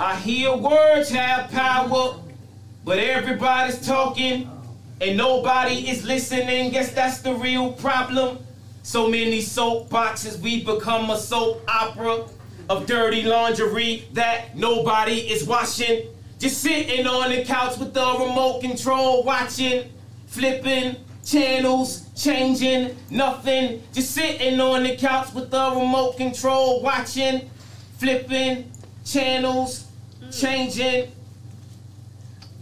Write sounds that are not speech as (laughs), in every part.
I hear words have power, but everybody's talking and nobody is listening. Guess that's the real problem. So many soap boxes, we become a soap opera of dirty lingerie that nobody is washing. Just sitting on the couch with the remote control, watching, flipping channels, changing nothing. Just sitting on the couch with the remote control, watching, flipping channels, changing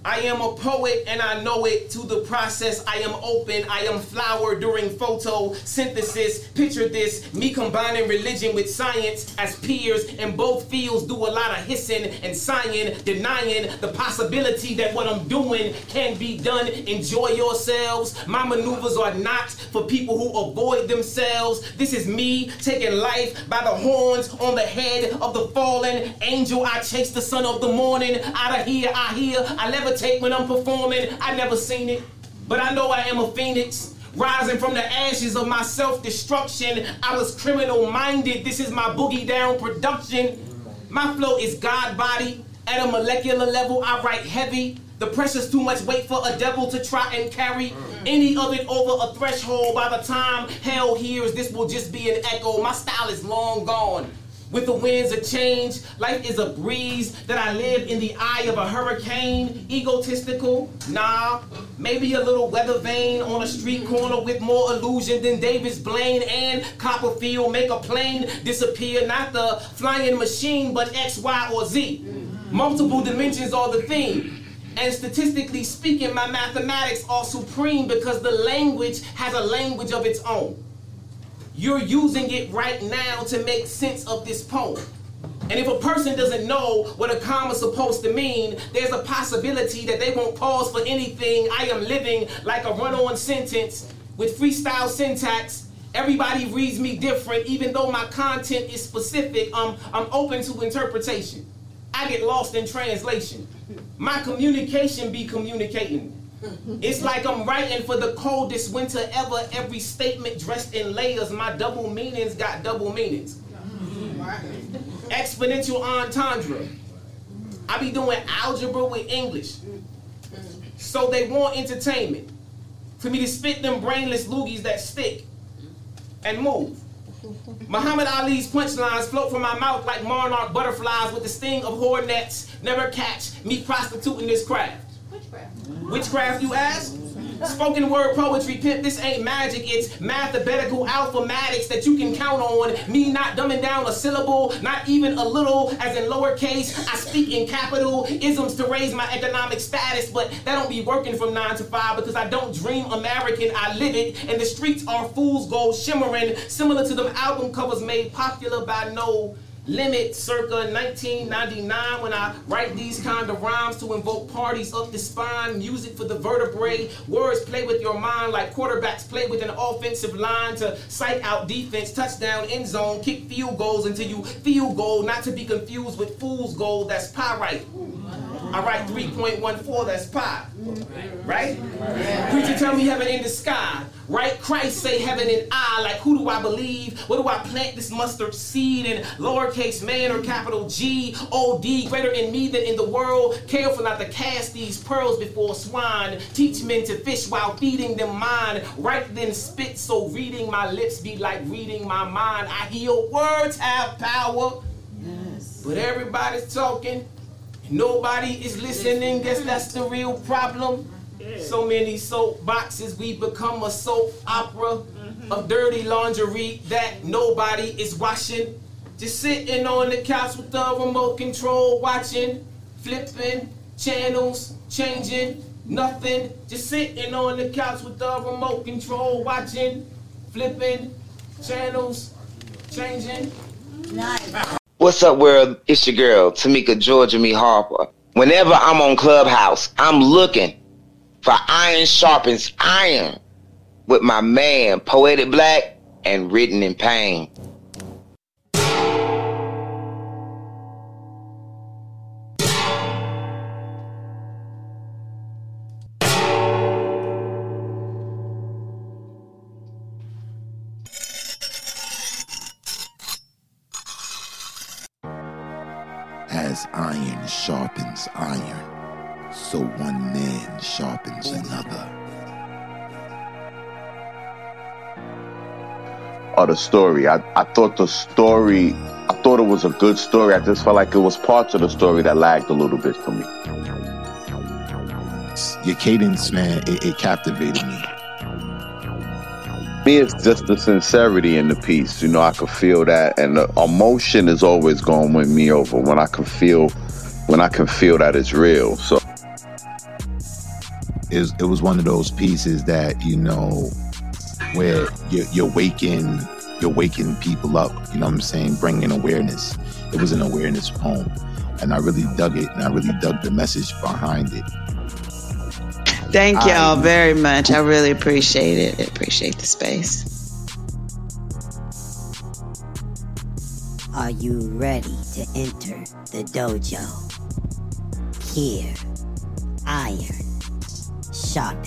I am a poet and I know it. To the process, I am open. I am flower during photosynthesis. Picture this me combining religion with science as peers in both fields do a lot of hissing and sighing, denying the possibility that what I'm doing can be done. Enjoy yourselves. My maneuvers are not for people who avoid themselves. This is me taking life by the horns on the head of the fallen angel. I chase the son of the morning out of here. I hear. I never take when I'm performing. I never seen it, but I know I am a phoenix. Rising from the ashes of my self destruction, I was criminal minded. This is my boogie down production. My flow is God body. At a molecular level, I write heavy. The pressure's too much weight for a devil to try and carry. Any of it over a threshold. By the time hell hears, this will just be an echo. My style is long gone. With the winds of change, life is a breeze that I live in the eye of a hurricane. Egotistical? Nah. Maybe a little weather vane on a street corner with more illusion than David Blaine and Copperfield make a plane disappear. Not the flying machine, but X, Y, or Z. Multiple dimensions are the theme. And statistically speaking, my mathematics are supreme because the language has a language of its own. You're using it right now to make sense of this poem. And if a person doesn't know what a comma is supposed to mean, there's a possibility that they won't pause for anything. I am living like a run on sentence with freestyle syntax. Everybody reads me different, even though my content is specific. Um, I'm open to interpretation. I get lost in translation. My communication be communicating. It's like I'm writing for the coldest winter ever. Every statement dressed in layers. My double meanings got double meanings. Exponential entendre. I be doing algebra with English. So they want entertainment. For me to spit them brainless loogies that stick and move. Muhammad Ali's punchlines float from my mouth like monarch butterflies with the sting of hornets. Never catch me prostituting this craft. Witchcraft, you ask? Spoken word poetry, pimp, this ain't magic. It's mathematical alphamatics that you can count on. Me not dumbing down a syllable, not even a little, as in lowercase. I speak in capital isms to raise my economic status, but that don't be working from nine to five because I don't dream American, I live it. And the streets are fool's gold shimmering, similar to them album covers made popular by no limit circa 1999 when I write these kind of rhymes to invoke parties up the spine, music for the vertebrae, words play with your mind like quarterbacks play with an offensive line to psych out defense, touchdown, end zone, kick field goals until you feel goal, not to be confused with fool's gold, that's pyrite. I write 3.14, that's pi. Mm-hmm. Right? Preacher tell me heaven in the sky. Right? Christ say heaven and I. Like who do I believe? What do I plant this mustard seed in lowercase man or capital G O D greater in me than in the world? Careful not to cast these pearls before swine. Teach men to fish while feeding them mine. Right then spit so reading my lips be like reading my mind. I hear words have power. Yes. But everybody's talking. Nobody is listening. Guess that's the real problem. So many soap boxes, we become a soap opera mm-hmm. of dirty lingerie that nobody is washing. Just sitting on the couch with the remote control, watching, flipping channels, changing nothing. Just sitting on the couch with the remote control, watching, flipping channels, changing. Nice. What's up, world? It's your girl, Tamika Georgia Me Harper. Whenever I'm on Clubhouse, I'm looking for iron sharpens iron with my man, Poetic Black and Written in Pain. So one man sharpens another. Or the story. I, I thought the story, I thought it was a good story. I just felt like it was parts of the story that lagged a little bit for me. Your cadence, man, it, it captivated me me, it's just the sincerity in the piece. You know, I could feel that, and the emotion is always going with me over when I can feel when I can feel that it's real. So it was, it was one of those pieces that you know where you're, you're waking you're waking people up. You know what I'm saying? Bringing awareness. It was an awareness poem, and I really dug it, and I really dug the message behind it. Thank y'all very much. I really appreciate it. I appreciate the space. Are you ready to enter the dojo? Here, iron, iron.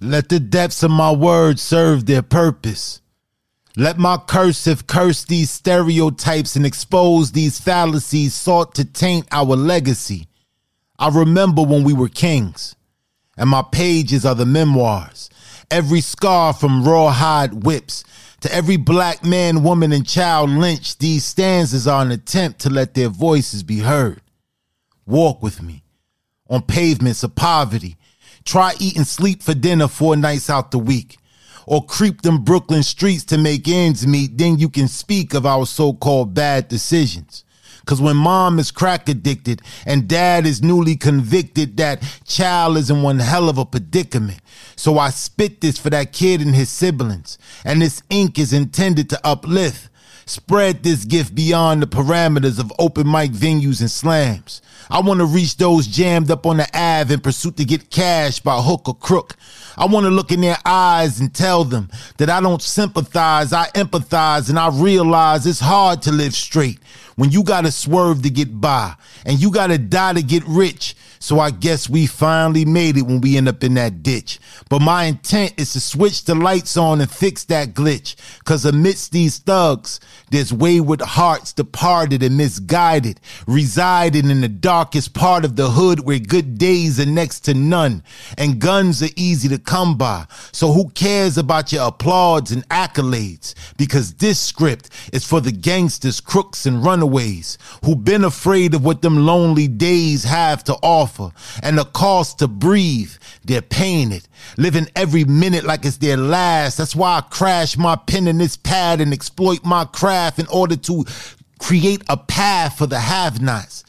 Let the depths of my words serve their purpose. Let my cursive curse these stereotypes and expose these fallacies sought to taint our legacy. I remember when we were kings, and my pages are the memoirs. Every scar from rawhide whips to every black man, woman, and child lynched, these stanzas are an attempt to let their voices be heard. Walk with me on pavements of poverty Try eating sleep for dinner four nights out the week. Or creep them Brooklyn streets to make ends meet, then you can speak of our so called bad decisions. Cause when mom is crack addicted and dad is newly convicted, that child is in one hell of a predicament. So I spit this for that kid and his siblings. And this ink is intended to uplift. Spread this gift beyond the parameters of open mic venues and slams. I want to reach those jammed up on the Ave in pursuit to get cash by hook or crook. I want to look in their eyes and tell them that I don't sympathize, I empathize, and I realize it's hard to live straight when you got to swerve to get by and you got to die to get rich. So I guess we finally made it when we end up in that ditch. But my intent is to switch the lights on and fix that glitch. Cause amidst these thugs, there's wayward hearts departed and misguided, residing in the darkest part of the hood where good days are next to none and guns are easy to come by. So who cares about your applauds and accolades? Because this script is for the gangsters, crooks, and runaways who been afraid of what them lonely days have to offer and the cost to breathe. They're paying it, living every minute like it's their last. That's why I crash my pen in this pad and exploit my craft in order to create a path for the have nots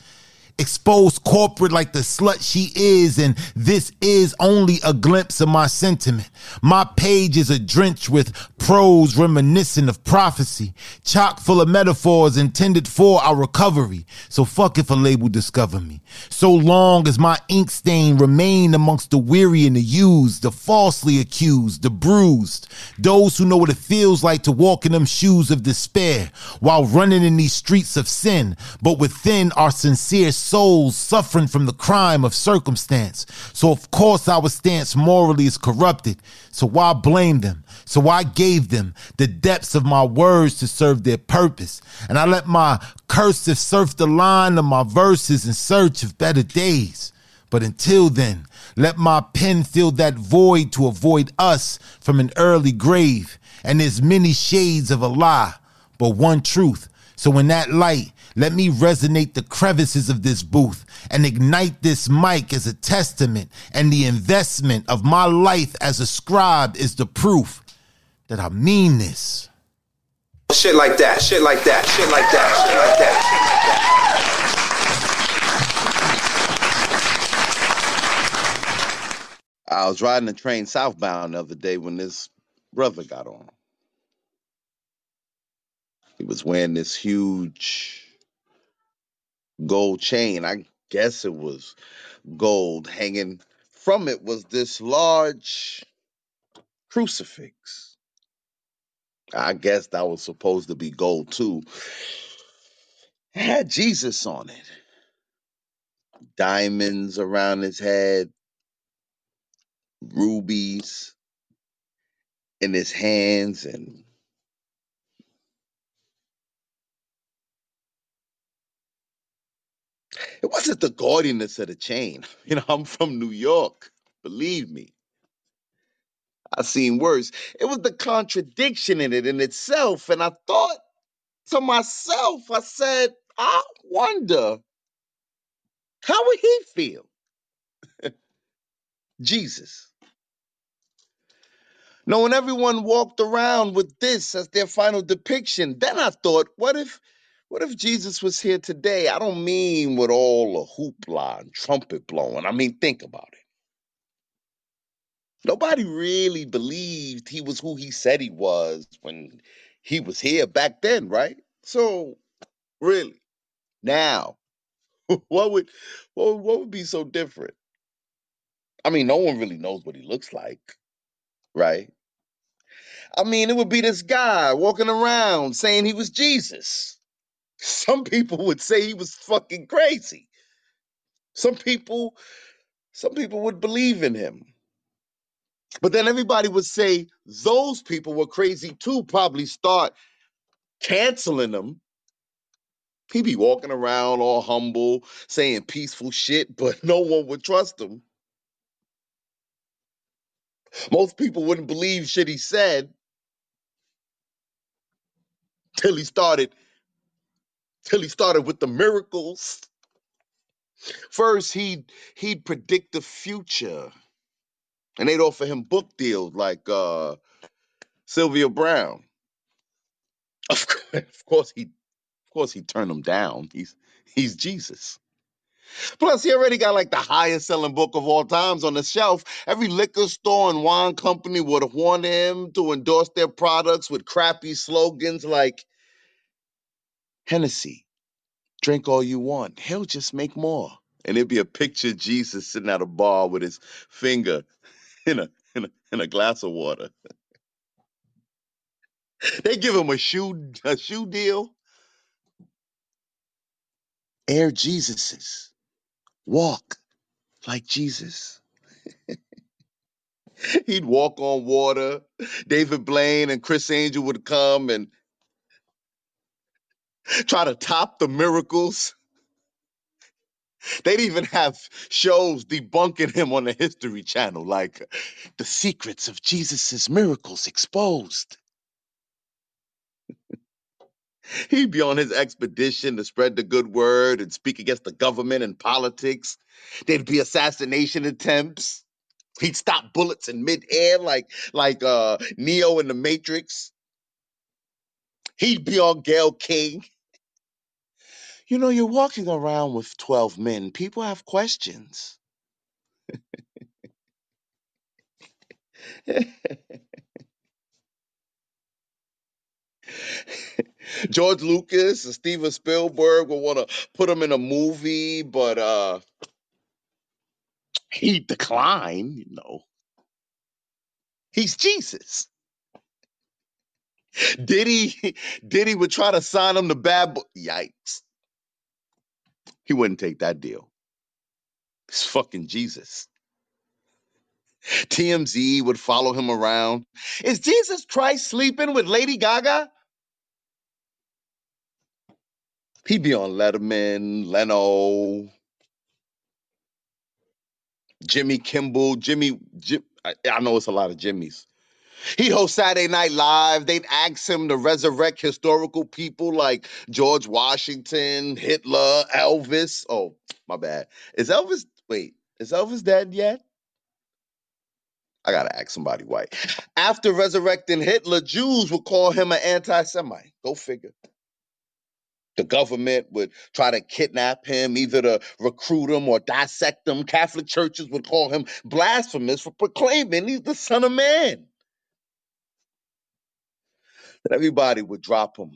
exposed corporate like the slut she is, and this is only a glimpse of my sentiment. My page is a drench with prose reminiscent of prophecy, chock full of metaphors intended for our recovery. So fuck if a label discover me. So long as my ink stain remain amongst the weary and the used, the falsely accused, the bruised, those who know what it feels like to walk in them shoes of despair while running in these streets of sin, but within our sincere souls suffering from the crime of circumstance. So, of course, our stance morally is corrupted. So, why blame them? So, I gave them the depths of my words to serve their purpose. And I let my cursive surf the line of my verses in search of better days. But until then, let my pen fill that void to avoid us from an early grave. And there's many shades of a lie, but one truth. So in that light, let me resonate the crevices of this booth and ignite this mic as a testament. And the investment of my life as a scribe is the proof that I mean this. Shit like that, shit like that, shit like that, shit like that, shit like that. I was riding the train southbound the other day when this brother got on. He was wearing this huge gold chain. I guess it was gold. Hanging from it was this large crucifix. I guess that was supposed to be gold too. It had Jesus on it. diamonds around his head, rubies in his hands, and it wasn't the gaudiness of the chain. (laughs) You know, I'm from New York. Believe me, I've seen worse. It was the contradiction in it in itself. And I thought to myself, I said, I wonder how would he feel? (laughs) Jesus. Knowing everyone walked around with this as their final depiction, then I thought, what if what if Jesus was here today? I don't mean with all the hoopla and trumpet blowing. I mean, think about it. Nobody really believed he was who he said he was when he was here back then, right? So, really, now, (laughs) what would what, would- what would be so different? I mean, no one really knows what he looks like, right? I mean, it would be this guy walking around saying he was Jesus. Some people would say he was fucking crazy. Some people, some people would believe in him. But then everybody would say those people were crazy too, probably start canceling him. He'd be walking around all humble, saying peaceful shit, but no one would trust him. Most people wouldn't believe shit he said till he started till he started with the miracles. First, he'd he'd predict the future, and they'd offer him book deals like uh, Sylvia Browne. (laughs) Of course, of course, he of course he turned them down. He's he's Jesus. Plus, he already got like the highest selling book of all times on the shelf. Every liquor store and wine company would have wanted him to endorse their products with crappy slogans like Hennessy, drink all you want. He'll just make more. And it'd be a picture of Jesus sitting at a bar with his finger (laughs) in a in a, in a glass of water. (laughs) They give him a shoe a shoe deal. Air Jesus's. Walk like Jesus. (laughs) He'd walk on water. David Blaine and Criss Angel would come and (laughs) try to top the miracles. They'd even have shows debunking him on the History Channel, like the secrets of Jesus's miracles exposed. (laughs) He'd be on his expedition to spread the good word and speak against the government and politics. There'd be assassination attempts. He'd stop bullets in midair like like uh Neo in the Matrix. He'd be on Gayle King. You know, you're walking around with 12 men. People have questions. George Lucas and Steven Spielberg will want to put him in a movie, but uh he declined, you know. He's Jesus. Diddy, Diddy would try to sign him to bad boy. Yikes. He wouldn't take that deal. It's fucking Jesus. TMZ would follow him around. Is Jesus Christ sleeping with Lady Gaga? He'd be on Letterman, Leno, Jimmy Kimmel, Jimmy. Jim, I, I know it's a lot of Jimmys. He'd host Saturday Night Live. They'd ask him to resurrect historical people like George Washington, Hitler, Elvis. Oh, my bad. Is Elvis, wait, is Elvis dead yet? I gotta ask somebody white. After resurrecting Hitler, Jews would call him an anti Semite. Go figure. The government would try to kidnap him, either to recruit him or dissect him. Catholic churches would call him blasphemous for proclaiming he's the Son of Man. And everybody would drop him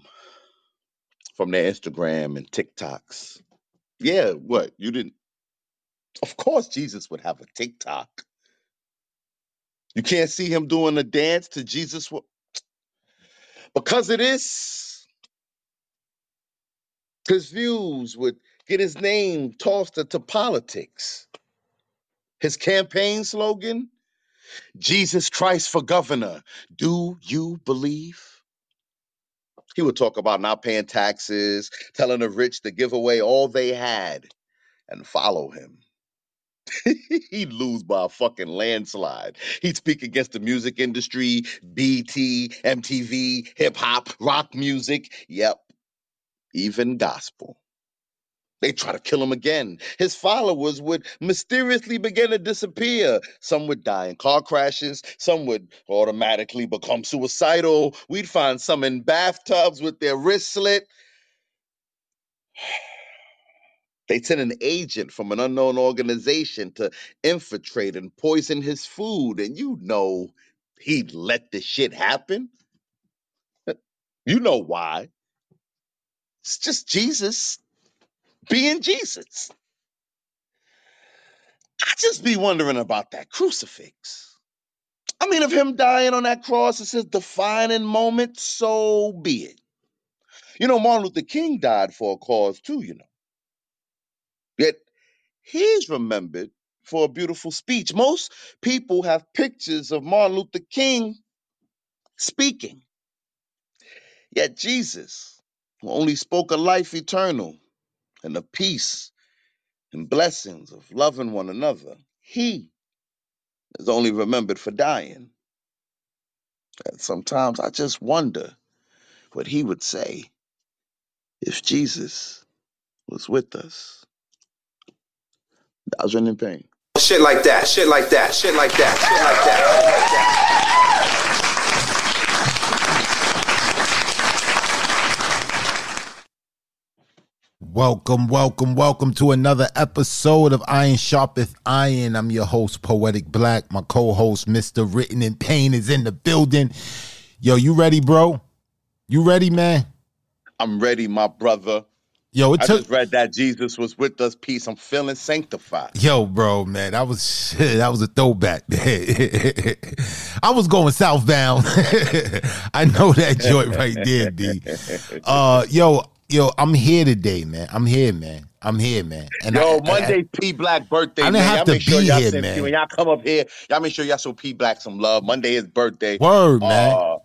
from their Instagram and TikToks. Yeah, what? You didn't? Of course, Jesus would have a TikTok. You can't see him doing a dance to Jesus because of this. His views would get his name tossed into politics. His campaign slogan Jesus Christ for governor. Do you believe? He would talk about not paying taxes, telling the rich to give away all they had and follow him. (laughs) He'd lose by a fucking landslide. He'd speak against the music industry, BT, MTV, hip hop, rock music. Yep, even gospel. They try to kill him again. His followers would mysteriously begin to disappear. Some would die in car crashes. Some would automatically become suicidal. We'd find some in bathtubs with their wrists slit. (sighs) They sent an agent from an unknown organization to infiltrate and poison his food. And you know he'd let the shit happen. (laughs) You know why. It's just Jesus being Jesus. I just be wondering about that crucifix. I mean, if him dying on that cross is his defining moment, so be it. You know, Martin Luther King died for a cause too, you know. Yet he's remembered for a beautiful speech. Most people have pictures of Martin Luther King speaking. Yet Jesus, who only spoke of life eternal and the peace and blessings of loving one another, he is only remembered for dying. And sometimes I just wonder what he would say if Jesus was with us. I was running pain. Shit like that, shit like that, shit like that, shit like that, shit like Welcome, welcome, welcome to another episode of Iron Sharpeth Iron. I'm your host, Poetic Black. My co-host, Mr. Written in Pain, is in the building. Yo, you ready, bro? You ready, man? I'm ready, my brother. Yo, it I took just read that Jesus was with us. Peace. I'm feeling sanctified. Yo, bro, man, that was that was a throwback. (laughs) I was going southbound. (laughs) I know that joint right there, D. (laughs) Uh, yo, yo, I'm here today, man. I'm here, man. I'm here, man. And Yo, I- Monday P Black birthday. I didn't man. have y'all to make sure be y'all here, man. When y'all come up here, y'all make sure y'all show P Black some love. Monday is birthday. word, man. Uh,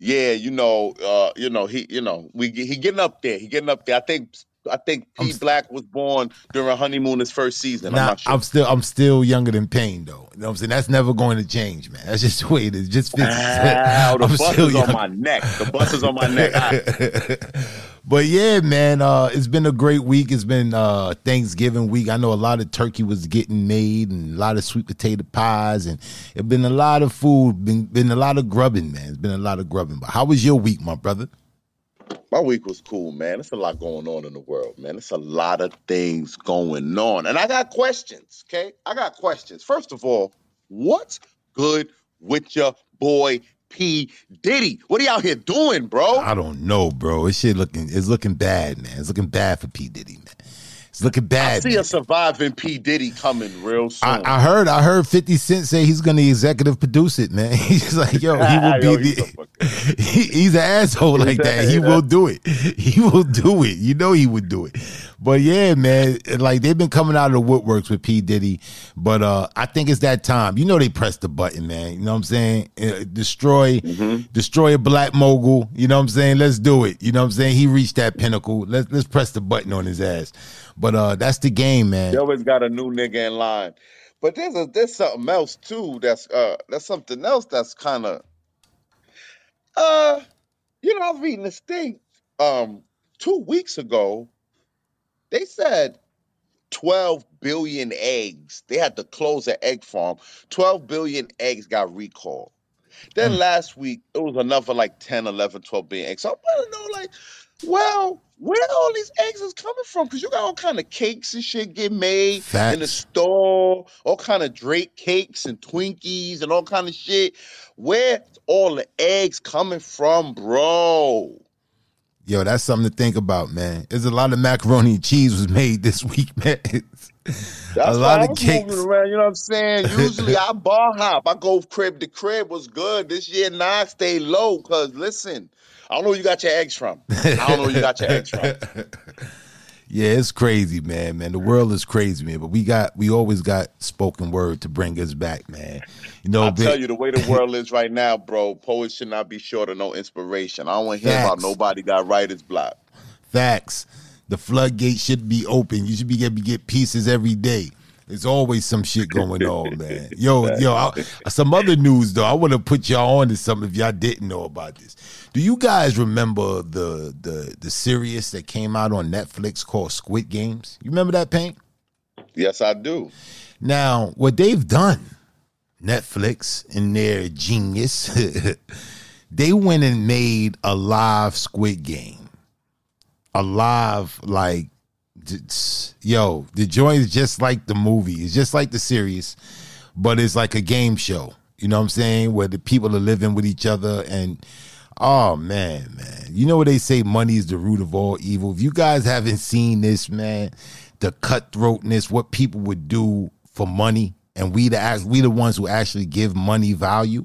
yeah, you know, uh, you know, he, you know, we he getting up there. He getting up there. I think, I think P I'm Black was born during honeymoon his first season. I'm Nah, not sure. I'm still I'm still younger than pain though. You know what I'm saying? That's never going to change, man. That's just (laughs) the way it is. Just fits. Ow, (laughs) the I'm bus is on my neck. The bus is on my neck. Ah, (laughs) but yeah, man, uh, it's been a great week. It's been uh, Thanksgiving week. I know a lot of turkey was getting made and a lot of sweet potato pies, and it's been a lot of food. Been been a lot of grubbing, man. It's been a lot of grubbing. But how was your week, my brother? My week was cool, man. It's a lot going on in the world, man. It's a lot of things going on. And I got questions, okay? I got questions. First of all, what's good with your boy P. Diddy? What are y'all here doing, bro? I don't know, bro. This shit looking it's looking bad, man. It's looking bad for P Diddy, man. It's looking bad. I see a surviving P. Diddy coming real soon. I, I heard I heard 50 Cent say he's gonna executive produce it, man. (laughs) He's like, yo, he (laughs) will Yo, be he's the fucking- (laughs) he, he's an asshole like that. He will do it. He will do it. You know he would do it. But yeah, man, like they've been coming out of the woodworks with P. Diddy. But uh I think it's that time. You know they pressed the button, man. You know what I'm saying? Uh, destroy Mm-hmm. destroy a black mogul. You know what I'm saying? Let's do it. You know what I'm saying? He reached that pinnacle. Let's let's press the button on his ass. But uh that's the game, man. They always got a new nigga in line. But there's a there's something else too. That's uh that's something else that's kind of uh you know I was reading this thing um two weeks ago. They said 12 billion eggs. They had to close an egg farm. 12 billion eggs got recalled. Then Mm. last week it was another like 10, 11, 12 billion eggs. So I want to know like, well, where all these eggs is coming from? Because you got all kind of cakes and shit get made in the store, all kind of Drake cakes and Twinkies and all kind of shit. Where all the eggs coming from, bro? Yo, that's something to think about, man. There's a lot of macaroni and cheese was made this (laughs) week, man. That's a lot of cakes. around. You know what I'm saying? (laughs) Usually I bar hop. I go crib to crib. Was good this year. Nah, I stay low. Cause listen, I don't know where you got your eggs from. (laughs) I don't know where you got your eggs from. Yeah, it's crazy, man. Man, the world is crazy, man. But we got, we always got spoken word to bring us back, man. You know, I'll big- tell you the way the world (laughs) is right now, bro. Poets should not be short of no inspiration. I don't want to hear about nobody got writer's block. Facts. The floodgate should be open. You should be get get pieces every day. There's always some shit going on, (laughs) man. Yo, yo, I, some other news though. I want to put y'all on to something if y'all didn't know about this. Do you guys remember the the the series that came out on Netflix called Squid Games? You remember that, Paint? Yes, I do. Now, what they've done, Netflix in their genius, (laughs) they went and made a live Squid Game. A live, like, yo, the joint is just like the movie. It's just like the series, but it's like a game show. You know what I'm saying? Where the people are living with each other and oh man, man. You know what they say money is the root of all evil. If you guys haven't seen this, man, the cutthroatness, what people would do for money, and we the we the ones who actually give money value.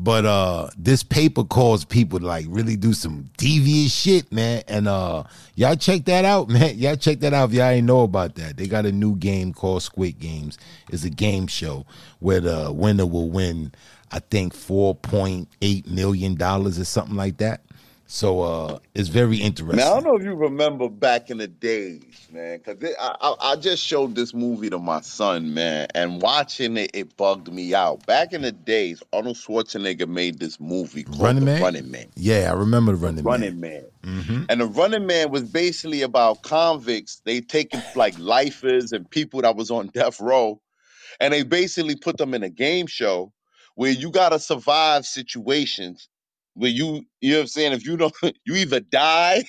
But uh this paper caused people to like really do some devious shit, man. And uh y'all check that out, (laughs) man. Y'all check that out if y'all ain't know about that. They got a new game called Squid Games. It's a game show where the winner will win, I think, four point eight million dollars or something like that. So uh it's very interesting. Now I don't know if you remember back in the days, man, because I, I I just showed this movie to my son, man, and watching it, it bugged me out. Back in the days, Arnold Schwarzenegger made this movie called Running Man? Running Man. Yeah, I remember the running, Running man. Running Man. hmm And the Running Man was basically about convicts. They taken like lifers and people that was on death row, and they basically put them in a game show where you gotta survive situations where you you know what I'm saying. If you don't, (laughs) you either die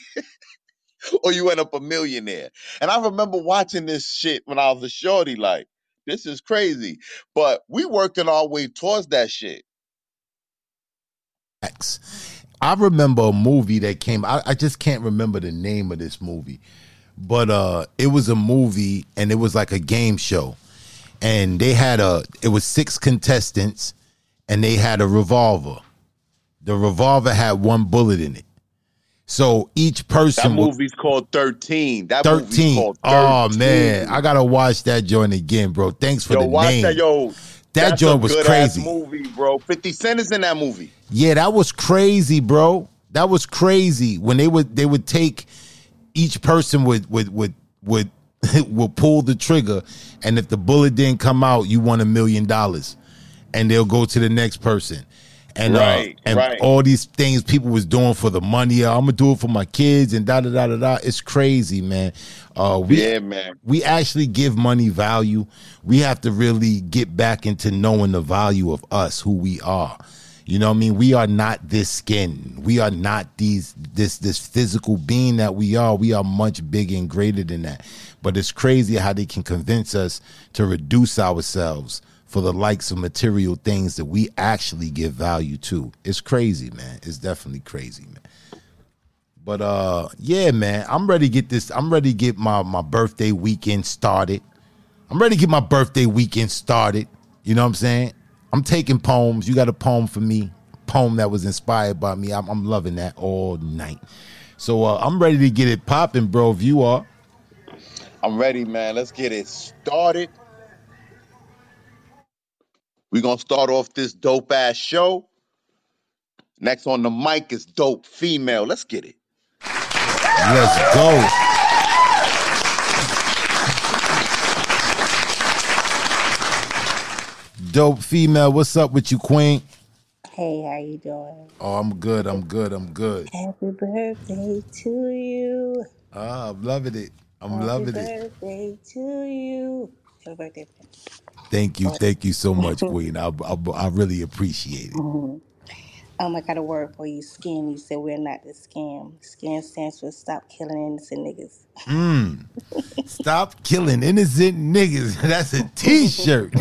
(laughs) or you end up a millionaire. And I remember watching this shit when I was a shorty, like, this is crazy. But we working our way towards that shit. Facts. I remember a movie that came. I, I just can't remember the name of this movie, but uh, it was a movie and it was like a game show, and they had a. It was six contestants, and they had a revolver. The revolver had one bullet in it, so each That person would movie's called 13. That movie's 13. called 13. Oh man, I gotta watch that joint again, bro. Thanks for Yo, the watch name. that, yo. That joint was crazy. movie, bro. 50 Cent is in that movie. Yeah, that was crazy, bro. That was crazy. When they would they would take each person would would would would (laughs) would pull the trigger, and if the bullet didn't come out, you won a million dollars, and they'll go to the next person. And Right, uh, and right. all these things people was doing for the money. I'm gonna do it for my kids and da da da da da. It's crazy, man. Uh, we Yeah, man. we actually give money value. We have to really get back into knowing the value of us, who we are. You know what I mean? We are not this skin. We are not these this this physical being that we are. We are much bigger and greater than that. But it's crazy how they can convince us to reduce ourselves for the likes of material things that we actually give value to. It's crazy, man. It's definitely crazy, man. But uh yeah, man, I'm ready to get this. I'm ready to get my my birthday weekend started. I'm ready to get my birthday weekend started. You know what I'm saying? I'm taking poems. You got a poem for me? Poem that was inspired by me. I'm, I'm loving that all night. So uh, I'm ready to get it popping, bro. If you are, I'm ready, man. Let's get it started. We're going to start off this dope ass show. Next on the mic is Dope Female. Let's get it. let's go. Dope female, what's up with you, Queen? Hey, how you doing? Oh, I'm good. I'm good. I'm good. Happy birthday to you. Ah, I'm loving it. I'm Happy loving it. Happy birthday to you. Happy birthday. Thank you. Thank you so much, (laughs) Queen. I, I, I really appreciate it. Mhm. Um, I got a word for you, scam. You said we're not the scam. Scam stands for stop killing innocent niggas. Mm. Stop killing innocent niggas. (laughs) That's a t-shirt.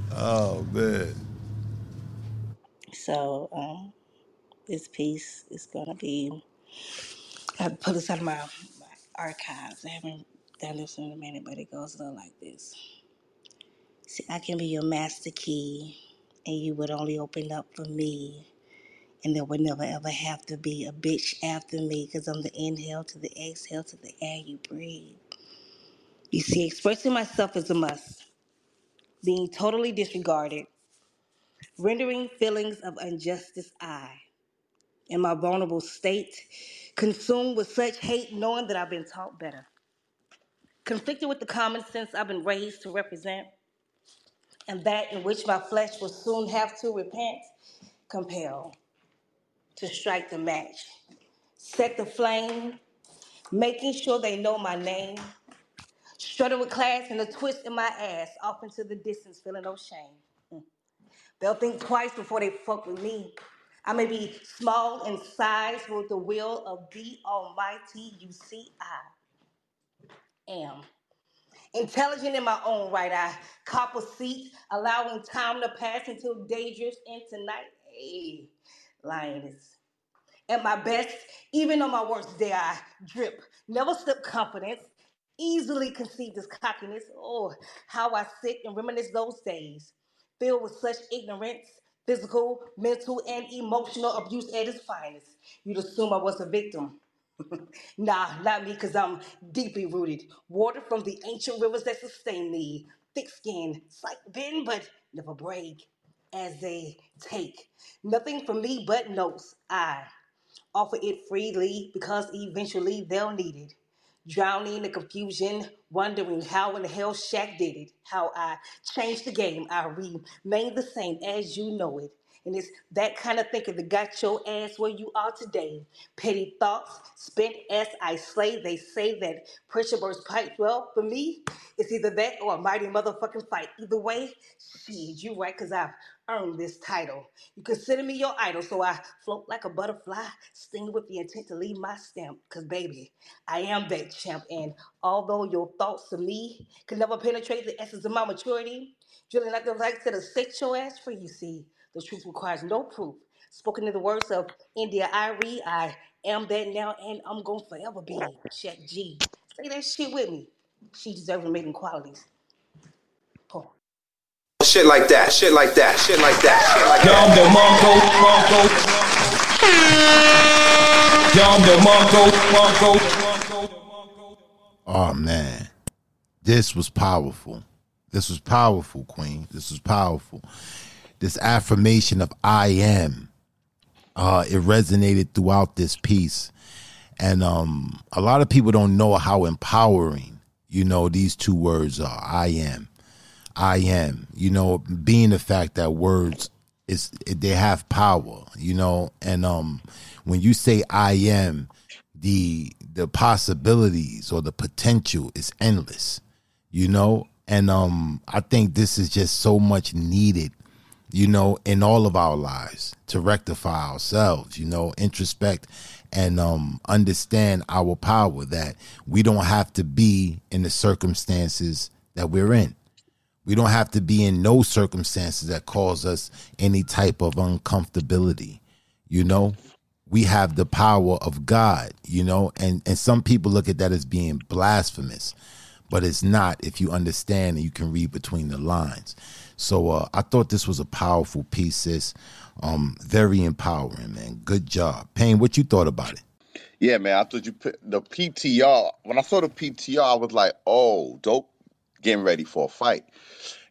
(laughs) oh man. So, um, this piece is gonna be. I have to pull this out of my archives. I haven't done this in a minute, but it goes a little like this. See, I can be your master key, and you would only open up for me. And there would never ever have to be a bitch after me because I'm the inhale to the exhale to the air you breathe. You see, expressing myself is a must. Being totally disregarded, rendering feelings of injustice I. In my vulnerable state, consumed with such hate, knowing that I've been taught better. Conflicted with the common sense I've been raised to represent, and that in which my flesh will soon have to repent, compel to strike the match, set the flame, making sure they know my name, strutting with class and a twist in my ass, off into the distance, feeling no shame. Mm. They'll think twice before they fuck with me. I may be small in size, with the will of the Almighty, you see, I am. Intelligent in my own right, I cop a seat, allowing time to pass until day drifts into night. Hey, lioness. At my best, even on my worst day, I drip. Never slip confidence, easily conceived as cockiness. Oh, how I sit and reminisce those days, filled with such ignorance, physical, mental, and emotional abuse at its finest. You'd assume I was a victim. (laughs) nah, not me, because I'm deeply rooted. Water from the ancient rivers that sustain me. Thick skin, sight bend, but never break as they take. Nothing from me but notes. I offer it freely because eventually they'll need it. Drowning in the confusion, wondering how in the hell Shaq did it. How I changed the game. I remain the same as you know it. And it's that kind of thinking that got your ass where you are today. Petty thoughts spent as I slay. They say that pressure bursts pipe. Well, for me, it's either that or a mighty motherfucking fight. Either way, shit, you right, because I've earned this title. You consider me your idol, so I float like a butterfly, sting with the intent to leave my stamp. Because, baby, I am that champ. And although your thoughts of me can never penetrate the essence of my maturity, drilling like the light to the set your ass free, you see. The truth requires no proof. Spoken in the words of India Arie, I am that now and I'm to forever be. Check G. Say that shit with me. She deserves amazing qualities. Paul. Shit like that, shit like that, shit like that, shit like that Oh man, this was powerful. This was powerful, Queen. This was powerful. This affirmation of I am. Uh, it resonated throughout this piece. And um, a lot of people don't know how empowering, you know, these two words are. I am. I am. You know, being the fact that words is they have power, you know, and um when you say I am, the the possibilities or the potential is endless, you know? And um I think this is just so much needed you know, in all of our lives to rectify ourselves, you know, introspect and um, understand our power that we don't have to be in the circumstances that we're in. We don't have to be in no circumstances that cause us any type of uncomfortability. You know, we have the power of God, you know, and, and some people look at that as being blasphemous, but it's not if you understand and you can read between the lines. So uh, I thought this was a powerful piece, sis. Um, very empowering, man. Good job. Pain, what you thought about it? Yeah, man. I thought you put the PTR. When I saw the PTR, I was like, "Oh, dope, getting ready for a fight."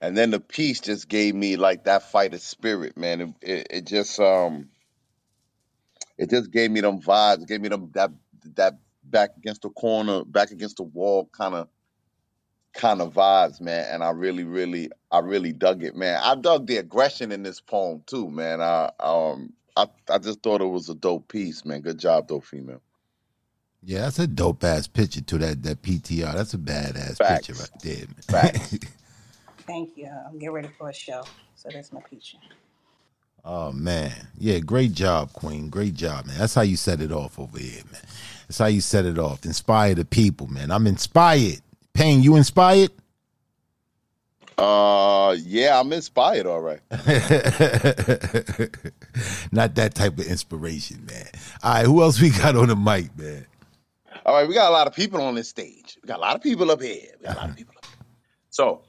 And then the piece just gave me like that fighter spirit, man. It, it, it just um, it just gave me them vibes. Gave me them that that back against the corner, back against the wall kind of kind of vibes, man. And I really, really, I really dug it, man. I dug the aggression in this poem too, man. I um I I just thought it was a dope piece, man. Good job, though, female. Yeah, that's a dope ass picture to that that PTR. That's a badass Facts. picture right there, man. Facts. (laughs) Thank you. I'm getting ready for a show. So that's my picture. Oh man, yeah, great job, Queen. Great job, man. That's how you set it off over here, man. That's how you set it off. Inspire the people, man. I'm inspired. Pain, you inspired? Uh, yeah, I'm inspired. All right. (laughs) Not that type of inspiration, man. All right, who else we got on the mic, man? All right, we got a lot of people on this stage. We got a lot of people up here. We got a lot of (laughs) people up here. So,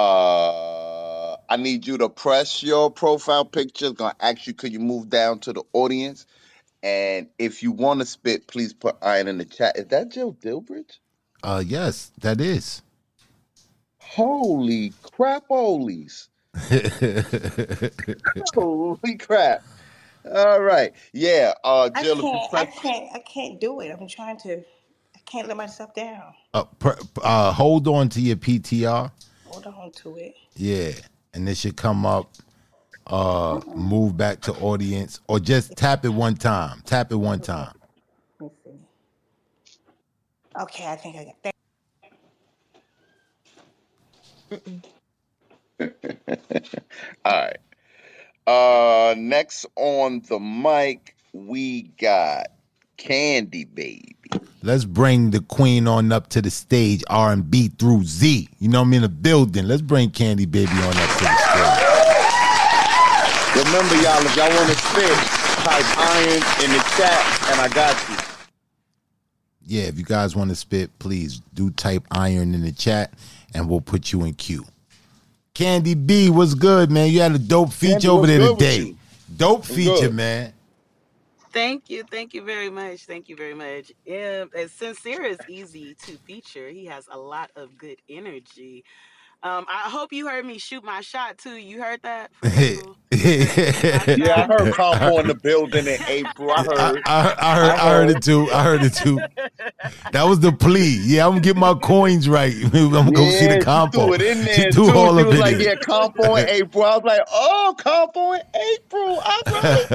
uh, I need you to press your profile picture. It's gonna ask you, could you move down to the audience? And if you want to spit, please put iron in the chat. Is that Joe Dilbridge? Uh, yes, that is. Holy crap, holies. (laughs) Holy crap. All right. Yeah, uh I Jill, if you can't. I press can't. I can't do it. I'm trying to. I can't let myself down. Uh, pr- uh, hold on to your PTR. Hold on to it. Yeah, and it should come up. Uh, move back to audience, or just tap it one time. Tap it one time. Let me see. Okay, I think I got that. (laughs) All right. Uh next on the mic, we got Candy Baby. Let's bring the queen on up to the stage. R and B through Z. You know I'm in the building. Let's bring Candy Baby on up to the stage. Remember, y'all, if y'all want to spit, type iron in the chat, and I got you. Yeah, if you guys want to spit, please do type iron in the chat, and we'll put you in queue. Candy B, what's good, man? You had a dope feature Candy, over there today. you? Dope What's feature, good? man. Thank you, thank you very much, thank you very much. Yeah, as sincere is easy to feature. He has a lot of good energy. Um, I hope you heard me shoot my shot too. You heard that from (laughs) April? My Yeah, I heard (laughs) Compo in the building in April. I I, heard. I, I heard, I heard it too. I heard it too. That was the plea. Yeah, I'm gonna get my coins right. (laughs) I'm gonna go see Yeah, the she compo. threw it in She threw too. all She up was in like, it. "Yeah, Compo in April." I was like, "Oh, Compo in April." All right.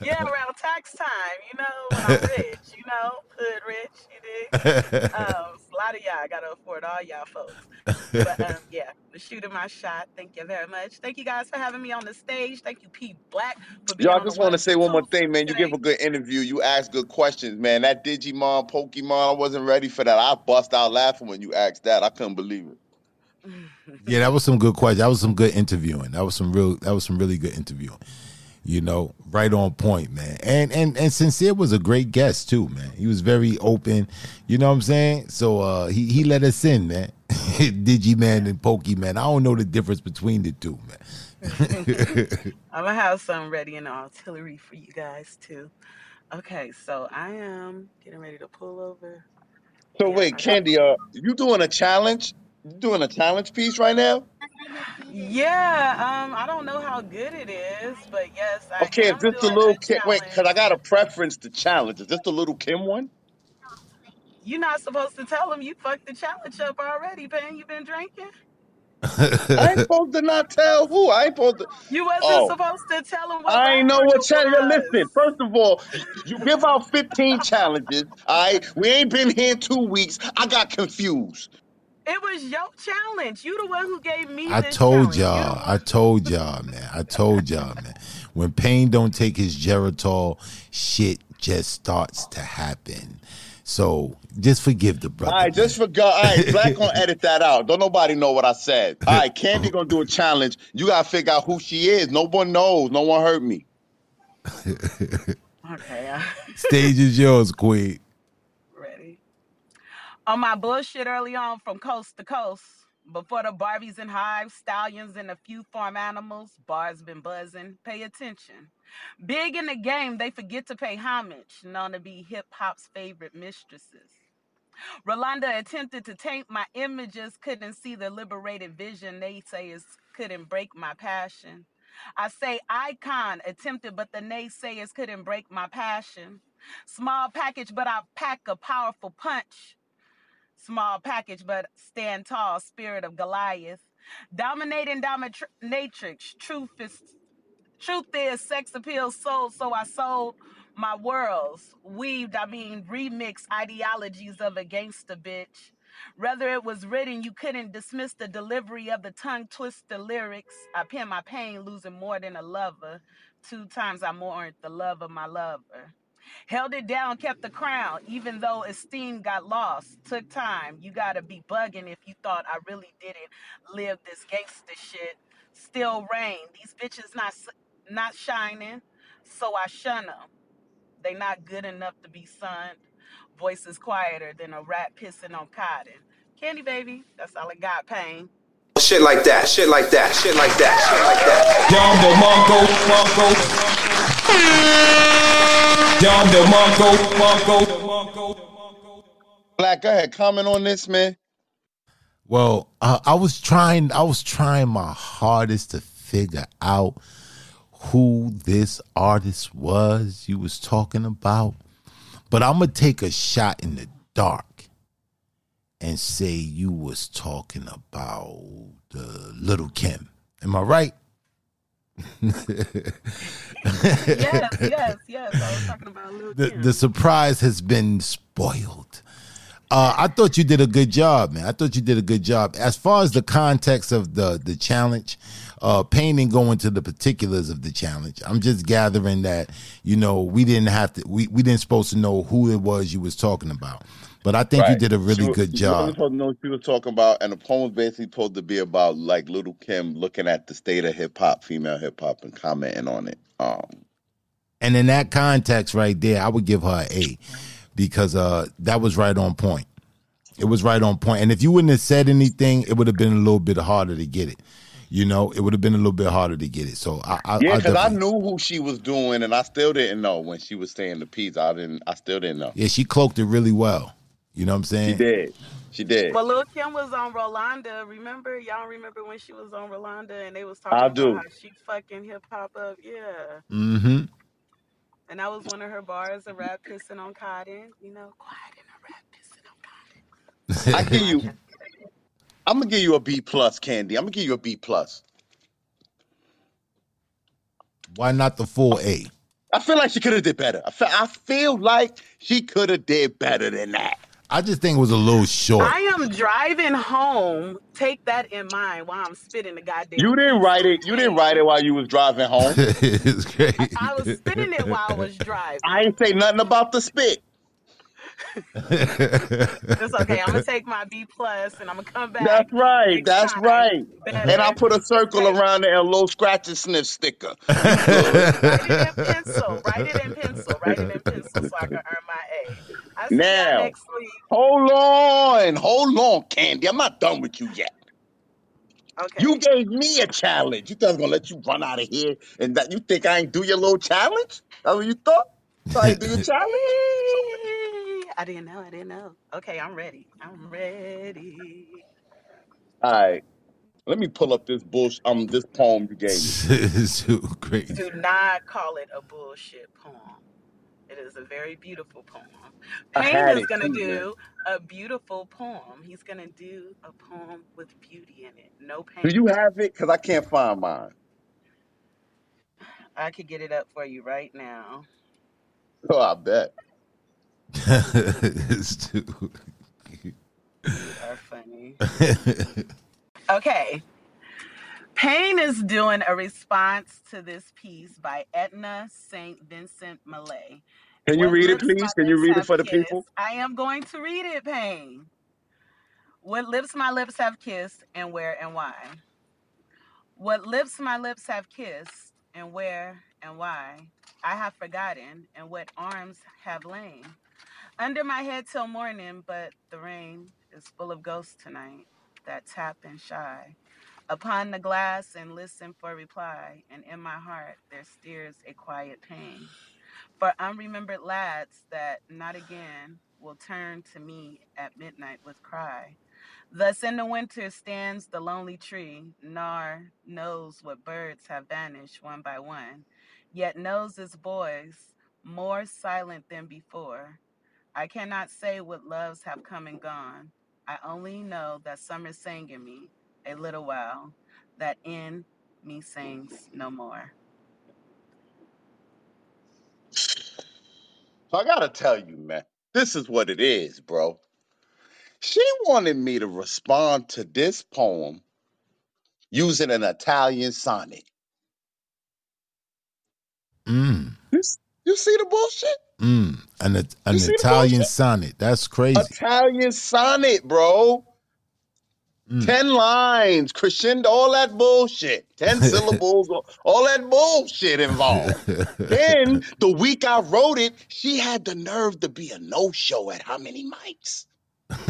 Yeah, around tax time, you know, when I'm rich, you know, hood rich, you dig? Um, a lot of y'all I gotta afford all y'all folks. But um, (laughs) yeah, was shooting my shot. Thank you very much. Thank you guys for having me on the stage. Thank you, P Black, for Yo, being I on the just want to say one more thing, man. You give a good interview. You ask good questions, man. That Digimon, Pokemon, I wasn't ready for that. I bust out laughing when you asked that. I couldn't believe it. (laughs) Yeah, that was some good questions. That was some good interviewing. That was some real. That was some really good interviewing. You know, right on point, man. And and and sincere was a great guest too, man. He was very open. You know what I'm saying? So uh, he he let us in, man. (laughs) Digimon and Pokemon. I don't know the difference between the two, man. (laughs) I'm gonna (laughs) have some ready in the artillery for you guys too. Okay, so I am getting ready to pull over. So Yeah, wait, I got. Candy, uh, you doing a challenge? Doing a challenge piece right now? Yeah, um, I don't know how good it is, but yes, I Okay, is am this the doing little a Kim? Wait, cause challenge. I got a preference to challenge. Is this the little Kim one? You're not supposed to tell them you fucked the challenge up already, man. You been drinking? I ain't supposed to not tell who. I ain't supposed to. You wasn't Oh, supposed to tell them what I ain't know what challenge. was. Listen, first of all, you give out 15 challenges. All right, we ain't been here two weeks. I got confused. It was your challenge. You the one who gave me I this told challenge. You the y'all. I told y'all, man. I told y'all, man. When Pain don't take his Geritol, shit just starts to happen. So just forgive the All brother. right, just forgot. All right, (laughs) Black gonna edit that out. Don't nobody know what I said. All right, (laughs) Candy gonna do a challenge. You gotta figure out who she is. No one knows. No one heard me. (laughs) Okay, Stage is yours, Queen. On my bullshit early on from coast to coast. Before the Barbies and hives, stallions, and a few farm animals, bars been buzzing. Pay attention. Big in the game, they forget to pay homage, known to be hip hop's favorite mistresses. Rolonda attempted to taint my images, couldn't see the liberated vision. Naysayers couldn't break my passion. I say icon attempted, but the naysayers couldn't break my passion. Small package, but I pack a powerful punch. Small package, but stand tall, spirit of Goliath. Dominating dominatrix, truth is Truth is, sex appeal sold, so I sold my worlds. Weaved, I mean, remixed ideologies of a gangster bitch. Whether it was written, you couldn't dismiss the delivery of the tongue twister lyrics. I pin my pain, losing more than a lover. Two times I mourned the love of my lover. Held it down, kept the crown, even though esteem got lost. Took time. You gotta be bugging if you thought I really didn't live this gangster shit. Still rain. These bitches not not shining, so I shun them. They not good enough to be sunned. Voices quieter than a rat pissing on cotton. Candy baby, that's all I got. Pain. Shit like that, shit like that, shit like that, shit like that. Yonder Mongo, Mongo. Yonder Mongo, Mongo. Black, go ahead. Comment on this, man. Well, uh, I was trying. I was trying my hardest to figure out who this artist was you was talking about, but I'm gonna take a shot in the dark and say you was talking about uh, Little Kim. Am I right? (laughs) yes, yes, yes. I was talking about Lil the, Kim. the surprise has been spoiled. Uh, I thought you did a good job, man. I thought you did a good job. As far as the context of the the challenge, uh, Pain didn't go into the particulars of the challenge. I'm just gathering that you know we didn't have to we we didn't supposed to know who it was you was talking about. But I think you did a really She was- good wasn't job. supposed to know she was talking about, and the poem was basically supposed to be about like Little Kim looking at the state of hip hop, female hip hop, and commenting on it. Um, And in that context right there, I would give her an A because uh, that was right on point. It was right on point. And if you wouldn't have said anything, it would have been a little bit harder to get it. You know, it would have been a little bit harder to get it. So I, I, yeah, because I definitely- knew who she was doing, and I still didn't know when she was saying the piece. I didn't. I still didn't know. yeah, she cloaked it really well. You know what I'm saying? She did. She did. Well, Lil Kim was on Rolonda. Remember? Y'all remember when she was on Rolonda and they was talking I about do. how she fucking hip hop up? Yeah. Mm-hmm. And that was one of her bars, a rap pissing on cotton. You know, quiet in a rap pissing on cotton. I give you. I'm gonna give you a B plus, Candy. I'm gonna give you a B plus. Why not the full A? I feel like she could have did better. I feel, I feel like she could have did better than that. I just think it was a little short. I am driving home. Take that in mind while I'm spitting the goddamn. You didn't write it. You didn't write it while you was driving home. (laughs) it's great. I was spitting it while I was driving. I ain't say nothing about the spit. (laughs) It's okay. I'm gonna take my B plus and I'm gonna come back. That's right. That's time right. better. And I put a circle around there and a little scratch and sniff sticker. (laughs) Write it in pencil. Write it in pencil. Write it in pencil so I can earn my A. I see y'all Now, next week. hold on. Hold on, Candy. I'm not done with you yet. Okay. You gave me a challenge. You thought I was gonna let you run out of here and that you think I ain't do your little challenge? That's what you thought? Thought I ain't do your (laughs) challenge? I didn't know. I didn't know. Okay, I'm ready. I'm ready. All right. Let me pull up this bullshit um this poem you gave me. (laughs) so great. Do not call it a bullshit poem. It is a very beautiful poem. I Pain is gonna do a beautiful poem. He's gonna do a poem with beauty in it. No pain. Do you have it? Because I can't find mine. I could get it up for you right now. Oh, I bet. (laughs) it's too. You are funny. Okay. Pain is doing a response to this piece by Edna St. Vincent Millay. Can you What read it, lips my please? Can you lips read it have for the kissed. people? I am going to read it, Pain. What lips my lips have kissed and where and why. What lips my lips have kissed and where and why. I have forgotten and what arms have lain. Under my head till morning, but the rain is full of ghosts tonight that tap and shy upon the glass and listen for reply. And in my heart there steers a quiet pain for unremembered lads that not again will turn to me at midnight with cry. Thus in the winter stands the lonely tree, nor knows what birds have vanished one by one, yet knows its voice more silent than before. I cannot say what loves have come and gone. I only know that summer sang in me a little while, that in me sings no more. So I gotta tell you, man, this is what it is, bro. She wanted me to respond to this poem using an Italian sonnet. Mm, You, s- you see the bullshit? mm. An, an You see the Italian sonnet. That's crazy. Italian sonnet, bro. Mm. Ten lines, crescendo, all that bullshit. Ten (laughs) syllables, all- that bullshit involved. then the week I wrote it, she had the nerve to be a no-show at how many mics? (laughs)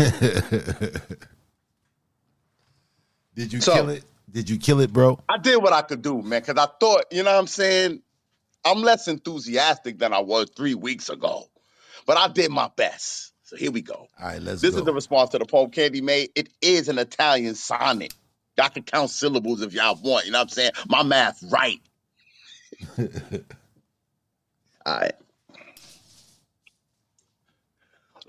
Did you So- kill it? Did you kill it, bro? I did what I could do, man, because I thought, you know what I'm saying? I'm less enthusiastic than I was three weeks ago, but I did my best. So here we go. All right, let's go. This go. is the response to the poem Candy made. It is an Italian sonnet. Y'all can count syllables if y'all want. You know what I'm saying? My math right. (laughs) All right.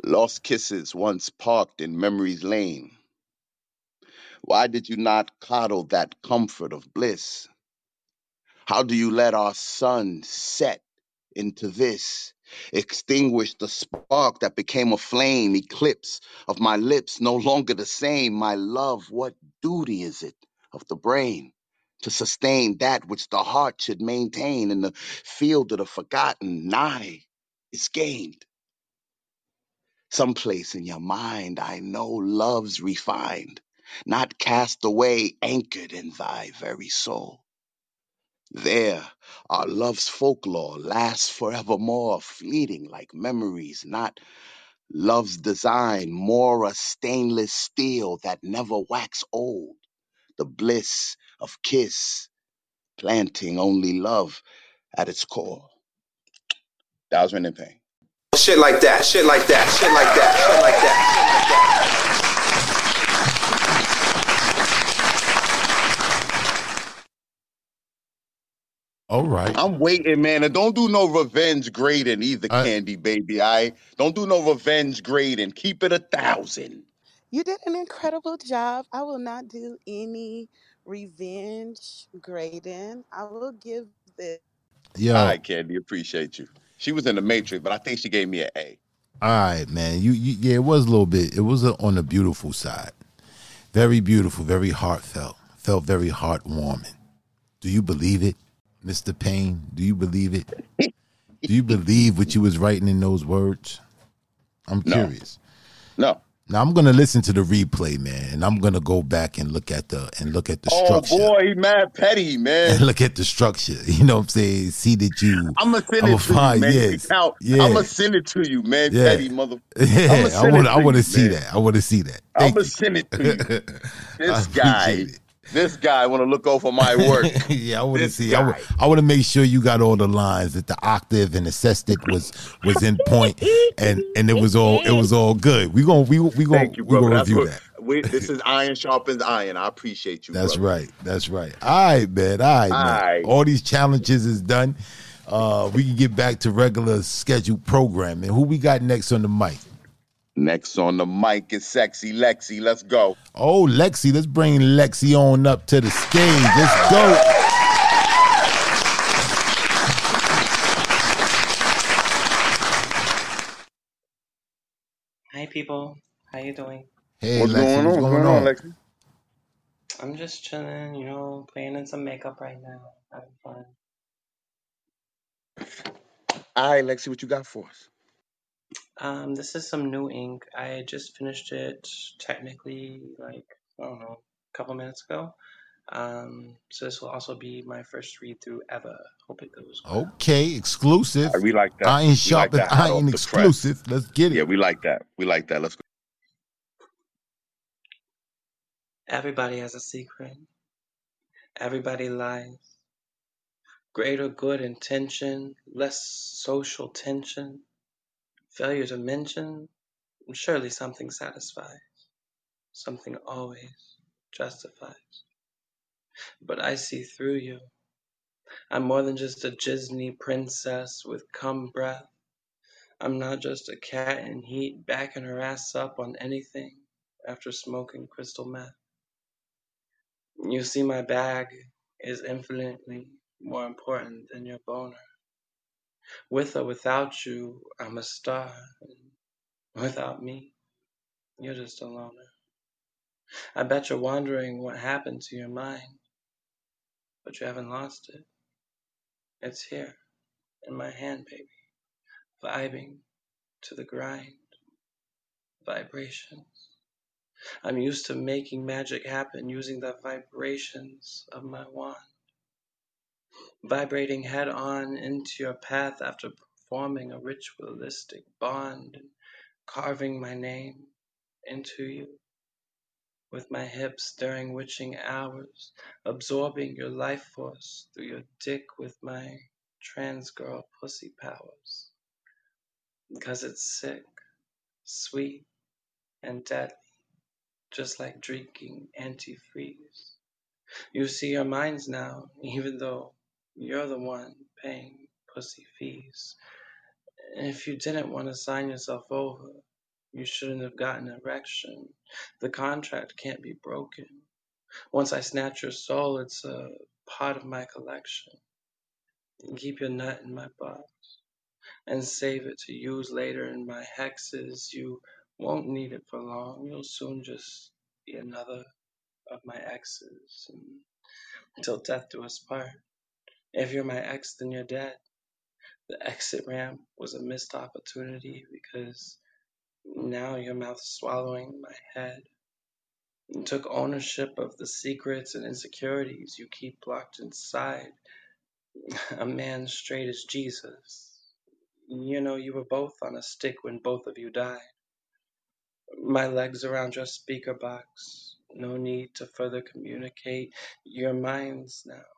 Lost kisses once parked in memory's lane. Why did you not coddle that comfort of bliss? How do you let our sun set into this? Extinguish the spark that became a flame, eclipse of my lips, no longer the same. My love, what duty is it of the brain to sustain that which the heart should maintain in the field of the forgotten? Nigh is gained. Someplace in your mind, I know love's refined, not cast away, anchored in thy very soul. There, our love's folklore lasts forevermore, fleeting like memories, not love's design, more a stainless steel that never wax old. The bliss of kiss, planting only love at its core. That was written in pain. Shit like that, shit like that, shit like that, shit like that. All right. I'm waiting, man, and don't do no revenge grading either, I- Candy Baby. I don't do no revenge grading. Keep it a thousand. You did an incredible job. I will not do any revenge grading. I will give this. Yo, All right, Candy, appreciate you. She was in the Matrix, but I think she gave me an A. all right, man. You, you yeah, it was a little bit. It was a, on the beautiful side. Very beautiful, very heartfelt. Felt very heartwarming. Do you believe it, Mr. Pain? Do you believe it? Do you believe what you was writing in those words? I'm No. curious. No. Now I'm gonna listen to the replay, man, and I'm gonna go back and look at the and look at the Oh structure. boy, he mad petty, man. And look at the structure. (laughs) You know what I'm saying? See that you I'm gonna send I'ma it to find- you, man. yes. Yeah. I'm gonna send it to you, man. Yeah. Petty mother. (laughs) Yeah, I want I to want to see man. that. I want to see that. I'm gonna send it to you. (laughs) This guy, it. This guy want to look over my work. (laughs) yeah, I want to see. I guy. want, want to make sure you got all the lines that the octave and the sestet was was in point, and and it was all it was all good. We gonna we we gonna you, we brother. gonna review what, that. we, this is iron sharpens iron. I appreciate you. That's brother. right. That's right. All right, man. All right, man. All right. All these challenges is done. Uh, we can get back to regular scheduled programming. Who we got next on the mic? Next on the mic is sexy Lexi. Let's go. Oh, Lexi. Let's bring Lexi on up to the stage. Let's go. Hi people, how you doing? Hey, what's Lexi. going what's on? going on? Lexi? I'm just chilling, you know, playing in some makeup right now, having fun. All right, Lexi, what you got for us? Um, this is some new ink. I just finished it technically like I don't know, a couple minutes ago. Um, so this will also be my first read through ever. Hope it goes well. Okay, exclusive. All right, we like that. Iron We sharp like and that. Hot iron off press. exclusive. Let's get it. Yeah, we like that. We like that. Let's go. Everybody has a secret. Everybody lies. Greater good intention, less social tension. Failure to mention, surely something satisfies. Something always justifies. But I see through you. I'm more than just a Disney princess with cum breath. I'm not just a cat in heat backing her ass up on anything after smoking crystal meth. You see, my bag is infinitely more important than your boner. With or without you, I'm a star. Without me, you're just a loner. I bet you're wondering what happened to your mind, but you haven't lost it. It's here, in my hand, baby, vibing to the grind. Vibrations. I'm used to making magic happen using the vibrations of my wand. Vibrating head on into your path after forming a ritualistic bond and carving my name into you with my hips during witching hours, absorbing your life force through your dick with my trans girl pussy powers. Because it's sick, sweet, and deadly, just like drinking antifreeze. You see your minds now, even though you're the one paying pussy fees. And if you didn't want to sign yourself over, you shouldn't have gotten an erection. The contract can't be broken. Once I snatch your soul, it's a part of my collection. Keep your nut in my box and save it to use later in my hexes. You won't need it for long. You'll soon just be another of my exes until death do us part. If you're my ex, then you're dead. The exit ramp was a missed opportunity because now your mouth swallowing my head and took ownership of the secrets and insecurities you keep locked inside. A man straight as Jesus. You know, you were both on a stick when both of you died. My legs around your speaker box. No need to further communicate your minds now.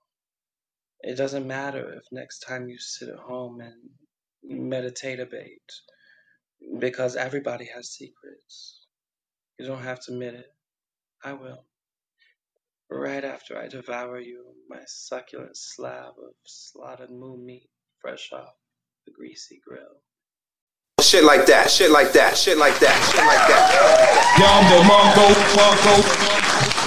It doesn't matter if next time you sit at home and meditate a bait, because everybody has secrets. You don't have to admit it. I will. Right after I devour you, my succulent slab of slaughtered moo meat fresh off the greasy grill. Shit like that, shit like that, shit like that, shit like that. Yonder Mongo, Mongo.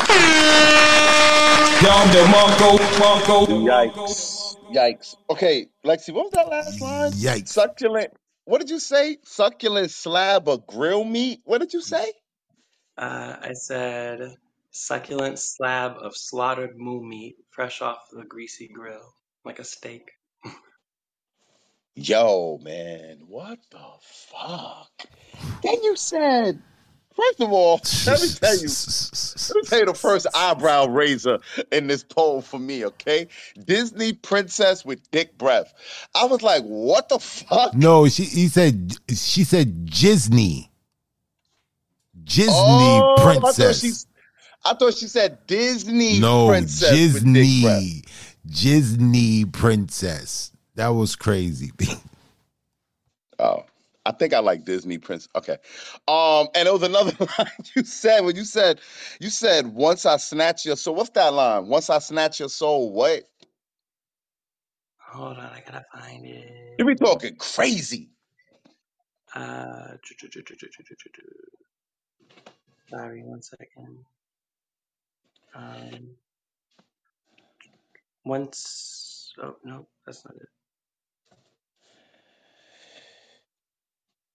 Yonder Mongo, Mongo. Yikes. Yikes. Okay, Lexi, what was that last line? Yikes. Succulent. What did you say? Succulent slab of grill meat? What did you say? Uh, I said succulent slab of slaughtered moo meat fresh off the greasy grill, like a steak. Yo, man, what the fuck? Then you said, first of all, let me tell you, let me tell you the first eyebrow raiser in this poll for me, okay? Disney princess with dick breath. I was like, what the fuck? No, she he said she said Disney. Disney Oh, princess. I thought she said Disney no, princess with dick. Disney. Disney princess. That was crazy. (laughs) Oh, I think I like Disney Prince. Okay. Um, and it was another (laughs) line you said when you said you said once I snatch your soul. What's that line? Once I snatch your soul, what? Hold on, I gotta find it. You be talking crazy. Uh, sorry, one second. Um, once, oh no, that's not it.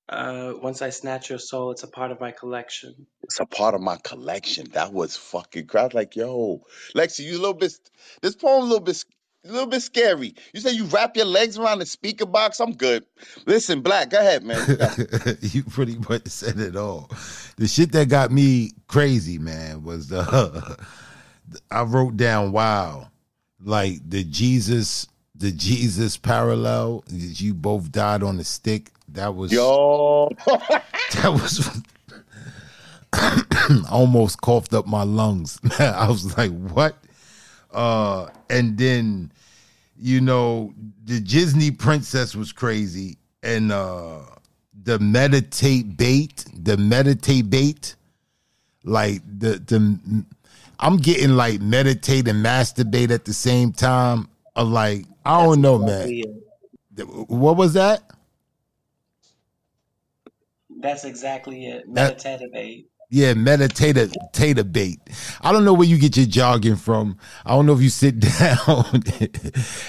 Uh, once I snatch your soul, it's a part of my collection. It's a part of my collection. That was fucking great. I was like, yo, Lexi, you a little bit. This poem a little bit. A little bit scary. You say you wrap your legs around the speaker box. I'm good. Listen, Black, go ahead, man. You (laughs) you pretty much said it all. The shit that got me crazy, man, was the (laughs) I wrote down wow. Like the Jesus, the Jesus parallel. You both died on the stick. That was Yo, (laughs) that was (coughs) almost coughed up my lungs. (laughs) I was like, what? Uh and then you know, the Disney princess was crazy and uh the meditate bait, the meditate bait, like the the I'm getting like meditate and masturbate at the same time. Of like, I don't know, man. What was that? That's exactly it. Meditative aid. Yeah, meditative tater bait. I don't know where you get your jogging from. I don't know if you sit (laughs) down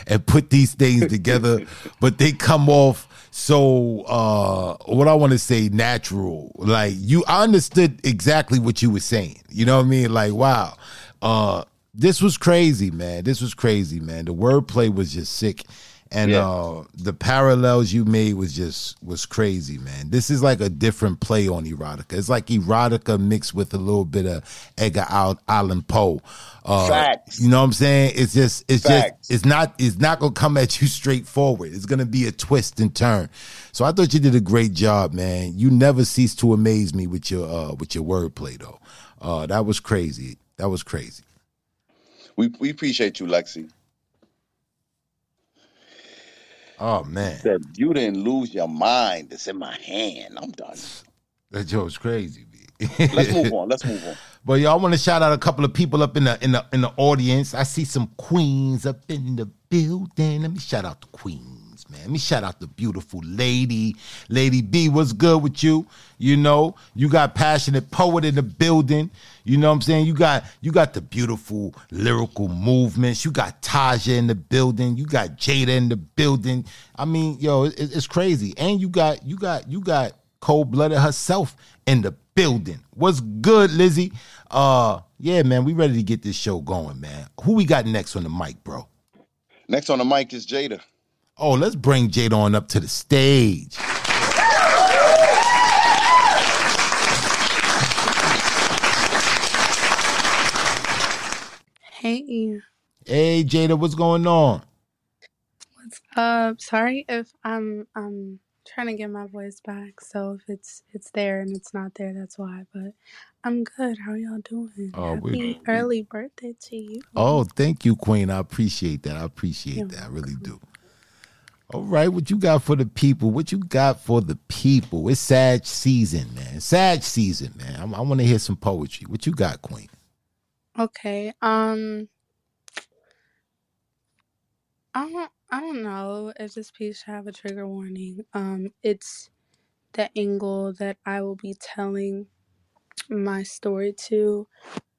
and put these things together, (laughs) but they come off so uh what I want to say natural. Like you I understood exactly what you were saying. You know what I mean? Like wow. Uh this was crazy, man. This was crazy, man. The wordplay was just sick. And Yeah. uh the parallels you made was just was crazy, man. This is like a different play on erotica. It's like erotica mixed with a little bit of Edgar Allan Poe. Uh, Facts. You know what I'm saying? It's just it's Facts. just it's not it's not gonna come at you straightforward. It's gonna be a twist and turn. So I thought you did a great job, man. You never cease to amaze me with your uh with your wordplay though. Uh, that was crazy. That was crazy. We we appreciate you, Lexi. Oh man, Said you didn't lose your mind. It's in my hand. I'm done. that joke's crazy. B. Let's move on. Let's move on. (laughs) But y'all want to shout out a couple of people up in the in the in the audience. I see some queens up in the building. Let me shout out the queens, man. Let me shout out the beautiful lady, Lady B. What's good with you? You know, you got passionate poet in the building. You know what I'm saying? You got you got the beautiful lyrical movements. You got Taja in the building. You got Jada in the building. I mean, yo, it, it's crazy. And you got you got you got cold blooded herself in the building. What's good, Lizzie? Uh, yeah, man, we ready to get this show going, man. Who we got next on the mic, bro? Next on the mic is Jada. Oh, let's bring Jada on up to the stage. Hey, Hey, Jada, what's going on? what's up? Sorry if I'm I'm trying to get my voice back. So if it's it's there and it's not there, that's why. But I'm good. How y'all doing? Oh, we. Happy early birthday to you. Oh, thank you, Queen. I appreciate that. I appreciate that. I really do. All right, what you got for the people? What you got for the people? It's sad season, man. Sad season, man. I'm- I, want to hear some poetry. What you got, Queen? Okay. Um, I don't I don't know if this piece should have a trigger warning. Um, it's the angle that I will be telling my story to.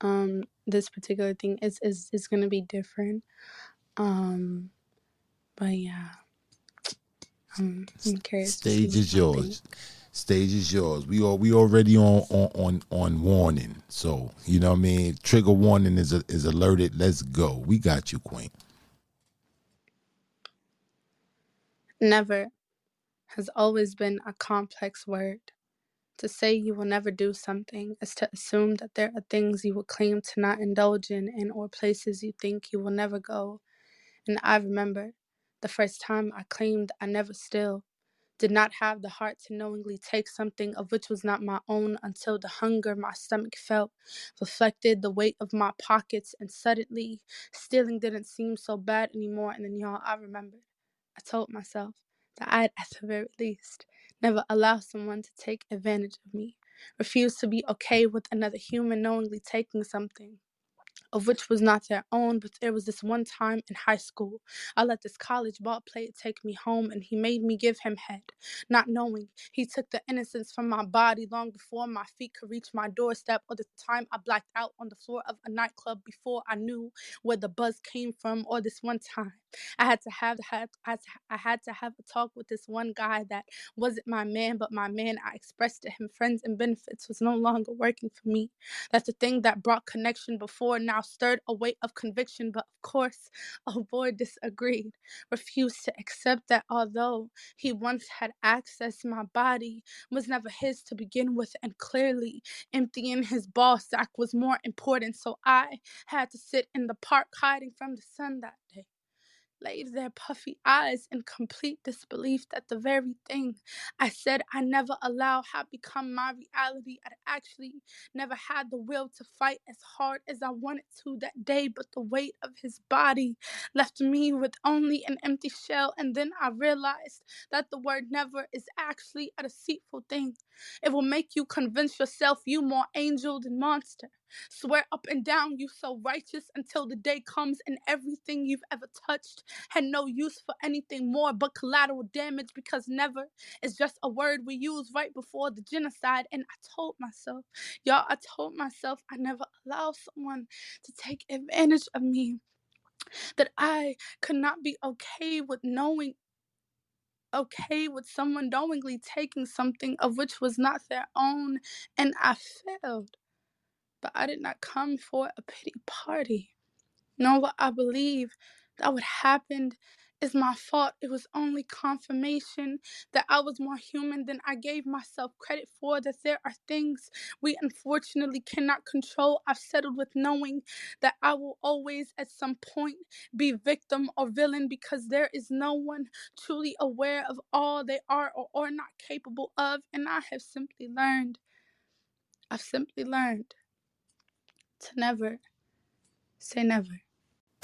Um, this particular thing is is is gonna be different. Um, but yeah. Um, I'm curious Stage is yours. Stage is yours. We are we already on on on, on warning. So you know what I mean. Trigger warning is is alerted. Let's go. We got you, Queen. Never has always been a complex word. To say you will never do something is to assume that there are things you will claim to not indulge in and or places you think you will never go. And I remember the first time I claimed I never still did not have the heart to knowingly take something of which was not my own until the hunger my stomach felt reflected the weight of my pockets and suddenly stealing didn't seem so bad anymore and then y'all I remembered. I told myself that I'd at the very least never allow someone to take advantage of me refuse to be okay with another human knowingly taking something of which was not their own, but there was this one time in high school. I let this college ball player take me home and he made me give him head. Not knowing, he took the innocence from my body long before my feet could reach my doorstep, or the time I blacked out on the floor of a nightclub before I knew where the buzz came from, or this one time. I had to have had I I had to have a talk with this one guy that wasn't my man, but my man. I expressed to him friends and benefits was no longer working for me. That the thing that brought connection before now stirred a weight of conviction, but of course, a boy disagreed, refused to accept that although he once had access, my body was never his to begin with, and clearly emptying his ball sack was more important. So I had to sit in the park hiding from the sun that day laid their puffy eyes in complete disbelief that the very thing I said I never allow had become my reality. I'd actually never had the will to fight as hard as I wanted to that day, but the weight of his body left me with only an empty shell. And then I realized that the word never is actually a deceitful thing. It will make you convince yourself you more angel than monster. Swear up and down you so righteous until the day comes and everything you've ever touched had no use for anything more but collateral damage because never is just a word we use right before the genocide. And I told myself, y'all, I told myself I never allow someone to take advantage of me. That I could not be okay with knowing okay with someone knowingly taking something of which was not their own, and I failed. I did not come for a pity party. No, what I believe that what happened is my fault. It was only confirmation that I was more human than I gave myself credit for, that there are things we unfortunately cannot control. I've settled with knowing that I will always, at some point, be victim or villain because there is no one truly aware of all they are or are not capable of. And I have simply learned, I've simply learned to never say never.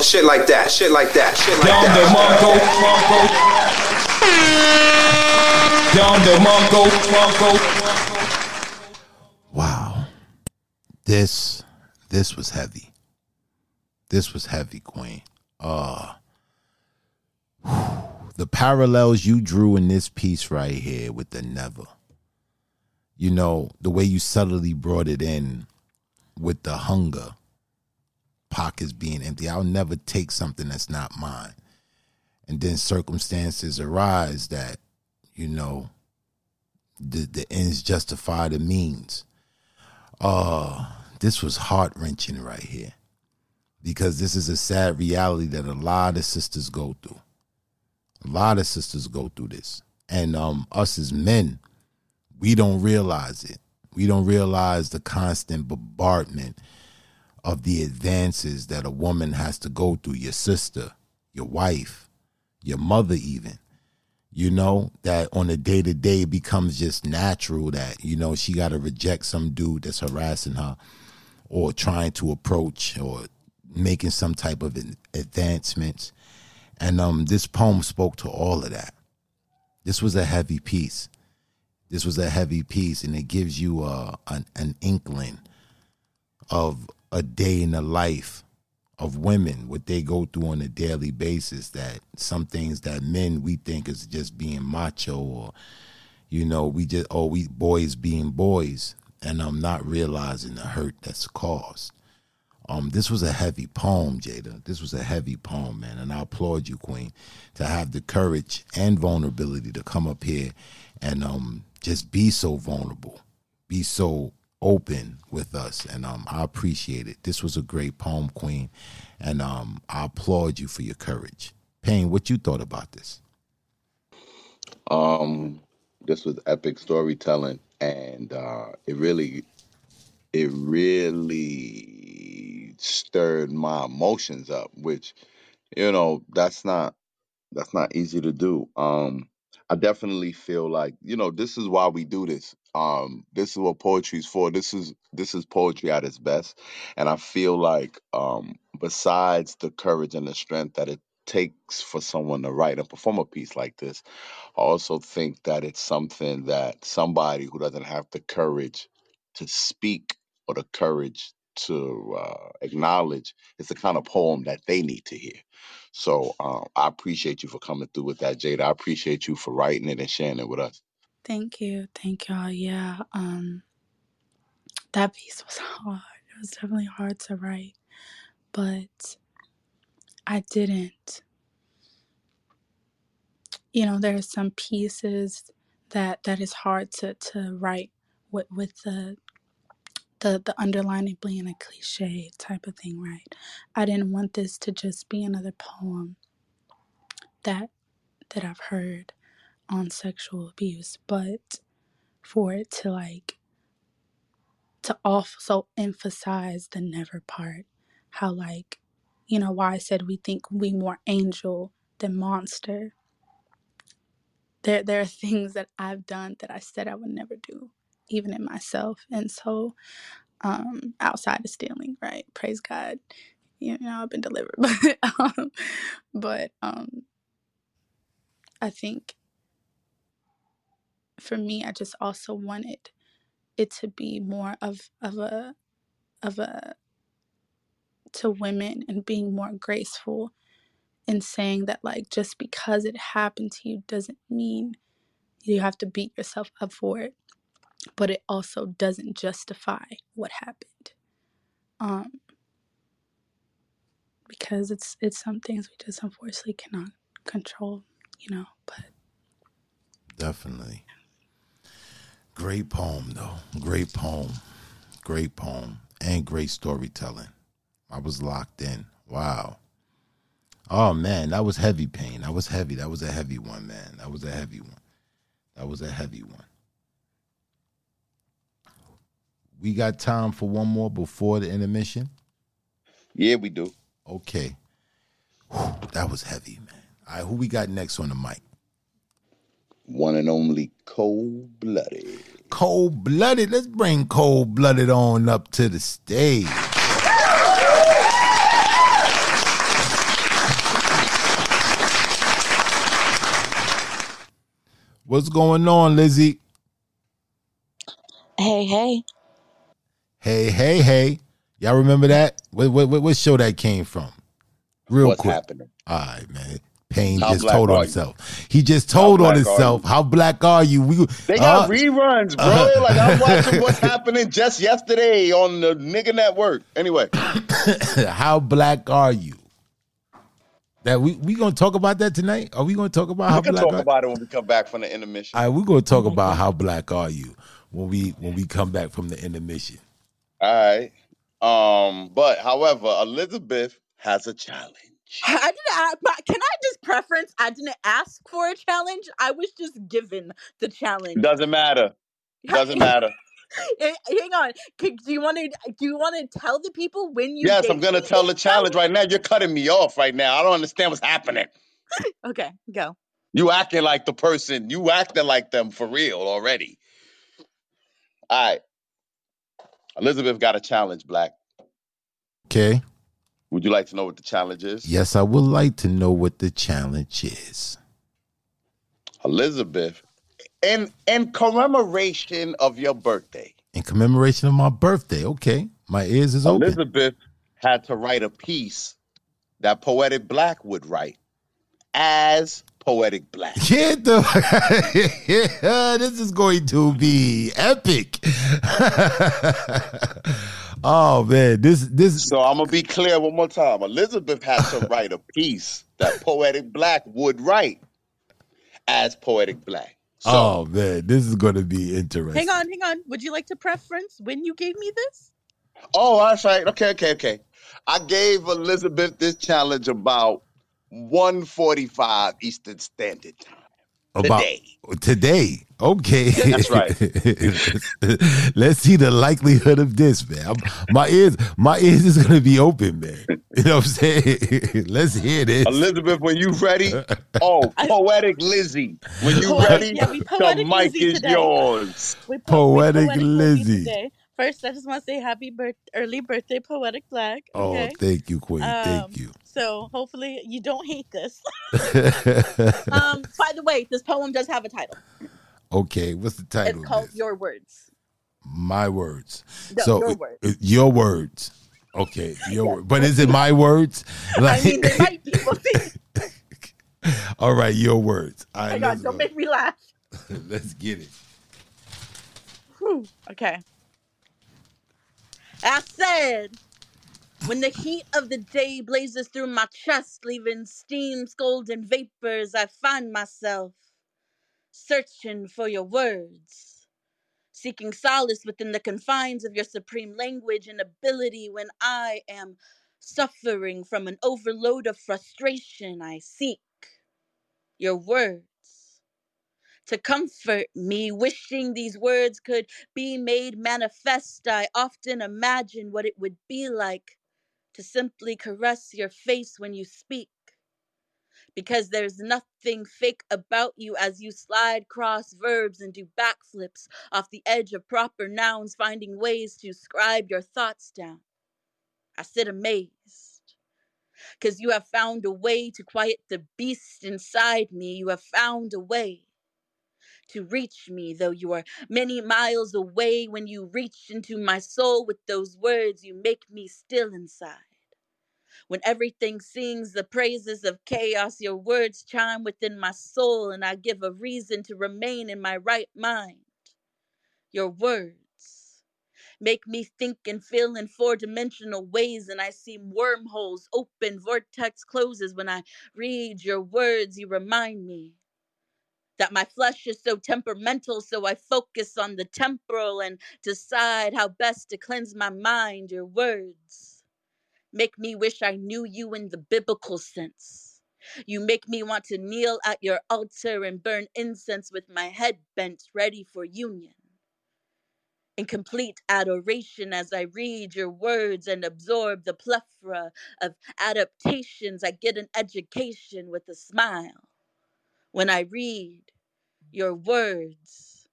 Shit like that, shit like that, shit like Down the that. Mongo, Mongo. Down the Mongo, Mongo. Wow. This this was heavy. This was heavy, Queen. Uh the parallels you drew in this piece right here with the never. You know, the way you subtly brought it in with the hunger, pockets being empty. I'll never take something that's not mine. And then circumstances arise that, you know, the, the ends justify the means. Uh, this was heart wrenching right here. Because this is a sad reality that a lot of sisters go through. A lot of sisters go through this. And um, us as men, we don't realize it. We don't realize the constant bombardment of the advances that a woman has to go through, your sister, your wife, your mother, even. You know, that on a day to day becomes just natural that, you know, she got to reject some dude that's harassing her or trying to approach or making some type of advancements. And um, this poem spoke to all of that. This was a heavy piece. This was a heavy piece, and it gives you uh, an, an inkling of a day in the life of women, what they go through on a daily basis. That some things that men we think is just being macho, or you know, we just oh we boys being boys, and I'm not realizing the hurt that's caused. Um, this was a heavy poem, Jada. This was a heavy poem, man, and I applaud you, Queen, to have the courage and vulnerability to come up here and um just be so vulnerable, be so open with us, and um, I appreciate it. This was a great poem, Queen, and um, I applaud you for your courage. Pain, what you thought about this? Um, this was epic storytelling, and uh, it really, it really stirred my emotions up. Which, you know, that's not that's not easy to do. Um, I definitely feel like you know this is why we do this. Um, this is what poetry's for. This is this is poetry at its best, and I feel like um, besides the courage and the strength that it takes for someone to write and perform a piece like this, I also think that it's something that somebody who doesn't have the courage to speak or the courage to uh, acknowledge is the kind of poem that they need to hear. So um, I appreciate you for coming through with that, Jada. I appreciate you for writing it and sharing it with us. Thank you. Thank y'all. Yeah. Um that piece was (laughs) hard. It was definitely hard to write. But I didn't you know, there are some pieces that that is hard to to write with with the the the underlining being a cliche type of thing, right? I didn't want this to just be another poem that that I've heard on sexual abuse, but for it to like to also emphasize the never part, how like you know why I said we think we more angel than monster. There there are (laughs) things that I've done that I said I would never do, even in myself, and so um, outside of stealing, right? Praise God. You know, I've been delivered. (laughs) But um, but um I think for me I just also wanted it to be more of of a of a to women and being more graceful in saying that like just because it happened to you doesn't mean you have to beat yourself up for it but it also doesn't justify what happened um because it's it's some things we just unfortunately cannot control you know but Definitely. Great poem, though. Great poem. Great poem. And great storytelling. I was locked in. Wow. Oh, man. That was heavy pain. That was heavy. That was a heavy one, man. That was a heavy one. That was a heavy one. we got time for one more before the intermission? Yeah, we do. Okay. Whew, that was heavy, man. All right, who we got next on the mic? One and only Cold Blooded. Cold Blooded. Let's bring Cold Blooded on up to the stage. What's going on, Lizzie? Hey, hey. Hey, hey, hey. Y'all remember that? What, what, what, show that came from? Real What's quick. happening? All right, man. Pain How just told on himself. He just told on himself. How black are you? We They got uh, reruns, bro. like I'm (laughs) watching what's happening just yesterday on the nigga network. Anyway, (coughs) how black are you? That we we gonna talk about that tonight? Are we gonna talk about how we can black talk are about it when we come back from the intermission. All right, we're gonna talk about how black are you when we when we come back from the intermission. All right. Um, but however, Elizabeth has a challenge. I didn't. ask, but can I just preference? I didn't ask for a challenge. I was just given the challenge. Doesn't matter. Doesn't matter. (laughs) Hang on. Do you want to? Do you want to tell the people when you? Yes, I'm gonna tell the challenge right now. You're cutting me off right now. I don't understand what's happening. (laughs) Okay, go. You acting like the person. You acting like them for real already. All right. Elizabeth got a challenge, Black. Okay. Would you like to know what the challenge is? Yes, I would like to know what the challenge is. Elizabeth, in in commemoration of your birthday, In commemoration of my birthday. Okay. My ears is open. Elizabeth had to write a piece that Poetic Black would write as Poetic Black. (laughs) Get the (laughs) yeah, this is going to be epic. (laughs) oh man, this this So I'm gonna be clear one more time. Elizabeth had to write a piece that Poetic Black would write as Poetic Black. oh man, this is going to be interesting. Hang on, hang on. Would you like to preference when you gave me this? Oh, that's right. Okay, okay, okay. I gave Elizabeth this challenge about 145 Eastern Standard Time. About Today. today. Okay. That's right. (laughs) Let's see the likelihood of this, man. I'm- my ears, my ears is gonna be open, man. (laughs) You know what I'm saying? (laughs) Let's hear this. Elizabeth, when you ready, oh, poetic Lizzie, when you Poetic- ready, yeah, the mic Lizzie is today. yours. We po- we Poetic Lizzie Lizzie. First, I just want to say happy birth, early birthday, Poetic Black. Oh, Okay. thank you, Queen. Um, Thank you. So hopefully you don't hate this. (laughs) (laughs) um, by the way, this poem does have a title. okay, what's the title? It's called? Your Words. My words. No, so your words. your words. Okay, (laughs) your word. But is it my words? I mean, might be. All right, your words. All Oh my God, don't go. make me laugh. let's get it. Whew. Okay. I said, when the heat of the day blazes through my chest, leaving steam, golden vapors, I find myself searching for your words, seeking solace within the confines of your supreme language and ability when I am suffering from an overload of frustration. I seek your words to comfort me, wishing these words could be made manifest. I often imagine what it would be like to simply caress your face when you speak. Because there's nothing fake about you as you slide cross verbs and do backflips off the edge of proper nouns, finding ways to scribe your thoughts down. I sit amazed because you have found a way to quiet the beast inside me. You have found a way to reach me, though you are many miles away. When you reach into my soul with those words, you make me still inside. When everything sings the praises of chaos, your words chime within my soul, and I give a reason to remain in my right mind. Your words make me think and feel in four dimensional ways, and I see wormholes open, vortex closes. When I read your words, you remind me that my flesh is so temperamental, so I focus on the temporal and decide how best to cleanse my mind. Your words make me wish I knew you in the biblical sense. You make me want to kneel at your altar and burn incense with my head bent, ready for union. In complete adoration as I read your words and absorb the plethora of adaptations, I get an education with a smile. When I read your words.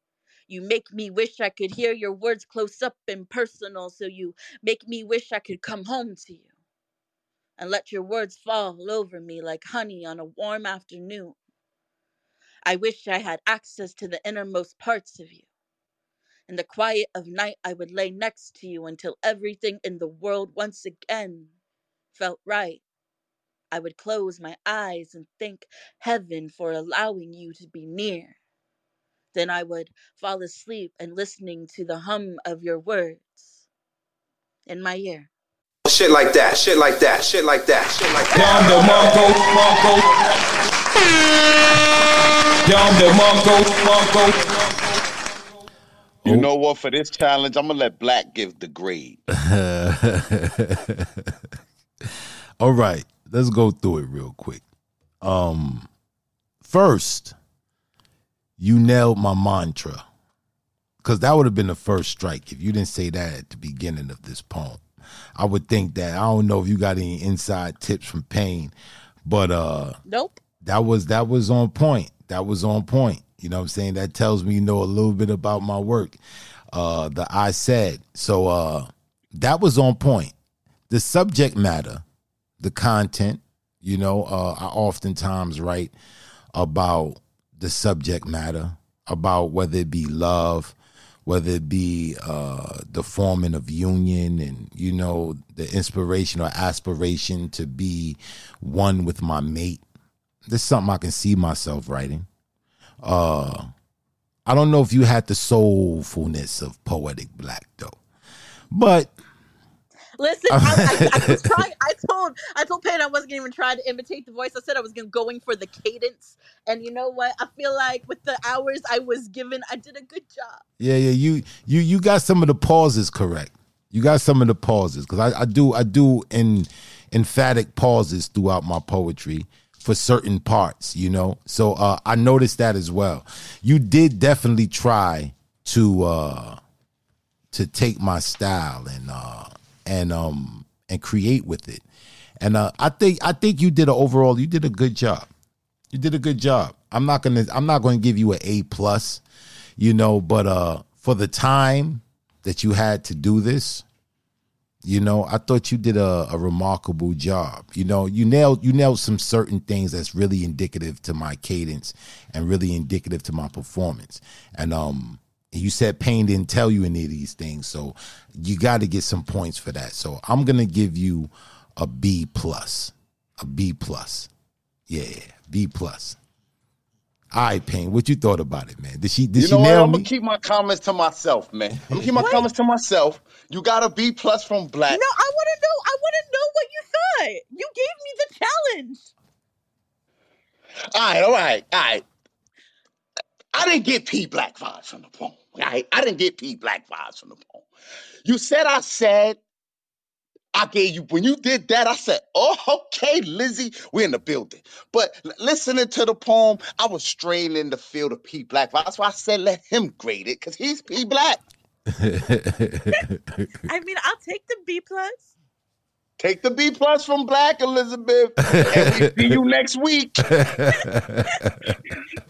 You make me wish I could hear your words close up and personal, so you make me wish I could come home to you and let your words fall over me like honey on a warm afternoon. I wish I had access to the innermost parts of you. In the quiet of night, I would lay next to you until everything in the world once again felt right. I would close my eyes and thank heaven for allowing you to be near. Then I would fall asleep and listening to the hum of your words in my ear. Shit like that, shit like that, shit like that, shit like Down the Mongo, Mongo. Down the Mongo, Mongo. You know what? For this challenge, I'm gonna let Black give the grade. (laughs) All right, let's go through it real quick. Um, first, you nailed my mantra because that would have been the first strike if you didn't say that at the beginning of this poem. I would think that I don't know if you got any inside tips from Pain, but uh, Nope. that was that was on point. That was on point. You know what I'm saying? That tells me you know a little bit about my work. Uh the I said. So uh that was on point. The subject matter, the content, you know, uh I oftentimes write about the subject matter, about whether it be love, whether it be uh, the forming of union and you know the inspiration or aspiration to be one with my mate. This is something i can see myself writing. Uh i don't know if you had the soulfulness of poetic black though. But Listen, I, I, I (laughs) was trying. I told I told Pain I wasn't gonna even try to imitate the voice. I said I was gonna going for the cadence. And you know what? I feel like with the hours I was given, I did a good job. Yeah, yeah. You you you got some of the pauses correct. You got some of the pauses because I, I do I do in emphatic pauses throughout my poetry for certain parts. You know, so uh, I noticed that as well. You did definitely try to uh, to take my style and uh, and um and create with it. And uh, I think I think you did a overall you did a good job. You did a good job. I'm not gonna I'm not gonna give you an A plus, you know, but uh for the time that you had to do this, you know, I thought you did a, a remarkable job. You know, you nailed you nailed some certain things that's really indicative to my cadence and really indicative to my performance. And um you said pain didn't tell you any of these things, so you got to get some points for that. So I'm gonna give you a B plus, a B plus. Yeah, B plus. All right, Pain. What you thought about it, man? Did she did you she know what? nail I'm me? gonna keep my comments to myself, man. I'm gonna keep my comments to myself. You got a B plus from Black. No, I want to know. I want to know what you thought. You gave me the challenge. All right, all right, all right. I didn't get P Black vibes from the poem. Right, I didn't get P Black vibes from the poem. You said I said. I gave you when you did that. I said, "Oh, okay, Lizzie, we're in the building." But l- listening to the poem, I was straining to feel the P Black. That's why I said let him grade it because he's P Black. I mean, I'll take the B plus. Take the B plus from Black Elizabeth, and we see you next week. (laughs)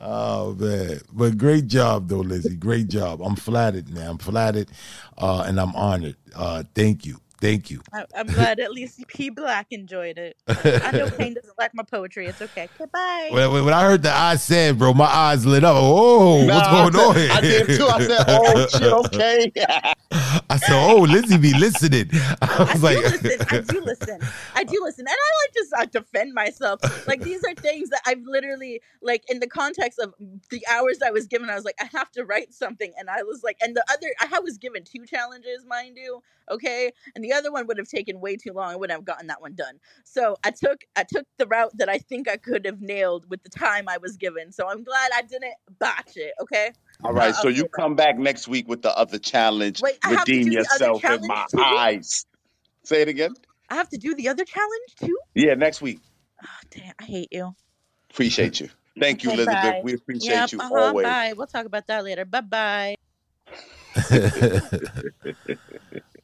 oh man, but great job though, Lizzie. Great job. I'm flattered, man. I'm flattered, uh, and I'm honored. Uh, thank you, thank you. I, I'm glad at least P Black enjoyed it. I know Pain doesn't like my poetry. It's okay. Goodbye. When, when when I heard the I said, bro, my eyes lit up. Oh, Nah, what's going I on here? I did too. I said, "Oh shit, (laughs) okay." (laughs) (laughs) I said, oh, Lizzie be listening. (laughs) I was like, listen, I do (laughs) listen. I do listen, and I like just uh, defend myself. Like these are things that I've literally like in the context of the hours I was given. I was like, I have to write something, and I was like, and the other I was given two challenges, mind you, okay, and the other one would have taken way too long. I wouldn't have gotten that one done. So I took I took the route that I think I could have nailed with the time I was given. So I'm glad I didn't botch it. Okay. All right, so you come back next week with the other challenge. Wait, I have to Redeem do the other yourself in my too? eyes. Say it again. I have to do the other challenge too. Yeah, next week. Damn, I hate you. Appreciate you. Thank you, Okay, Elizabeth. bye. We appreciate Yep, you uh-huh, always. Bye. We'll talk about that later. Bye bye. (laughs)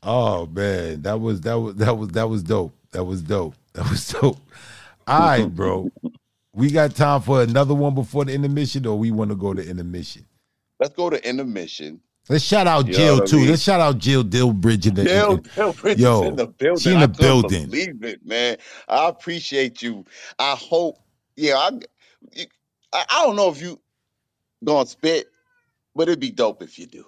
oh man, that was that was that was that was dope. That was dope. (laughs) That was dope. All right, bro. (laughs) We got time for another one before the intermission, or we want to go to intermission. Let's go to intermission. Let's shout out You Jill what I too. mean? Let's shout out Jill Dillbridge in the Bill, in- yo, in the building. she in the couldn't building. Believe it, man. I appreciate you. I hope. Yeah, I. I, I don't know if you gonna spit, but it'd be dope if you do.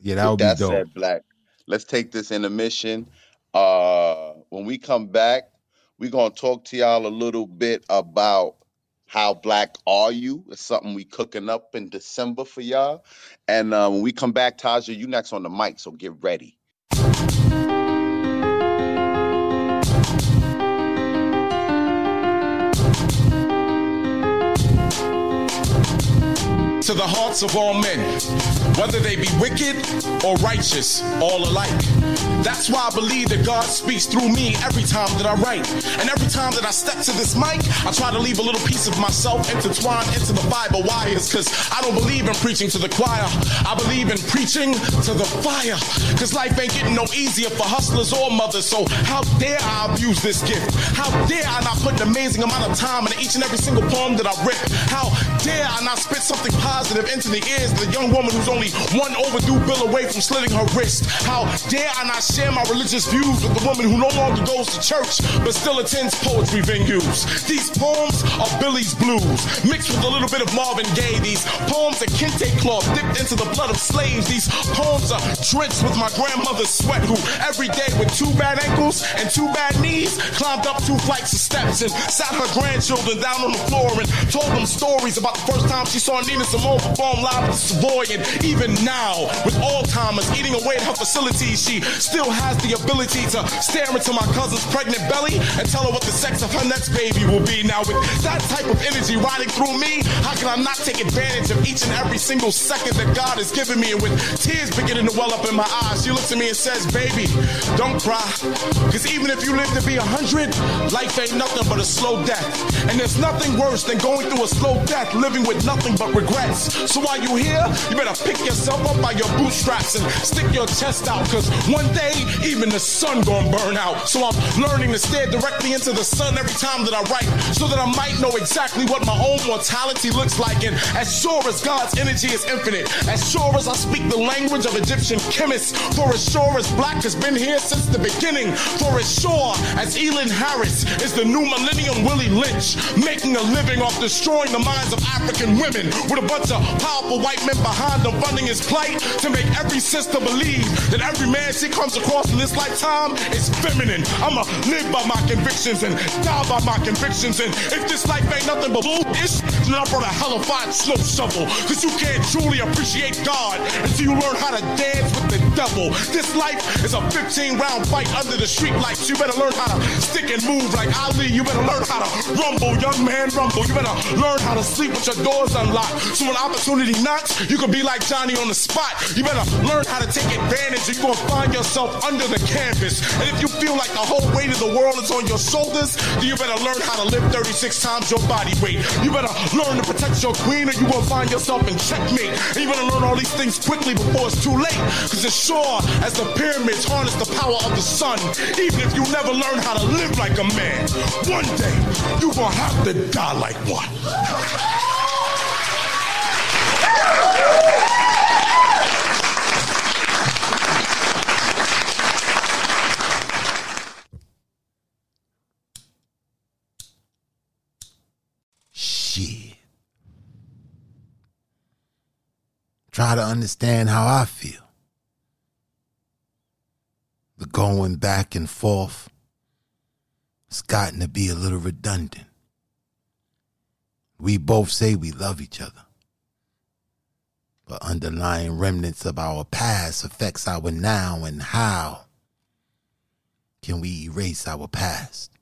Yeah, that would be dope. said, Black, let's take this intermission. Uh, when we come back, we're gonna talk to y'all a little bit about how black are you? It's something we cooking up in December for y'all. And uh, when we come back, Taja, you next on the mic, so get ready. To the hearts of all men, whether they be wicked or righteous, all alike. That's why I believe that God speaks through me every time that I write. And every time that I step to this mic, I try to leave a little piece of myself intertwined into the fiber wires, because I don't believe in preaching to the choir. I believe in preaching to the fire, because life ain't getting no easier for hustlers or mothers. So how dare I abuse this gift? How dare I not put an amazing amount of time into each and every single poem that I rip? How dare I not spit something positive into the ears of the young woman who's only one overdue bill away from slitting her wrist? How dare I not share my religious views with the woman who no longer goes to church but still attends poetry venues? These poems are Billie's blues mixed with a little bit of Marvin Gaye. These poems are kente cloth dipped into the blood of slaves. These poems are drenched with my grandmother's sweat, who every day with two bad ankles and two bad knees climbed up two flights of steps and sat her grandchildren down on the floor and told them stories about first time she saw Nina Simone perform live at the Savoy. And even now, with Alzheimer's eating away at her facilities, she still has the ability to stare into my cousin's pregnant belly and tell her what the sex of her next baby will be. Now, with that type of energy riding through me, how can I not take advantage of each and every single second that God has given me? And with tears beginning to well up in my eyes, she looks at me and says, Baby, don't cry. Because even if you live to be a hundred, life ain't nothing but a slow death. And there's nothing worse than going through a slow death, living with nothing but regrets. So while you're here, you better pick yourself up by your bootstraps and stick your chest out. Cause one day, even the sun gonna burn out. So I'm learning to stare directly into the sun every time that I write, so that I might know exactly what my own mortality looks like. And as sure as God's energy is infinite, as sure as I speak the language of Egyptian chemists, for as sure as black has been here since the beginning, for as sure as Elin Harris is the new millennium Willie Lynch, making a living off destroying the minds of African women with a bunch of powerful white men behind them funding his plight to make every sister believe that every man she comes across in this lifetime is feminine. I'ma live by my convictions and die by my convictions. And if this life ain't nothing but bullshit, then I brought a hellified snow shovel. Cause you can't truly appreciate God until you learn how to dance with the devil. This life is a 15 round fight under the street lights. You better learn how to stick and move like Ali. You better learn how to rumble, young man, rumble. You better learn how to sleep with your doors unlocked. So when opportunity knocks, you can be like Johnny on the spot. You better learn how to take advantage, or you're gonna find yourself under the canvas. And if you feel like the whole weight of the world is on your shoulders, then you better learn how to lift 36 times your body weight. You better learn to protect your queen, or you gonna find yourself in checkmate. And you better learn all these things quickly before it's too late. Cause as sure as the pyramids harness the power of the sun, even if you never learn how to live like a man, one day you gonna have to die like one. Shit. Try to understand how I feel. The going back and forth, has gotten to be a little redundant. We both say we love each other. But underlying remnants of our past affects our now and how can we erase our past?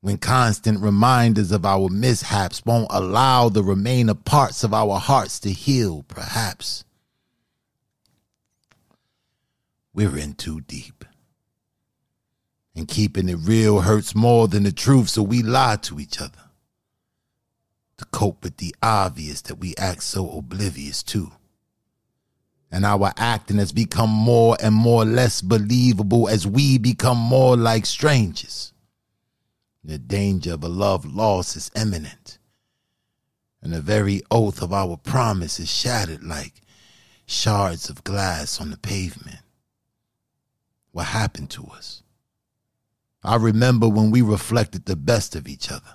When constant reminders of our mishaps won't allow the remainder parts of our hearts to heal, perhaps we're in too deep. And keeping it real hurts more than the truth, so we lie to each other to cope with the obvious that we act so oblivious to. And our acting has become more and more less believable as we become more like strangers. The danger of a love lost is imminent, and the very oath of our promise is shattered like shards of glass on the pavement. What happened to us? I remember when we reflected the best of each other,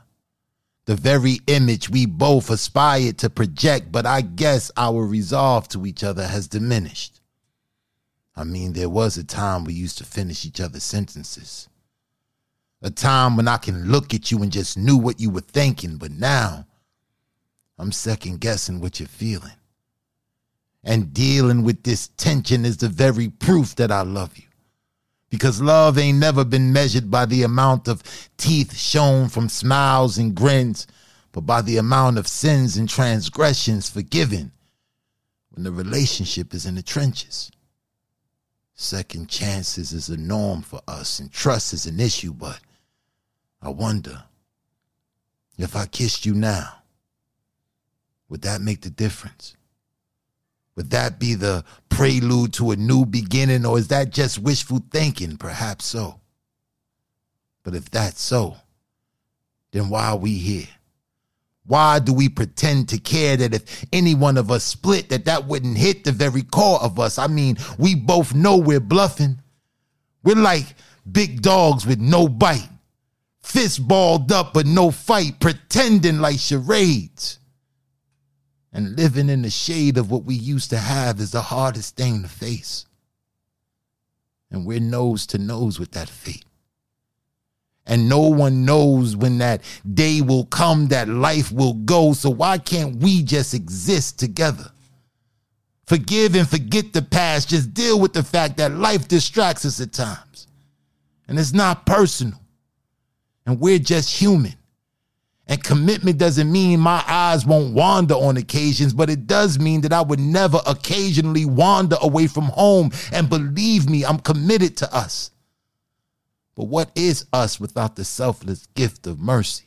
The very image we both aspired to project, but I guess our resolve to each other has diminished. I mean, there was a time we used to finish each other's sentences. A time when I can look at you and just knew what you were thinking, but now I'm second guessing what you're feeling. And dealing with this tension is the very proof that I love you. Because love ain't never been measured by the amount of teeth shown from smiles and grins, but by the amount of sins and transgressions forgiven when the relationship is in the trenches. Second chances is a norm for us, and trust is an issue, but I wonder if I kissed you now, would that make the difference? Would that be the prelude to a new beginning, or is that just wishful thinking? Perhaps so. But if that's so, then why are we here? Why do we pretend to care that if any one of us split, that that wouldn't hit the very core of us? I mean, we both know we're bluffing. We're like big dogs with no bite, fist balled up but no fight, pretending like charades. And living in the shade of what we used to have is the hardest thing to face. And we're nose to nose with that fate. And no one knows when that day will come, that life will go. So why can't we just exist together? Forgive and forget the past. Just deal with the fact that life distracts us at times. And it's not personal. And we're just human. And commitment doesn't mean my eyes won't wander on occasions, but it does mean that I would never occasionally wander away from home. And believe me, I'm committed to us. But what is us without the selfless gift of mercy?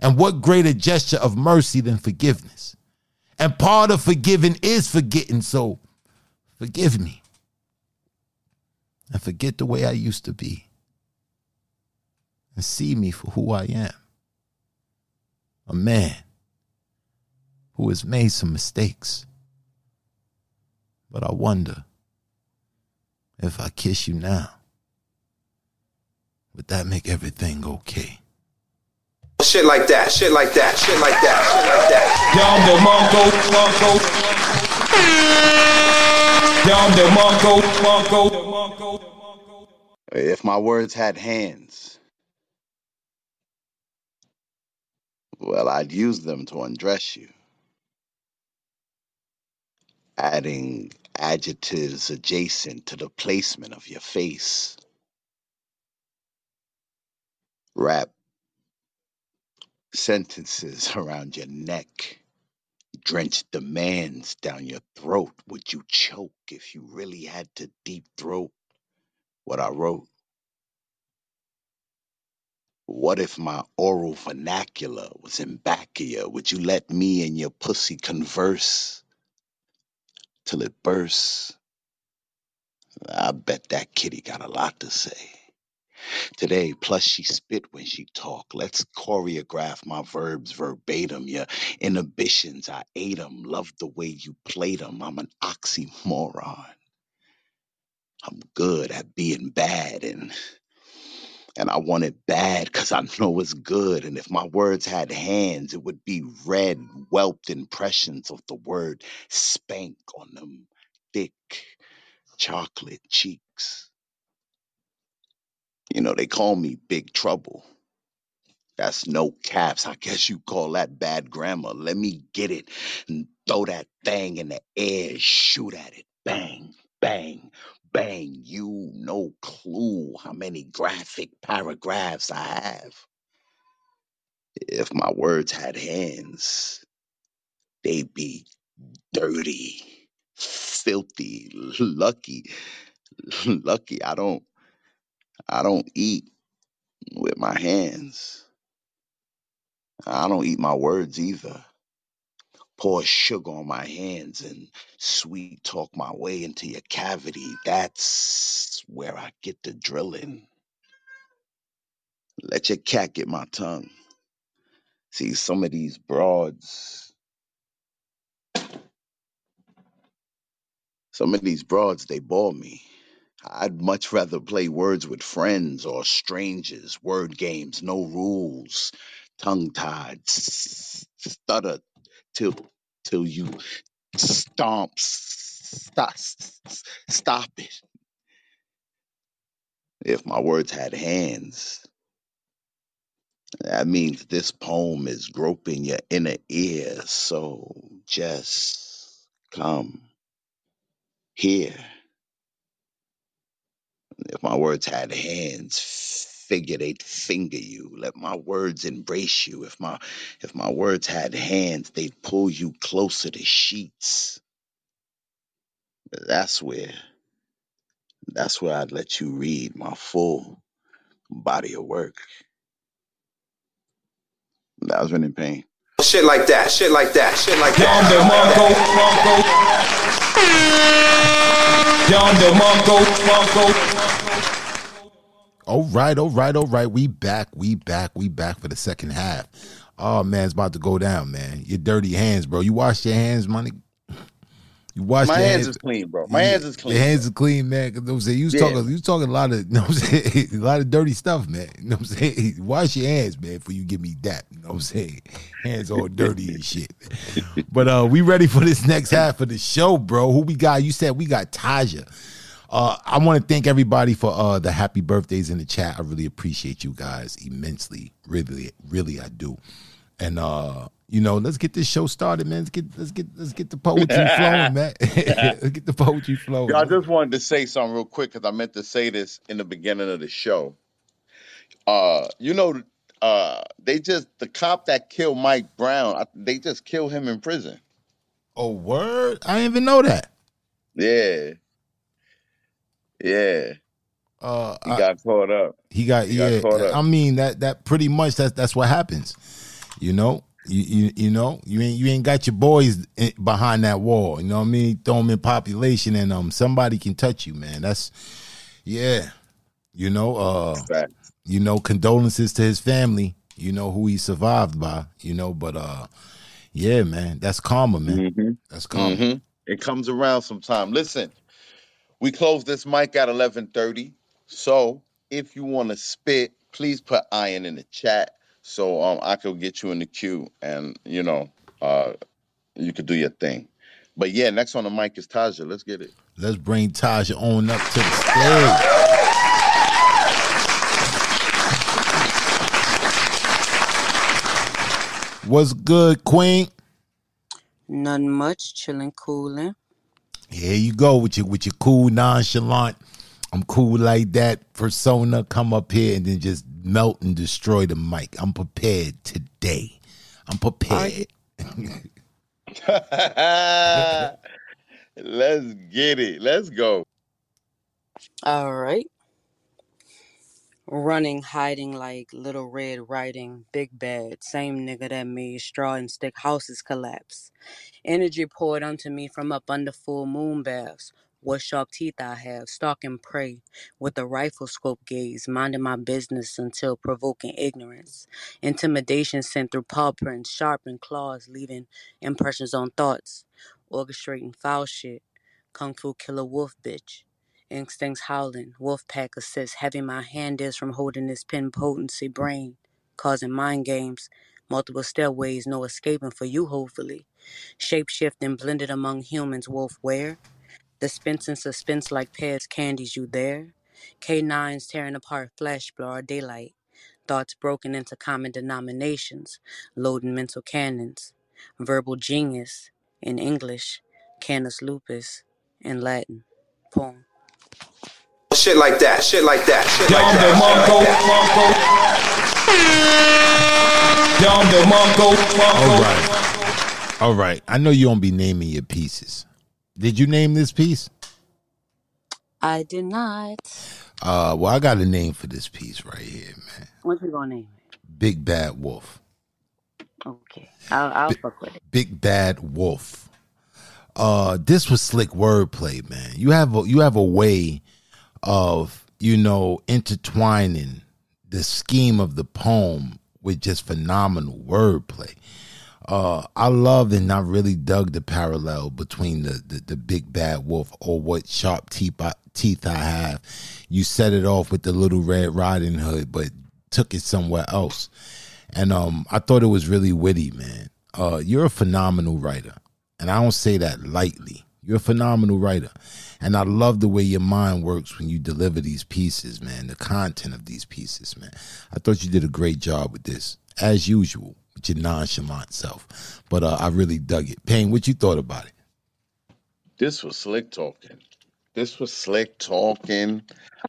And what greater gesture of mercy than forgiveness? And part of forgiving is forgetting. So forgive me. And forget the way I used to be. And see me for who I am a man who has made some mistakes. But I wonder if I kiss you now, would that make everything okay? Shit like that, shit like that, shit like that, shit like that. Yum the Mongo, Mongo. Yum the Mongo, Mongo. If my words had hands, well, I'd use them to undress you, adding adjectives adjacent to the placement of your face. Wrap sentences (laughs) around your neck, drench demands down your throat. Would you choke if you really had to deep throat what I wrote? What if my oral vernacular was in you? Would you let me and your pussy converse till it bursts? I bet that kitty got a lot to say. Today, plus she spit when she talk. Let's choreograph my verbs verbatim. Your inhibitions, I ate 'em. Love the way you played 'em. I'm an oxymoron. I'm good at being bad and and I want it bad because I know it's good. And if my words had hands, it would be red, whelped impressions of the word spank on them thick chocolate cheeks. You know, they call me Big Trouble. That's no caps. I guess you call that bad grammar. Let me get it and throw that thing in the air, shoot at it. Bang, bang, bang. You no clue how many graphic paragraphs I have. If my words had hands, they'd be dirty, filthy, lucky. Lucky I don't I don't eat with my hands. I don't eat my words either. Pour sugar on my hands and sweet talk my way into your cavity. That's where I get the drilling. Let your cat get my tongue. See, some of these broads, some of these broads, they bore me. I'd much rather play words with friends or strangers, word games, no rules. tongue tied, stutter till till you stomp, stop, stop it. If my words had hands, that means this poem is groping your inner ear. So just come here. If my words had hands, figure they'd finger you. Let my words embrace you. If my if my words had hands, they'd pull you closer to sheets. That's where that's where I'd let you read my full body of work. That was in pain. Shit like that, shit like that, shit like that. Yonder Mongo, Mongo. All right, all right, all right. We back, we back, we back for the second half. Oh man, it's about to go down, man. Your dirty hands, bro. You wash your hands, money. You wash My your hands is clean, bro. My hands is clean. Your hands is clean, man. Cause I'm saying you was Yeah. talking, you was talking a lot of, (laughs) you know what I'm saying, (laughs) a lot of dirty stuff, man. You know what I'm saying? (laughs) Wash your hands, man, before you give me that. You know what I'm saying? Hands all dirty and shit. But uh, we ready for this next half of the show, bro. Who we got? You said we got Taja. Uh, I want to thank everybody for uh, the happy birthdays in the chat. I really appreciate you guys immensely. Really, really, I do. And uh, you know, let's get this show started, man. Let's get let's get let's get the poetry (laughs) flowing, man. (laughs) let's get the poetry flowing. Yo, I just wanted to say something real quick because I meant to say this in the beginning of the show. Uh, you know, uh, they just the cop that killed Mike Brown, I- they just killed him in prison. Oh, word! I didn't even know that. Yeah, yeah. Uh, He I- got caught up. He got He got yeah. caught up. I mean that that pretty much that's that's what happens. You know, you you you know you ain't you ain't got your boys in- behind that wall. You know what I mean? Throw them in population and um somebody can touch you, man. That's yeah. You know, uh, you know, condolences to his family. You know who he survived by. You know, but uh, yeah, man, that's karma, man. That's karma. Mhm. It comes around sometime. Listen, we close this mic at eleven thirty. So if you want to spit, please put iron in the chat so um I could get you in the queue and you know uh you could do your thing. But yeah, next on the mic is Taja. Let's get it. Let's bring Taja on up to the stage. What's good, Queen? None much, chilling, cooling. Here you go with your with your cool nonchalant. I'm cool like that persona. Come up here and then just melt and destroy the mic. I'm prepared today. I'm prepared. (laughs) Let's get it. Let's go. All right. Running, hiding like Little Red Riding, Big Bad, same nigga that made straw and stick houses collapse. Energy poured onto me from up under full moon baths. What sharp teeth I have, stalking prey with a rifle scope gaze, minding my business until provoking ignorance. Intimidation sent through paw prints, sharpened claws, leaving impressions on thoughts. Orchestrating foul shit, kung fu killer wolf bitch. Instincts howling, wolf pack assist, heavy my hand is from holding this pin potency brain, causing mind games. Multiple stairways, no escaping for you, hopefully. Shape shifting, blended among humans, wolf where? Dispense and suspense like Pez candies, you there? K9s tearing apart flesh, blur daylight. Thoughts broken into common denominations, loading mental cannons. Verbal genius in English, canis lupus in Latin. Poem. Shit like that, shit like that, shit like Yonder that. Yonder Mongo, All right. All right. I know you don't be naming your pieces. Did you name this piece? I did not. Uh well, I got a name for this piece right here, man. What you gonna name it? Big Bad Wolf. Okay. I'll, I'll fuck with it. Big Bad Wolf. Uh, this was slick wordplay, man. You have a you have a way of you know intertwining the scheme of the poem with just phenomenal wordplay. Uh, I loved and I really dug the parallel between the, the the big bad wolf or what sharp teeth I, teeth I have. You set it off with the little red riding hood, but took it somewhere else and um, I thought it was really witty, man. Uh, you're a phenomenal writer, and I don't say that lightly. You're a phenomenal writer, and I love the way your mind works when you deliver these pieces, man. The content of these pieces, man. I thought you did a great job with this, as usual, with your nonchalant self. But uh, I really dug it. Pain, what you thought about it? This was slick talking. This was slick talking.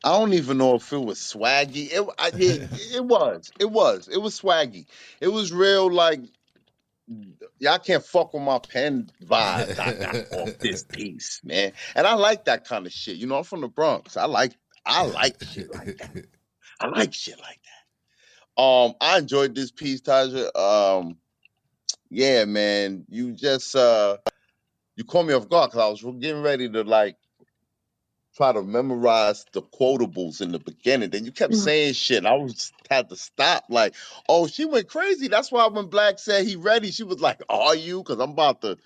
I don't even know if it was swaggy. It, I, it, (laughs) it was. It was. It was swaggy. It was real. Like y'all can't fuck with my pen vibe I got (laughs) off this piece, man. And I like that kind of shit. You know, I'm from the Bronx. I like. I like (laughs) shit like that. I like shit like that. Um, I enjoyed this piece, Taja. Um, yeah, man. You just uh, you caught me off guard because I was getting ready to like try to memorize the quotables in the beginning. Then you kept Mm. saying shit. And I was had to stop. Like, oh, she went crazy. That's why when Black said he ready, she was like, "Are you?" Because I'm about to.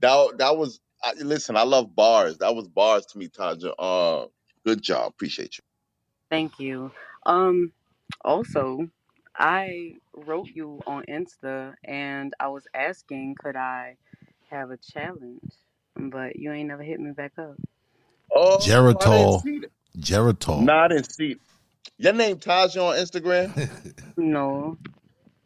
That that was. I, listen, I love bars. That was bars to me, Taja. Uh, good job. Appreciate you. Thank you. Um, also, I wrote you on Insta and I was asking could I have a challenge, but you ain't never hit me back up. Oh, I didn't Geritol. see. Geritol. No, I didn't see. it. Your name Taja on Instagram? (laughs) No.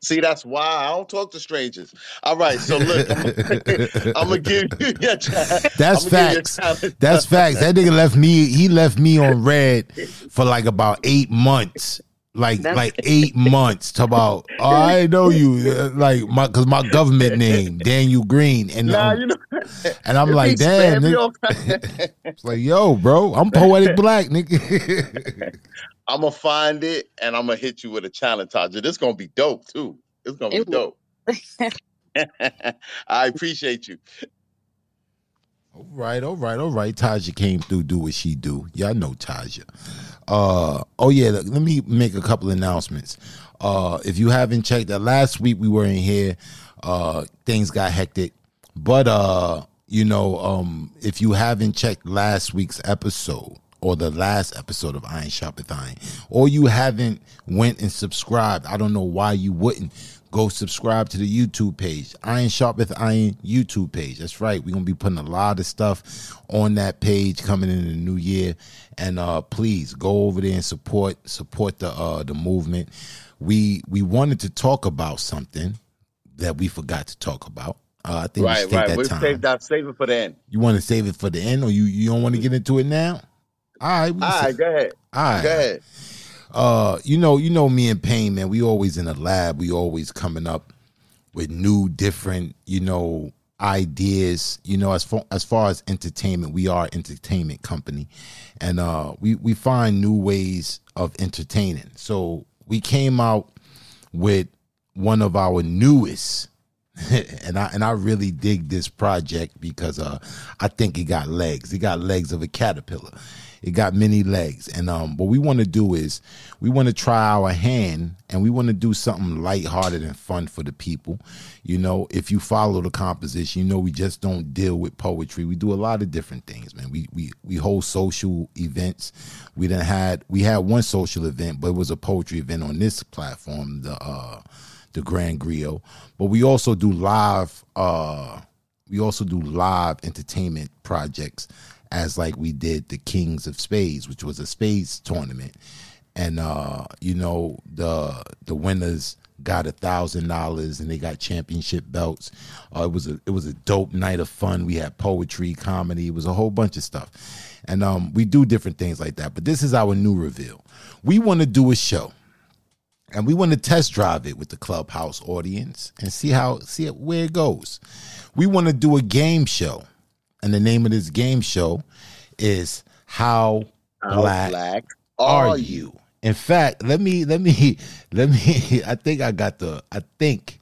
See, that's why I don't talk to strangers. All right, so look, I'm gonna (laughs) give you your challenge. That's I'm gonna give you a facts. challenge. That's facts. That nigga left me. He left me on red for like about eight months. Like That's- like eight months. To about oh, I know you uh, like my because my government name Daniel Green and Nah, um, you know, (laughs) and I'm like damn. nigga. (laughs) It's like yo, bro, I'm poetic (laughs) black, nigga. I'm gonna find it and I'm gonna hit you with a challenge, Taja. This gonna be dope too. It's gonna be It will. dope. I appreciate you. All right, all right, all right. Taja came through, do what she do. Y'all know Taja. Uh, oh yeah, let me make a couple announcements. Uh, if you haven't checked that last week we were in here, uh, things got hectic. But uh, you know, um, if you haven't checked last week's episode or the last episode of Iron Sharpeth Iron, or you haven't went and subscribed, I don't know why you wouldn't go subscribe to the YouTube page, Iron Sharpeth Iron YouTube page. That's right. We're gonna be putting a lot of stuff on that page coming in the new year. And uh please go over there and support support the uh the movement. We we wanted to talk about something that we forgot to talk about. Uh, I think we Right, take right. that We'll time. save that. Save it for the end. You want to save it for the end, or you you don't want to get into it now? All right. All right, can All sa- right, go ahead. all right. Go ahead. Uh, you know, you know me and Pain, man. We always in the lab. We always coming up with new, different, you know, ideas. You know, as far as far as entertainment, we are entertainment company, and uh, we we find new ways of entertaining. So we came out with one of our newest. (laughs) and I and I really dig this project because uh I think it got legs. It got legs of a caterpillar. It got many legs. And um what we want to do is we want to try our hand and we want to do something lighthearted and fun for the people. You know, if you follow the composition, you know we just don't deal with poetry. We do a lot of different things, man. We we we hold social events. We done had we had one social event, but it was a poetry event on this platform, the uh the Grand Griot. But we also do live uh we also do live entertainment projects as like we did the Kings of Spades, which was a spades tournament. And uh, you know, the the winners got a thousand dollars and they got championship belts. Uh, it was a it was a dope night of fun. We had poetry, comedy, it was a whole bunch of stuff. And um we do different things like that. But this is our new reveal. We want to do a show and we want to test drive it with the clubhouse audience and see how see where it goes. We want to do a game show, and the name of this game show is "How How Black, black Are You?" In fact, let me let me (laughs) let me. I think I got the. I think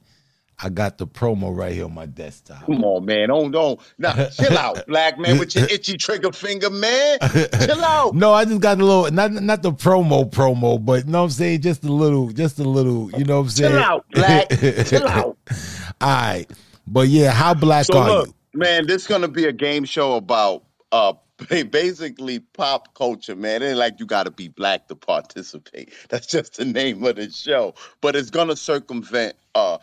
I got the promo right here on my desktop. Come on, man. Oh, don't don't. Nah, chill out, (laughs) black man, with your itchy trigger finger, man. Chill out. (laughs) No, I just got a little not not the promo promo, but you know what I'm saying? Just a little, just a little, you know what I'm saying? Chill out, black. Chill out. All right. But yeah, how black So are look, you? Man, this is gonna be a game show about uh (laughs) basically pop culture, man. It ain't like you got to be black to participate. (laughs) That's just the name of the show. But it's gonna circumvent uh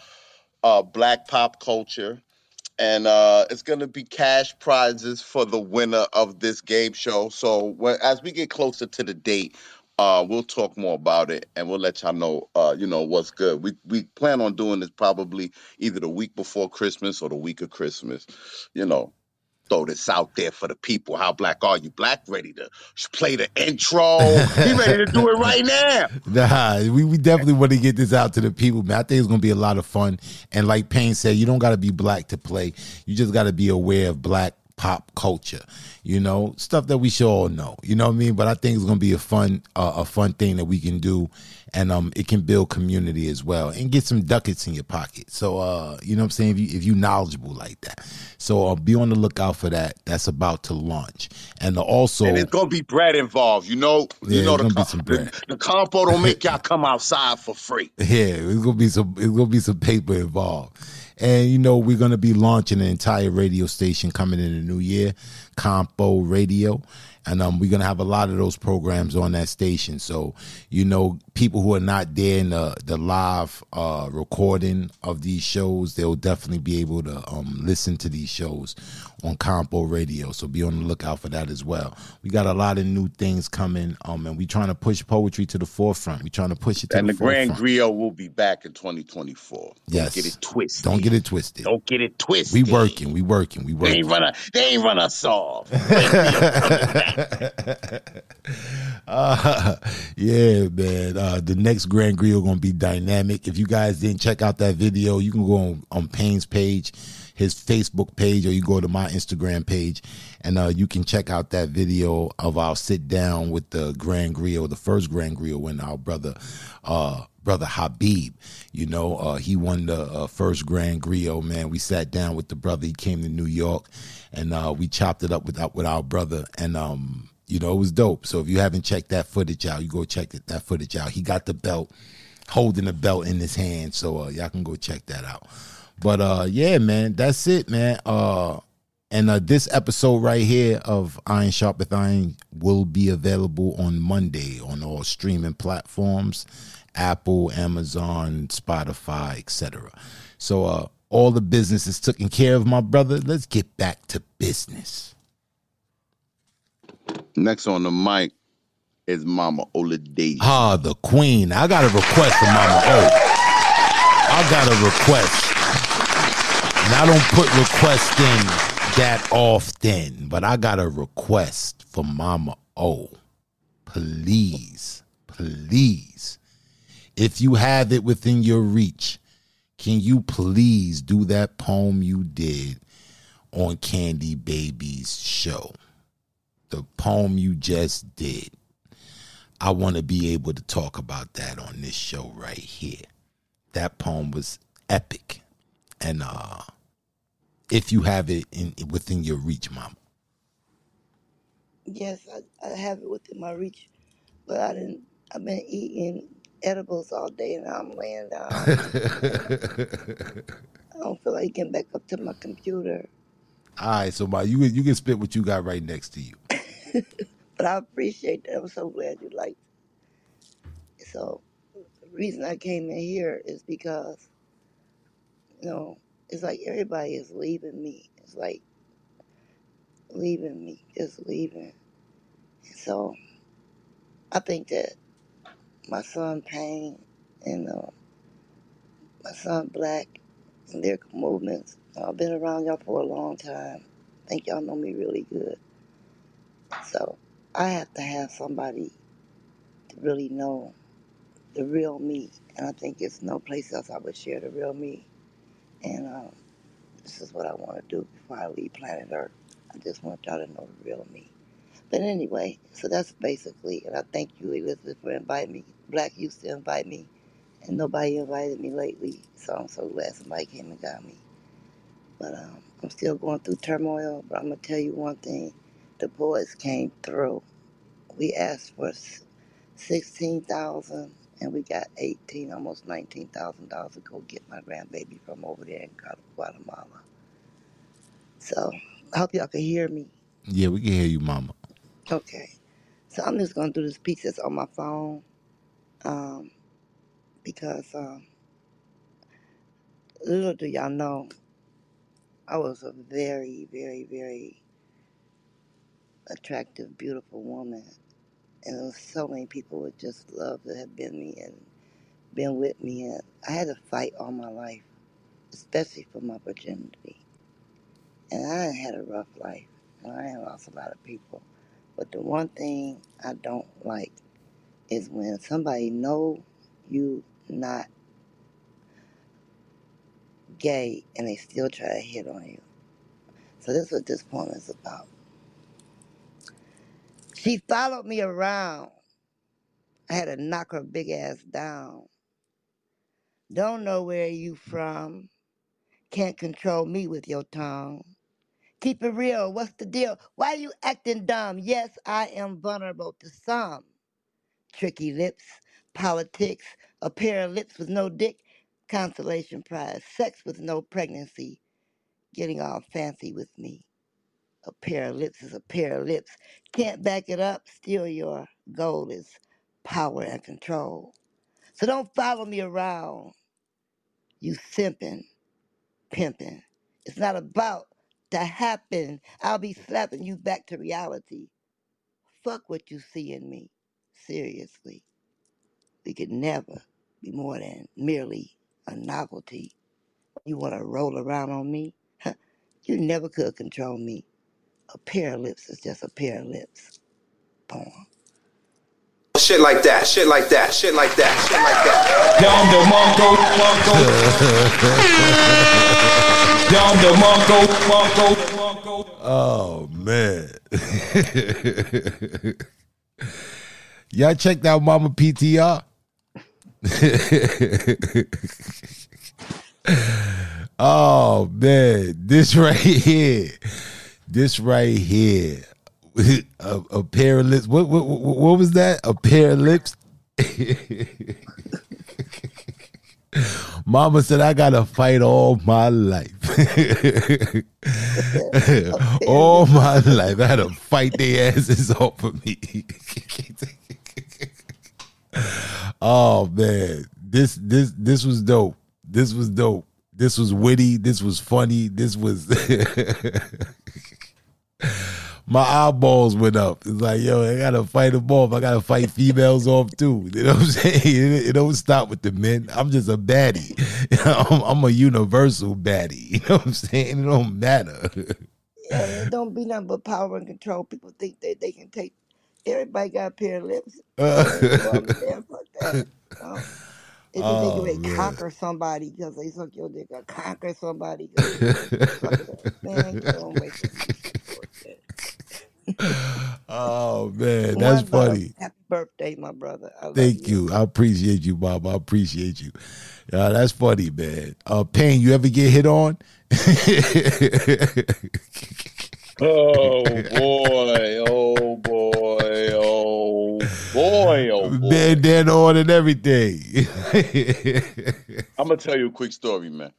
uh black pop culture and uh, it's going to be cash prizes for the winner of this game show. So when, as we get closer to the date, uh, we'll talk more about it and we'll let y'all know, uh, you know, what's good. We we plan on doing this probably either the week before Christmas or the week of Christmas. You know, throw this out there for the people. How black are you? Black ready to play the intro. He ready to do it right now. (laughs) Nah, we, we definitely want to get this out to the people, man. I think it's gonna be a lot of fun. And like Pain said, you don't gotta be black to play. You just gotta be aware of black pop culture. You know, stuff that we should all know. You know what I mean? But I think it's gonna be a fun uh, a fun thing that we can do and um it can build community as well and get some ducats in your pocket. So uh, you know what I'm saying? If you if you knowledgeable like that. So uh, be on the lookout for that. That's about to launch. And also And it's gonna be bread involved. You know, Yeah, you know the, gonna be co- some the the compo don't make (laughs) y'all come outside for free. Yeah, it's gonna be some. It's gonna be some paper involved, and you know we're gonna be launching an entire radio station coming in the new year, Compo Radio, and um we're gonna have a lot of those programs on that station. So you know people who are not there in the the live uh recording of these shows, they'll definitely be able to um listen to these shows on Compo Radio. So be on the lookout for that as well. We got a lot of new things coming, um, and we trying to push poetry to the forefront. We trying to push it to And the, the Grand. Griot will be back in 2024. Yes. Don't get it twisted. Don't get it twisted. Don't get it twisted. We working, we working, we They working. ain't run they ain't run us off. (laughs) Uh, (laughs) yeah, man. Uh, the next Grand Griot gonna be dynamic. If you guys didn't check out that video, you can go on, on Pain's page, his Facebook page, or you go to my Instagram page, and uh, you can check out that video of our sit down with the Grand Griot, the first Grand Griot, when our brother, uh, brother Habib, you know, uh, he won the uh, first Grand Griot. Man, we sat down with the brother. He came to New York, and uh, we chopped it up with with our brother, and um you know, it was dope. So if you haven't checked that footage out, you go check it, that footage out. He got the belt, holding the belt in his hand. So uh, y'all can go check that out. But uh, yeah, man, that's it, man. Uh, and uh, this episode right here of Iron Sharpeth Iron will be available on Monday on all streaming platforms, Apple, Amazon, Spotify, etc. So uh, all the business is taken care of, my brother. Let's get back to business. Next on the mic is Mama Olade. Ah, the queen. I got a request for Mama O. I got a request. And I don't put requests in that often, but I got a request for Mama O. Please, please, if you have it within your reach, can you please do that poem you did on Candy Baby's show? The poem you just did. I want to be able to talk about that on this show right here. That poem was epic. And uh if you have it in within your reach, mama. Yes, I, I have it within my reach, but I didn't. I've been eating edibles all day, and I'm laying down. (laughs) I don't feel like getting back up to my computer, All right, so my you you can spit what you got right next to you. (laughs) but I appreciate that. I'm so glad you liked. It. So, the reason I came in here is because, you know, it's like everybody is leaving me. It's like leaving me, just leaving. So, I think that my son Pain and uh, my son Black and their movements. I've been around y'all for a long time. I think y'all know me really good. So I have to have somebody to really know the real me. And I think it's no place else I would share the real me. And um, this is what I want to do before I leave planet Earth. I just want y'all to know the real me. But anyway, so that's basically, and I thank you, Elizabeth, for inviting me. Black used to invite me, and nobody invited me lately. So I'm so glad somebody came and got me. But um, I'm still going through turmoil. But I'm gonna tell you one thing: the boys came through. We asked for sixteen thousand, and we got eighteen, almost nineteen thousand dollars to go get my grandbaby from over there in Guat- Guatemala. So I hope y'all can hear me. Yeah, we can hear you, Mama. Okay. So I'm just gonna do this piece that's on my phone, um, because um, little do y'all know, I was a very, very, very attractive, beautiful woman, and so many people would just love to have been me and been with me, and I had to fight all my life, especially for my virginity. And I had a rough life, and I lost a lot of people. But the one thing I don't like is when somebody know you not gay and they still try to hit on you. So this is what this poem is about. She followed me around. I had to knock her big ass down. Don't know where you from. Can't control me with your tongue. Keep it real. What's the deal? Why you acting dumb? Yes, I am vulnerable to some. Tricky lips, politics, a pair of lips with no dick, consolation prize, sex with no pregnancy, getting all fancy with me. A pair of lips is a pair of lips. Can't back it up, still your goal is power and control. So don't follow me around, you simping, pimping. It's not about to happen. I'll be slapping you back to reality. Fuck what you see in me. Seriously. We could never be more than merely a novelty. You want to roll around on me? you never could control me. A pair of lips is just a pair of lips. Poem. Shit like that, shit like that, shit like that, shit like that. Down the Mongo, Mongo. Down the Mongo, Mongo. Oh man. Y'all checked out Mama PTR? (laughs) oh man, this right here. This right here. (laughs) A, a pair of lips. What, what what was that? A pair of lips? (laughs) Mama said I gotta fight all my life. (laughs) all my life. I had to fight their asses off of me. oh man. This this this was dope. This was dope. This was witty. This was funny. This was (laughs) my eyeballs went up. It's like, yo, I gotta fight them off. I gotta fight females off too. You know what I'm (laughs) saying? It, it don't stop with the men. I'm just a baddie. (laughs) I'm, I'm a universal baddie. You know what I'm saying? It don't matter. Yeah, it don't be nothing but power and control. People think that they can take. Everybody got a pair of lips. Uh, If you Oh, think you may man. conquer somebody because they suck your dick, or conquer somebody 'cause they suck it. Man, get on with it. (laughs) oh man, that's One love. funny. Happy birthday, my brother. Thank you. I appreciate you, Bob. I appreciate you. Yeah, that's funny, man. Uh Pain, you ever get hit on? (laughs) Oh (laughs) boy, oh boy, oh boy, oh boy. Bandana on and everything. I'm gonna tell you a quick story, man.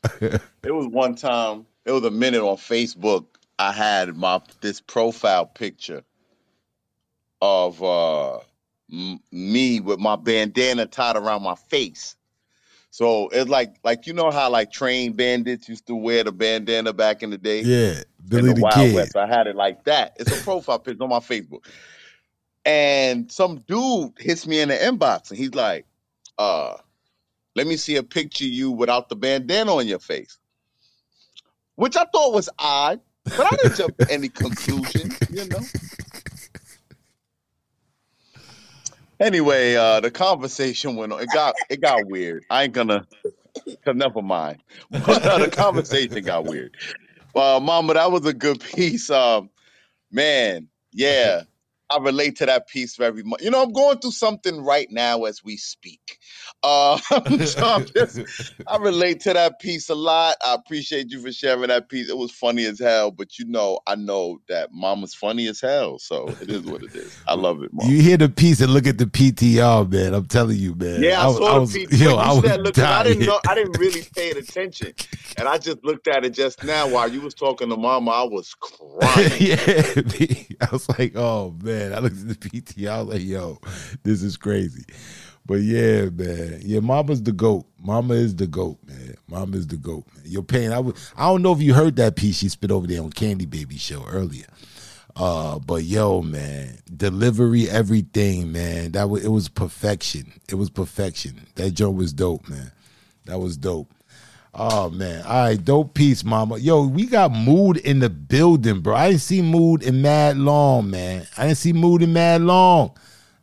It was one time, it was a minute on Facebook. I had my this profile picture of uh m- me with my bandana tied around my face. So it's like like you know how like train bandits used to wear the bandana back in the day? yeah, Billy in the the Wild Kid. West. I had it like that. It's a profile picture on my Facebook. And some dude hits me in the inbox and he's like, uh, let me see a picture of you without the bandana on your face. Which I thought was odd, but I didn't jump to any conclusion, you know. Anyway, uh, the conversation went on. It got it got weird. I ain't gonna cause never mind. (laughs) But uh, the conversation got weird. Uh, Mama, that was a good (laughs) piece. Um, man, yeah. I relate to that piece very much. You know, I'm going through something right now as we speak. (laughs) Uh, so (laughs) just, I relate to that piece a lot. I appreciate you for sharing that piece. It was funny as hell, but you know, I know that Mama's funny as hell, so it is what it is. I (laughs) love it, Mom. You hear the piece and look at the PTR, man. I'm telling you, man. Yeah, I, was- saw was, the piece. Yo, I was said, look, I didn't know, I didn't really pay attention, and I just looked at it just now while you was talking to Mama. I was crying. yeah. I was like, oh man. I looked at the PTR. I was like, yo, this is crazy. But yeah, man. Yeah, Mama's the goat. Mama is the goat, man. Mama is the goat, man. Your pain. I. I don't know if you heard that piece she spit over there on Candy Baby show earlier. Uh, but yo, man, delivery, everything, man. That was it was perfection. It was perfection. That joint was dope, man. That was dope. Oh man. All right, dope piece, mama. Yo, we got mood in the building, bro. I didn't see mood in mad long, man. I didn't see mood in mad long.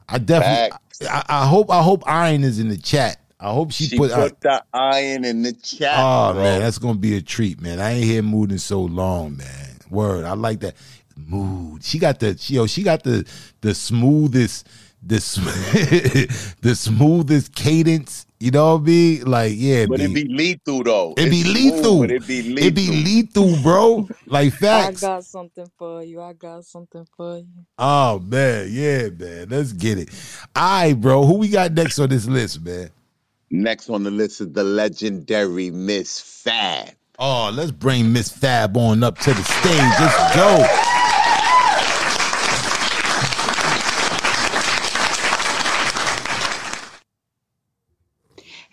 I definitely I, I hope I hope Iron is in the chat. I hope she, She put, uh, put, the iron in the chat. Oh bro. man, that's gonna be a treat, man. I ain't hear mood in so long, man. Word, I like that mood. She got the yo, she got the the smoothest, the sm- (laughs) the smoothest cadence. You know what I mean? Like yeah, But B. it be lethal though. It be It's lethal. smooth, but it be lethal. It be lethal, bro. Like (laughs) facts. I got something for you. I got something for you. Oh man, yeah, man. Let's get it. All right, bro. Who we got next on this list, man? Next on the list is the legendary Miss Fab. Oh, let's bring Miss Fab on up to the stage. Let's go.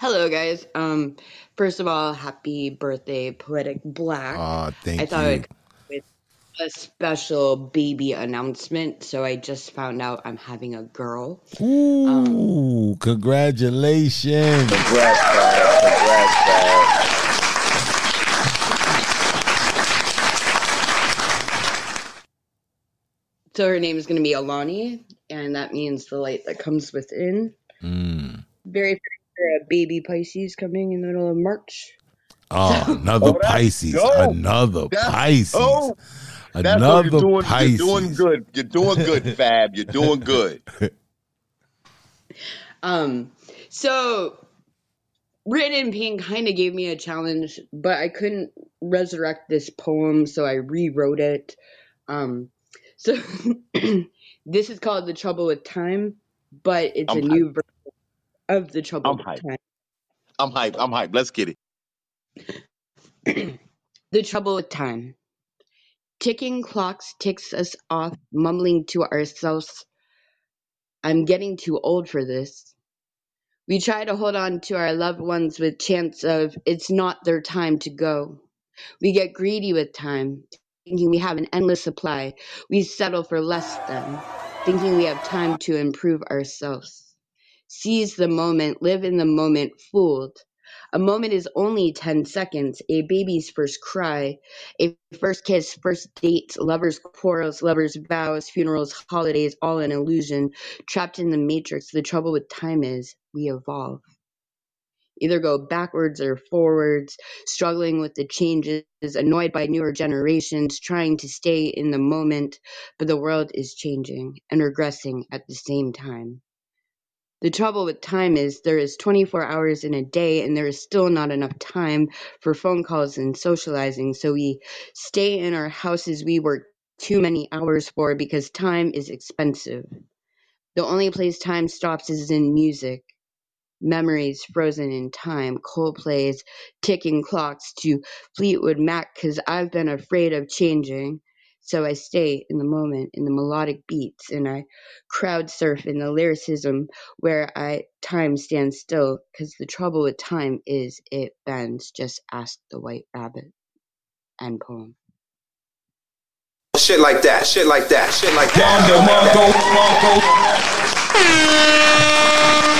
Hello, guys. Um, first of all, happy birthday, Poetic Black. Oh, thank I thought you. I'd come with a special baby announcement. So I just found out I'm having a girl. Ooh, congratulations. Congrats, Fab. Congrats. So her name is going to be Alani, and that means the light that comes within. Mm. Very for a baby Pisces coming in the middle of March. Oh, another Oh, Pisces. dope. Another That's Pisces. dope. Another you're doing. Pisces. You're doing good. You're doing good, (laughs) Fab. You're doing good. Um, so Written in Pink kind of gave me a challenge, but I couldn't resurrect this poem, so I rewrote it. Um, so (clears throat) this is called The Trouble with Time, but it's I'm a new version of The Trouble I'm with hyped. Time. I'm hyped. I'm hyped. Let's get it. (clears throat) The Trouble with Time. Ticking clocks ticks us off, mumbling to ourselves, I'm getting too old for this. We try to hold on to our loved ones with chance of it's not their time to go. We get greedy with time, thinking we have an endless supply. We settle for less than, thinking we have time to improve ourselves. Seize the moment, live in the moment, fooled. A moment is only 10 seconds, a baby's first cry, a first kiss, first date, lovers' quarrels, lovers' vows, funerals, holidays, all an illusion. Trapped in the matrix, the trouble with time is we evolve. Either go backwards or forwards, struggling with the changes, annoyed by newer generations, trying to stay in the moment, but the world is changing and regressing at the same time. The trouble with time is there is 24 hours in a day and there is still not enough time for phone calls and socializing, so we stay in our houses we work too many hours for because time is expensive. The only place time stops is in music. Memories frozen in time, Coldplay's ticking clocks to Fleetwood Mac because I've been afraid of changing. So I stay in the moment, in the melodic beats, and I crowd surf in the lyricism where I time stands still because the trouble with time is it bends. Just ask the white rabbit. End poem. Shit like that, shit like that, shit like that. Yonder Mongo, Mongo.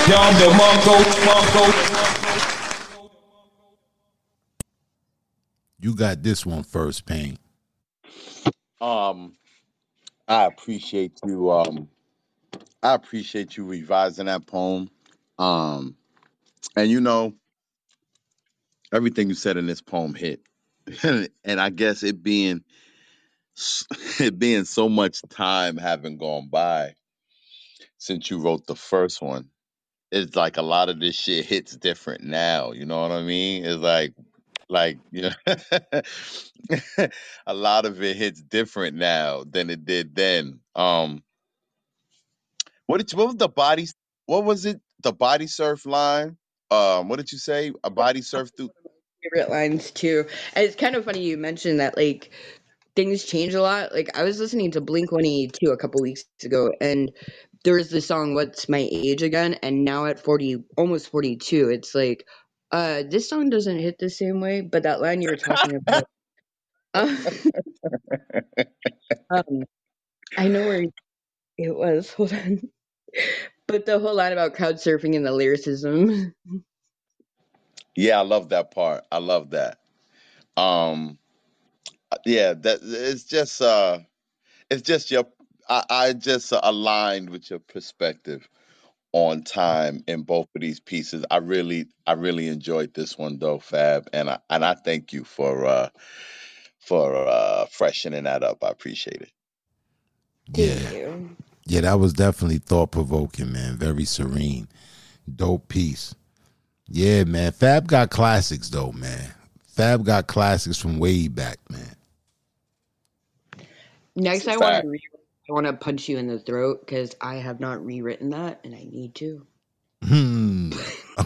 Yonder Mongo, Mongo. You got this one first, Pain. Um, I appreciate you. Um, I appreciate you revising that poem. Um, and you know, everything you said in this poem hit. (laughs) and I guess it being (laughs) it being so much time having gone by since you wrote the first one, it's like a lot of this shit hits different now. You know what I mean? It's like like (laughs) you know (laughs) a lot of it hits different now than it did then. Um what did you, what was the body what was it? The body surf line? Um what did you say? A body surf through Favorite lines too. And it's kind of funny you mentioned that like things change a lot. Like I was listening to Blink 182 a couple weeks ago and there was the song What's My Age Again and now at 40 almost 42 it's like uh this song doesn't hit the same way but that line you were talking (laughs) about uh, (laughs) um I know where it was. Hold on. But the whole line about crowd surfing and the lyricism. Yeah, I love that part. I love that. Um yeah, that it's just uh it's just your I, I just aligned with your perspective on time in both of these pieces. I really I really enjoyed this one though, Fab, and I and I thank you for uh for uh freshening that up. I appreciate it. Yeah. Yeah, that was definitely thought provoking, man. Very serene. Dope piece. Yeah, man. Fab got classics though, man. Fab got classics from way back, man. Next, I want to re- I want to punch you in the throat because I have not rewritten that and I need to. Hmm.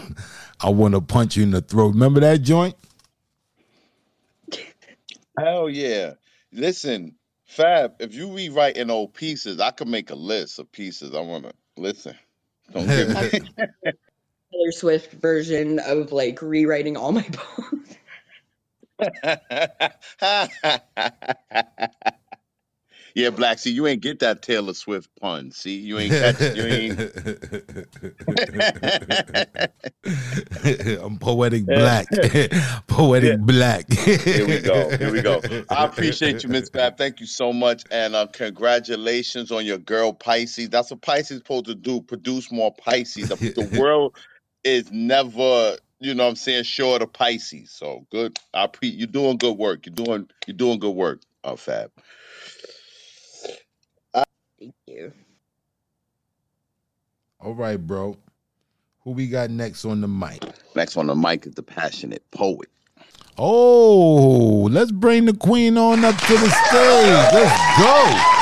(laughs) I want to punch you in the throat. Remember that joint? Hell yeah. Listen, Fab, if you rewriting old pieces, I could make a list of pieces. I wanna listen. Don't give me (laughs) (laughs) Taylor Swift version of like rewriting all my poems. Yeah, Black. See, you ain't get that Taylor Swift pun. See, you ain't catch. You ain't. (laughs) I'm poetic black. (laughs) poetic black. Here we go. Here we go. I (laughs) appreciate you, Miss Fab. Thank you so much, and uh, congratulations on your girl Pisces. That's what Pisces supposed to do: produce more Pisces. The, the world is never, you know, what I'm saying, short of Pisces. So good. I pre- you're doing good work. You're doing you're doing good work, uh, Fab. Thank you. All right, bro. Who we got next on the mic? Next on the mic is the passionate poet. Oh, let's bring the queen on up to the stage. Let's go.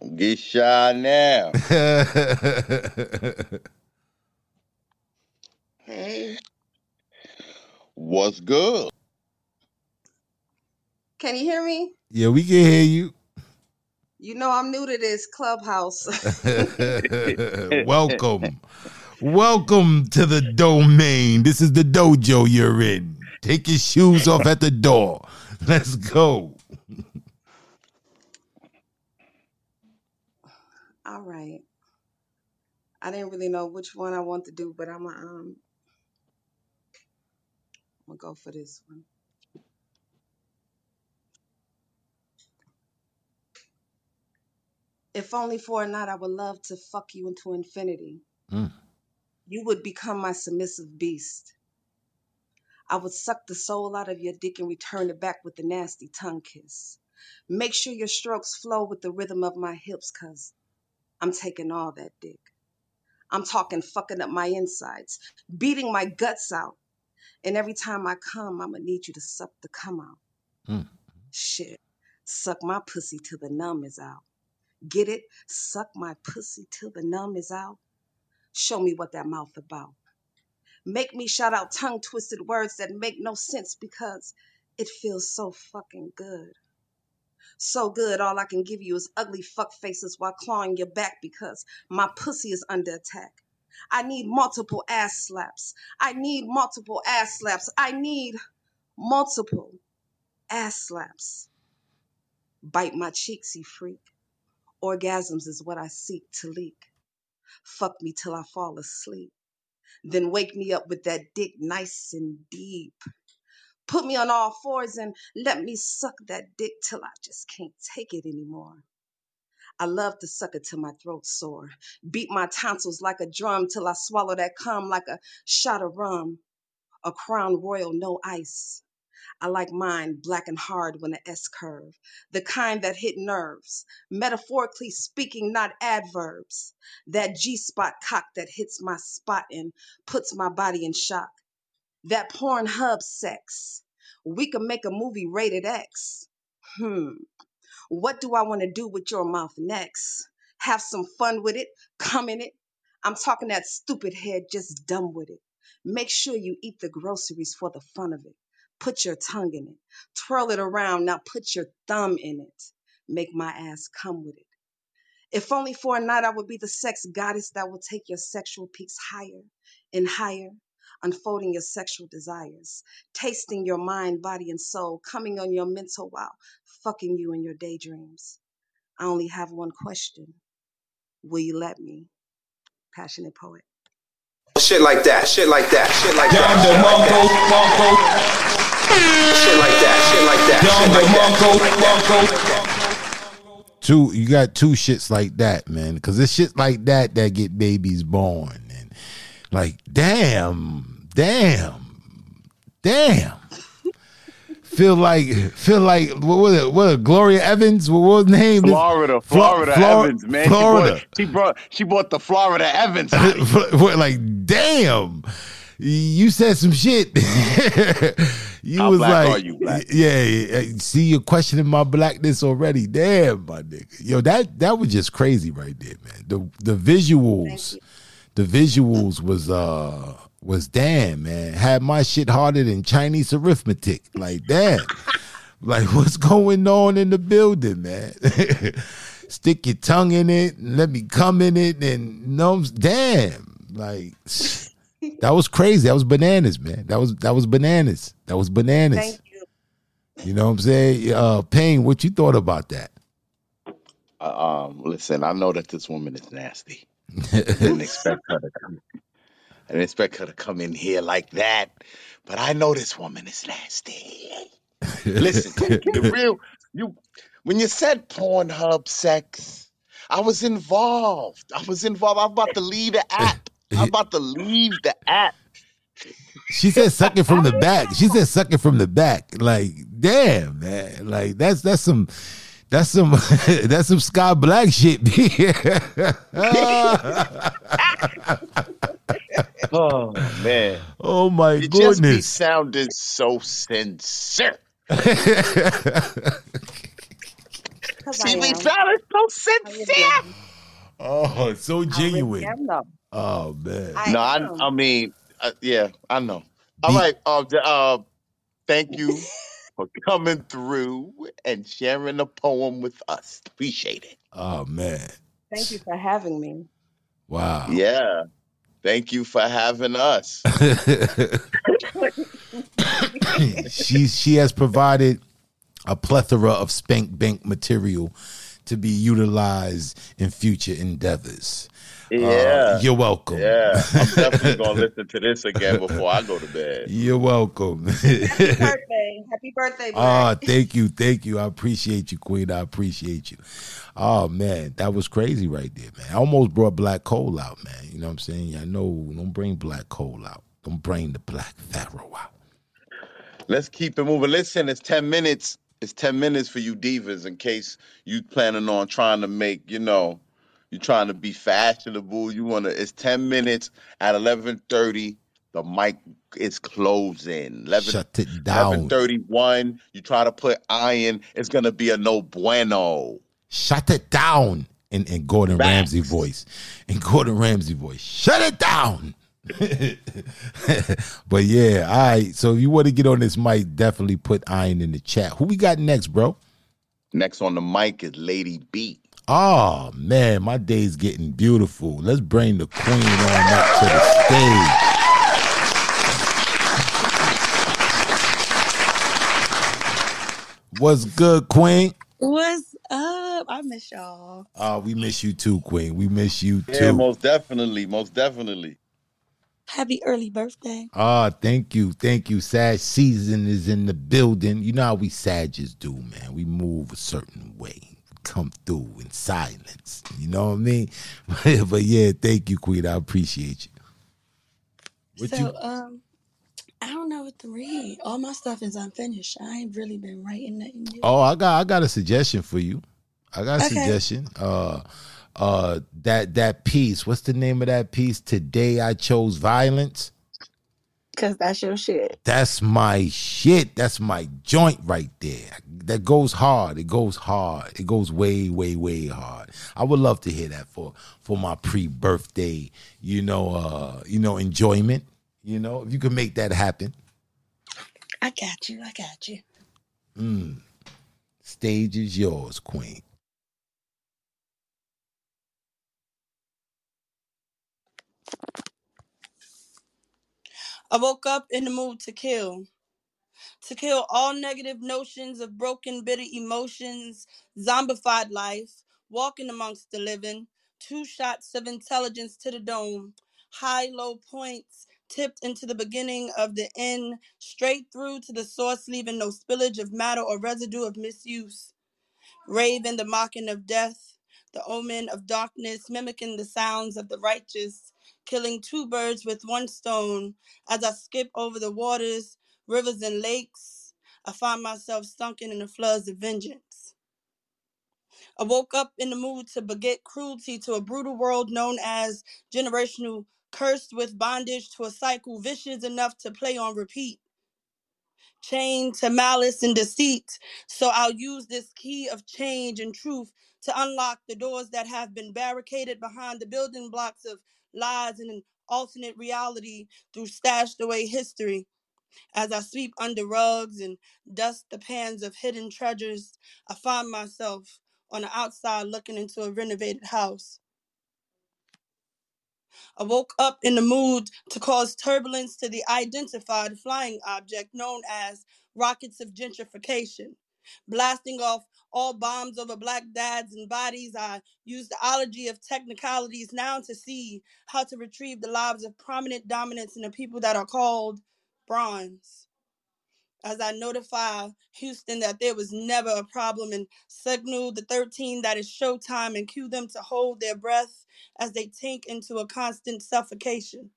Don't get shy now. Hey, What's good? Can you hear me? yeah, we can hear you. You know I'm new to this clubhouse. (laughs) Welcome. Welcome to the domain. This is the dojo you're in. Take your shoes off at the door. Let's go. All right. I didn't really know which one I want to do, but I'm um I'm gonna go for this one. If only for a night I would love to fuck you into infinity. Mm. You would become my submissive beast. I would suck the soul out of your dick and return it back with a nasty tongue kiss. Make sure your strokes flow with the rhythm of my hips, cuz I'm taking all that dick. I'm talking fucking up my insides, beating my guts out. And every time I come, I'ma need you to suck the cum out. Mm. Shit. Suck my pussy till the numb is out. Get it? Suck my pussy till the numb is out. Show me what that mouth about. Make me shout out tongue twisted words that make no sense because it feels so fucking good. So good, all I can give you is ugly fuck faces while clawing your back because my pussy is under attack. I need multiple ass slaps. I need multiple ass slaps. I need multiple ass slaps. Bite my cheeks, you freak. Orgasms is what I seek to leak. Fuck me till I fall asleep. Then wake me up with that dick nice and deep. Put me on all fours and let me suck that dick till I just can't take it anymore. I love to suck it till my throat sore. Beat my tonsils like a drum till I swallow that cum like a shot of rum. a crown royal, no ice. I like mine black and hard when the S curve, the kind that hit nerves, metaphorically speaking, not adverbs. That G spot cock that hits my spot and puts my body in shock. That porn hub sex. We could make a movie rated X. Hmm. What do I want to do with your mouth next? Have some fun with it, come in it. I'm talking that stupid head just dumb with it. Make sure you eat the groceries for the fun of it. Put your tongue in it. Twirl it around, now put your thumb in it. Make my ass come with it. If only for a night I would be the sex goddess that will take your sexual peaks higher and higher, unfolding your sexual desires, tasting your mind, body, and soul, coming on your mental while fucking you in your daydreams. I only have one question Will you let me? Passionate poet. Shit like that, shit like that, shit like that. Shit like that, shit like that, shit like that. Two, you got two shits like that, man. Because it's shit like that that get babies born, and like, damn, damn, damn. feel like, feel like, what was it? What Gloria Evans? What was her name? Florida, Flo- Florida Flor- Evans, man. Florida. She brought, she brought, she brought the Florida Evans. out (laughs) here. like, damn, you said some shit. (laughs) you How was black like, are you, black? yeah, yeah, see, you're questioning my blackness already. Damn, my nigga. Yo, that that was just crazy right there, man. The the visuals, the visuals was uh was damn, man. Had my shit harder than Chinese arithmetic. Like, damn. like, (laughs) what's going on in the building, man? (laughs) Stick your tongue in it and let me come in it and no damn. Like that was crazy. That was bananas, man. That was that was bananas. That was bananas. Thank you. You know what I'm saying? Uh Pain, what you thought about that? Uh, um, listen, I know that this woman is nasty. I didn't (laughs) expect her to come. I didn't expect her to come in here like that. But I know this woman is nasty. Listen, the (laughs) real you when you said Pornhub sex, I was involved. I was involved. I'm about to leave the app. I'm about to leave the app. She said suck it from the back. She said suck it from the back. Like, damn, man. Like that's that's some that's some (laughs) that's some Scott Black shit. (laughs) (laughs) Oh man. oh my You just be goodness. sounding so sincere. She be sounding so sincere. Oh, so genuine. Am, though. Oh man. no, I, I mean, uh, yeah, I know. All right, uh, uh, thank you (laughs) for coming through and sharing the poem with us. Appreciate it. Oh man. Thank you for having me. Wow. Yeah, thank you for having us. (laughs) she she has provided a plethora of spank bank material to be utilized in future endeavors. Uh, Yeah. you're welcome. Yeah, I'm (laughs) definitely gonna listen to this again before I go to bed. You're welcome. Happy (laughs) birthday. Happy birthday, Black. Ah, thank you, thank you. I appreciate you, Queen. I appreciate you. Oh man, that was crazy right there, man. I almost brought Black Coal out, man. You know what I'm saying? I know don't bring Black Coal out. Don't bring the Black Pharaoh out. Let's keep it moving. Listen, it's 10 minutes. It's 10 minutes for you divas in case you planning on trying to make, you know, you're trying to be fashionable. You want to, it's 10 minutes at 1130. The mic is closing. 11, Shut it down. 1131. You try to put iron, it's going to be a no bueno. Shut it down. In, in Gordon Ramsay voice. In Gordon Ramsay voice. Shut it down. (laughs) but yeah, all right. So if you want to get on this mic, definitely put iron in the chat. Who we got next, bro? Next on the mic is Lady B. Oh man, my day's getting beautiful. Let's bring the queen on up to the stage. What's good, Queen? What's up? I miss y'all. Oh, we miss you too, Queen. We miss you Yeah, too. most definitely. Most definitely. Happy early birthday. Ah, thank you, thank you. Sag season is in the building. You know how we Sages do, man. We move a certain way, come through in silence. You know what I mean? (laughs) but yeah, thank you, Queen. I appreciate you. What so, you? um, I don't know what to read. All my stuff is unfinished. I ain't really been writing nothing new. Oh, I got I got a suggestion for you. I got a Okay. suggestion. Uh uh that that piece, what's the name of that piece? Today I chose violence. Cause that's your shit. That's my shit. That's my joint right there. That goes hard. It goes hard. It goes way, way, way hard. I would love to hear that for for my pre-birthday, you know, uh, you know, enjoyment. You know, if you could make that happen. I got you. I got you. Mm. Stage is yours, Queen. I woke up in the mood to kill. To kill all negative notions of broken, bitter emotions, zombified life, walking amongst the living, two shots of intelligence to the dome, high low points tipped into the beginning of the end, straight through to the source, leaving no spillage of matter or residue of misuse. Rave in the mocking of death, the omen of darkness, mimicking the sounds of the righteous, killing two birds with one stone. As I skip over the waters, rivers, and lakes, I find myself sunken in the floods of vengeance. I woke up in the mood to beget cruelty to a brutal world known as generational, cursed with bondage to a cycle vicious enough to play on repeat chained to malice and deceit. So I'll use this key of change and truth to unlock the doors that have been barricaded behind the building blocks of lies and an alternate reality through stashed away history. As I sweep under rugs and dust the pans of hidden treasures, I find myself on the outside looking into a renovated house. I woke up in the mood to cause turbulence to the identified flying object known as rockets of gentrification. Blasting off all bombs over black dads and bodies, I use the ology of technicalities now to see how to retrieve the lives of prominent dominance and the people that are called bronze. As I notify Houston that there was never a problem and signal the 13 that it's showtime and cue them to hold their breath as they tank into a constant suffocation.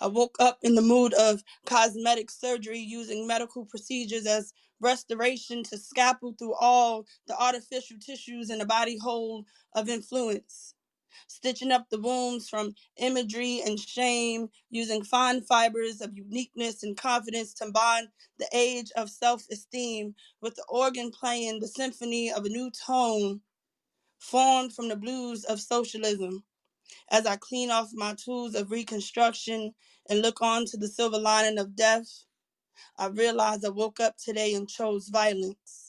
I woke up in the mood of cosmetic surgery using medical procedures as restoration to scalpel through all the artificial tissues in the body hole of influence. Stitching up the wounds from imagery and shame, using fine fibers of uniqueness and confidence to bond the age of self esteem with the organ playing the symphony of a new tone formed from the blues of socialism as I clean off my tools of reconstruction and look on to the silver lining of death, I realize I woke up today and chose violence.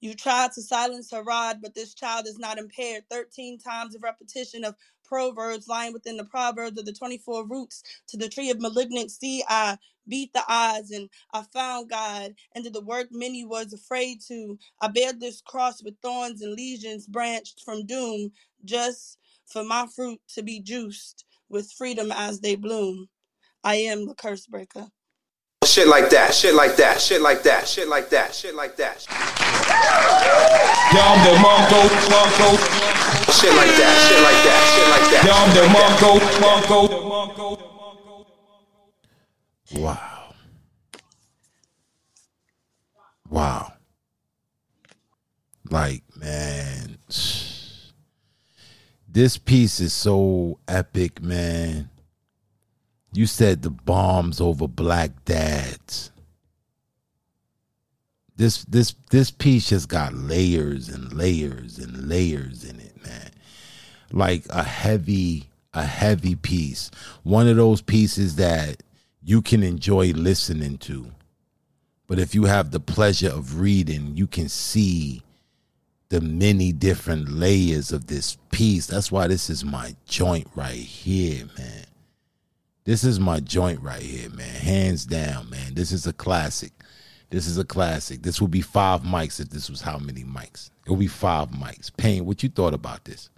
You tried to silence her rod, but this child is not impaired. 13 times of repetition of proverbs lying within the proverbs of the 24 roots to the tree of malignancy. I beat the odds and I found God and did the work many was afraid to. I bear this cross with thorns and legions branched from doom, just for my fruit to be juiced with freedom as they bloom. I am the curse breaker. Shit like that, shit like that, shit like that, shit like that, shit like that. Yambo Mongo, Mongo. Shit like that, shit like that, shit like that. Yambo Mongo, the Mongo. The mongo, the mongo, Wow. Wow. Like, man. This piece is so epic, man. You said the bombs over black dads. This this this piece just got layers and layers and layers in it, man. Like a heavy a heavy piece. One of those pieces that you can enjoy listening to. But if you have the pleasure of reading, you can see the many different layers of this piece. That's why this is my joint right here, man. This is my joint right here, man. Hands down, man. This is a classic. This is a classic. This would be five mics if this was how many mics? It would be five mics. Pain, what you thought about this?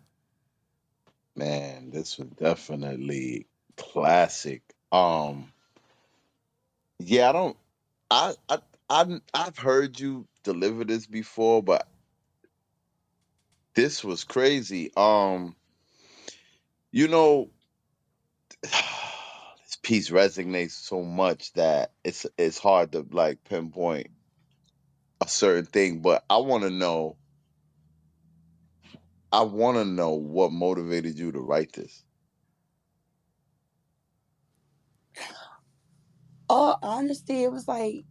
Man, this was definitely classic. Um, yeah, I don't, I, I, I, I've heard you deliver this before, but this was crazy. Um, you know, piece resonates so much that it's it's hard to like pinpoint a certain thing. But I want to know. I want to know what motivated you to write this. Oh, All honesty, it was like,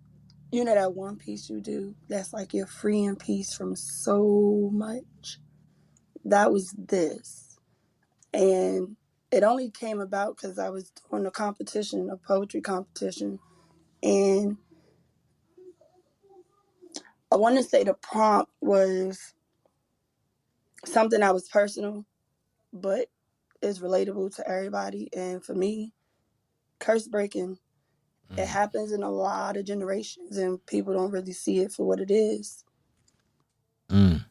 you know, that one piece you do that's like your freeing piece from so much. That was this. And it only came about because I was doing a competition, a poetry competition. And I want to say the prompt was something that was personal, but is relatable to everybody. And for me, curse breaking, it mm. happens in a lot of generations, and people don't really see it for what it is. Mm.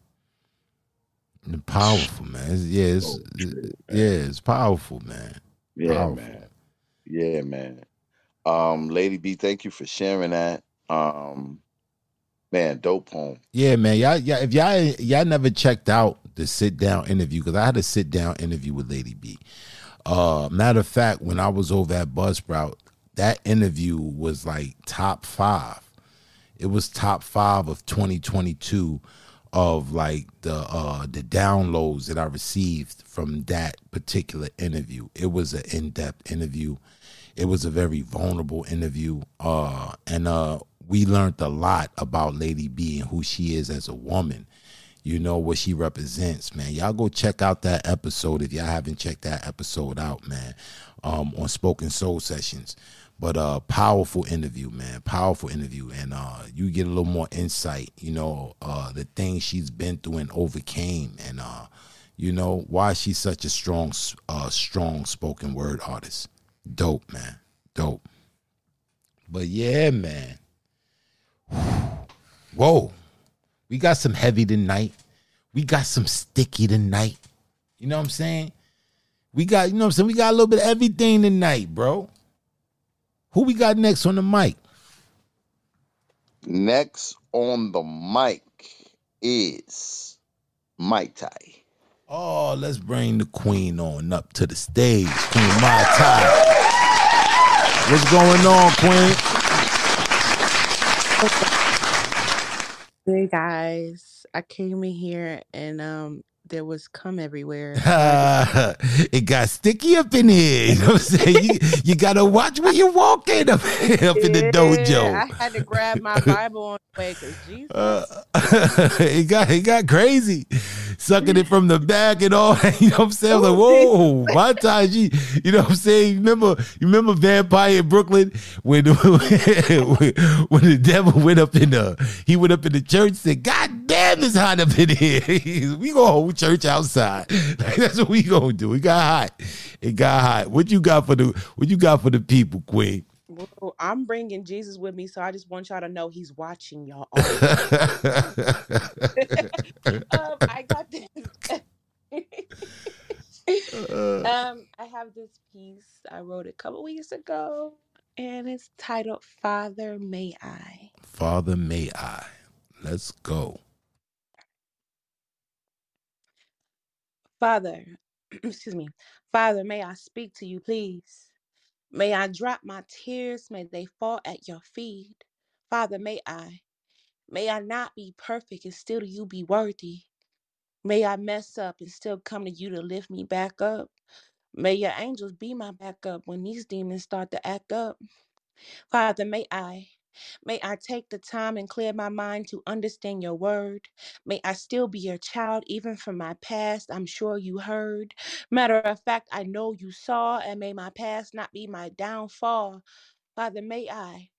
Powerful, man. It's- yeah, it's, yeah, it's powerful, man. Yeah, Powerful. man. Yeah, man. Um, Lady B, thank you for sharing that. Um, man, dope poem. Yeah, man. Y'all, y'all, if y'all y'all never checked out the sit down interview, because I had a sit down interview with Lady B. Uh, matter of fact, when I was over at Buzzsprout, that interview was like top five. It was top five of 2022 of like the uh the downloads that I received from that particular interview. It was an in-depth interview. It was a very vulnerable interview. Uh and uh we learned a lot about Lady B and who she is as a woman. You know what she represents, man. Y'all go check out that episode if y'all haven't checked that episode out, man. Um on Spoken Soul Sessions. But uh powerful interview, man. Powerful interview. And uh you get a little more insight, you know, uh the things she's been through and overcame and uh you know why she's such a strong uh strong spoken word artist. Dope, man. Dope. But yeah, man. Whoa. We got some heavy tonight. We got some sticky tonight. You know what I'm saying? We got, you know what I'm saying? We got a little bit of everything tonight, bro. Who we got next on the mic? Next on the mic is Mai Tai. Oh, let's bring the queen on up to the stage. Queen Mai Tai. What's going on, queen? Hey guys, I came in here and um there was cum everywhere. (laughs) it got sticky up in here. You know what I'm saying? You, you gotta watch where you walk in up, (laughs) up in the dojo. I had to grab my Bible on the way because Jesus. Uh, (laughs) it got it got crazy, sucking it from the back and all. You know what I'm saying? Like, whoa, my time, you you know what I'm saying? Remember you remember Vampire in Brooklyn when when the devil went up in the he went up in the church and said, God it's hot up in here. we gonna hold church outside. (laughs) That's what we gonna do. It got hot. It got hot. What you got for the what you got for the people, Queen? Well, I'm bringing Jesus with me, so I just want y'all to know He's watching y'all. All. (laughs) (laughs) um, I got this. um, I have this piece I wrote a couple weeks ago, and it's titled "Father May I." Father, may I. Let's go. Father, (clears throat) excuse me, Father, may I speak to you, please? May I drop my tears, may they fall at your feet. Father, may I, may I not be perfect and still you be worthy. May I mess up and still come to you to lift me back up. May your angels be my backup when these demons start to act up. Father, may I, may I take the time and clear my mind to understand your word. May I still be your child, even from my past. I'm sure you heard. Matter of fact, I know you saw, and may my past not be my downfall. Father, may I,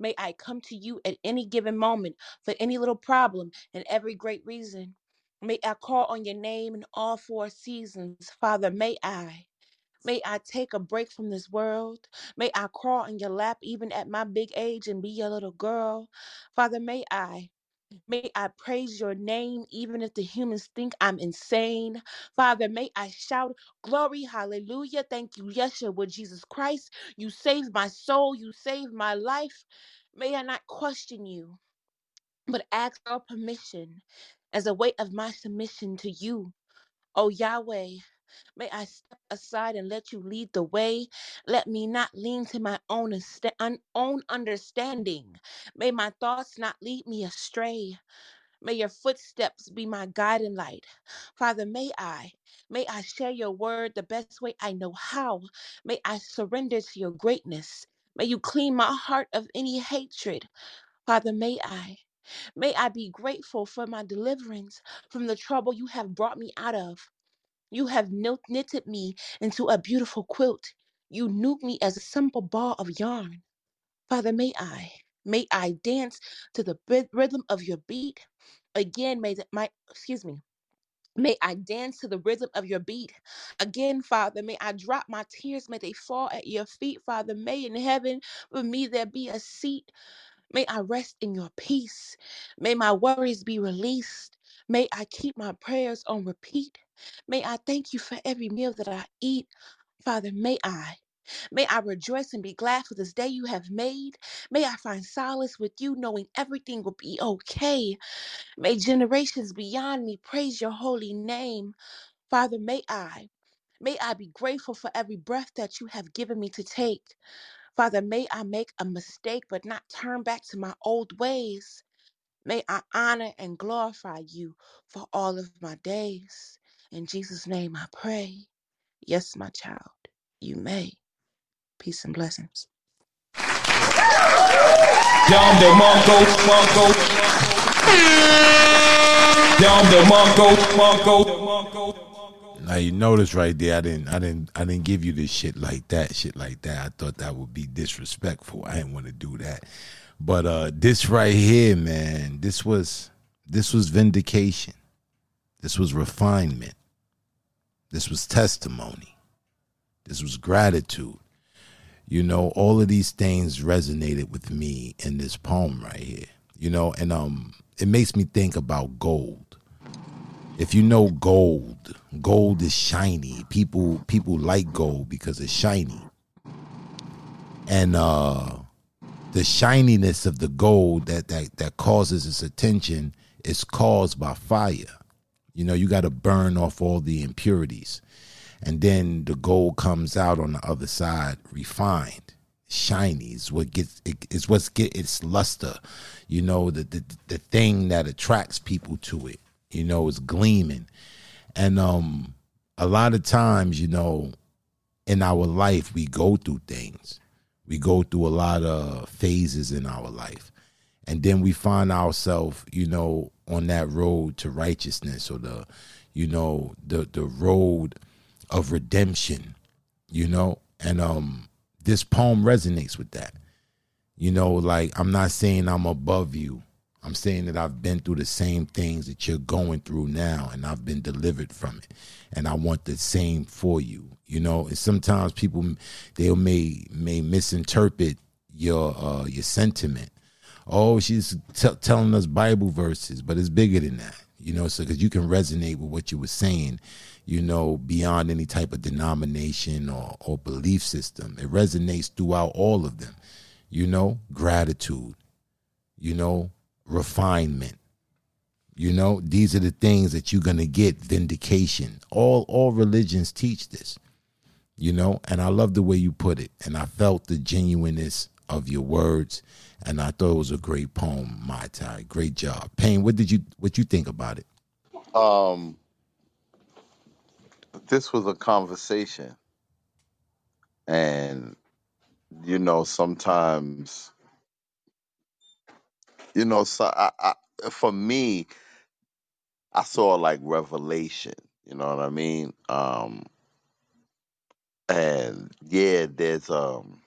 may I come to you at any given moment for any little problem and every great reason. May I call on your name in all four seasons. Father, may I. May I take a break from this world. May I crawl in your lap even at my big age and be your little girl. Father, may I. May I praise your name even if the humans think I'm insane. Father, may I shout glory, hallelujah. Thank you, Yeshua, Jesus Christ. You saved my soul. You saved my life. May I not question you, but ask your permission as a way of my submission to you. Oh Yahweh, May I step aside and let you lead the way. Let me not lean to my own, insta- un- own understanding. May my thoughts not lead me astray. May your footsteps be my guiding light. Father, may I, may I share your word the best way I know how. May I surrender to your greatness. May you clean my heart of any hatred. Father, may I, may I be grateful for my deliverance from the trouble you have brought me out of. You have knit- knitted me into a beautiful quilt. You knew me as a simple ball of yarn. Father, may I, may I dance to the rhyth- rhythm of your beat. Again, may the, my, excuse me, may I dance to the rhythm of your beat. Again, Father, may I drop my tears, may they fall at your feet, Father. May in heaven for me there be a seat May I rest in your peace. May my worries be released. May I keep my prayers on repeat. May I thank you for every meal that I eat. Father, may I. May I rejoice and be glad for this day you have made. May I find solace with you, knowing everything will be okay. May generations beyond me praise your holy name. Father, may I. May I be grateful for every breath that you have given me to take. Father, may I make a mistake but not turn back to my old ways. May I honor and glorify you for all of my days. In Jesus' name I pray. Yes, my child, you may. Peace and blessings. Down the Mongo, Mongo. Down the Mongo, Mongo. Now you notice right there, I didn't, I didn't, I didn't give you this shit like that, shit like that. I thought that would be disrespectful. I didn't want to do that. But uh this right here, man, this was, this was vindication. This was refinement. This was testimony. This was gratitude. You know, all of these things resonated with me in this poem right here. You know, and um, it makes me think about gold if you know gold, gold is shiny. People people like gold because it's shiny. And uh the shininess of the gold that that that causes its attention is caused by fire. You know, you got to burn off all the impurities. And then the gold comes out on the other side refined, shiny. Is what gets it, it's what's get its luster. You know, the, the the thing that attracts people to it you know, is gleaming. And um a lot of times, you know, in our life we go through things. We go through a lot of phases in our life. And then we find ourselves, you know, on that road to righteousness or the, you know, the the road of redemption, you know? And um this poem resonates with that. You know, like I'm not saying I'm above you I'm saying that I've been through the same things that you're going through now, and I've been delivered from it. And I want the same for you. You know, and sometimes people they may may misinterpret your uh, your sentiment. Oh, she's t- telling us Bible verses, but it's bigger than that. You know, so because you can resonate with what you were saying, you know, beyond any type of denomination or, or belief system. It resonates throughout all of them. You know, gratitude. You know, refinement. You know, these are the things that you're gonna get vindication. All all religions teach this. You know, and I love the way you put it, and I felt the genuineness of your words, and I thought it was a great poem, Mai Tai. Great job, Pain. What did you what you think about it? Um, this was a conversation, and you know, sometimes, you know, so I, I, for me, I saw like revelation. You know what I mean? Um, and yeah, there's um,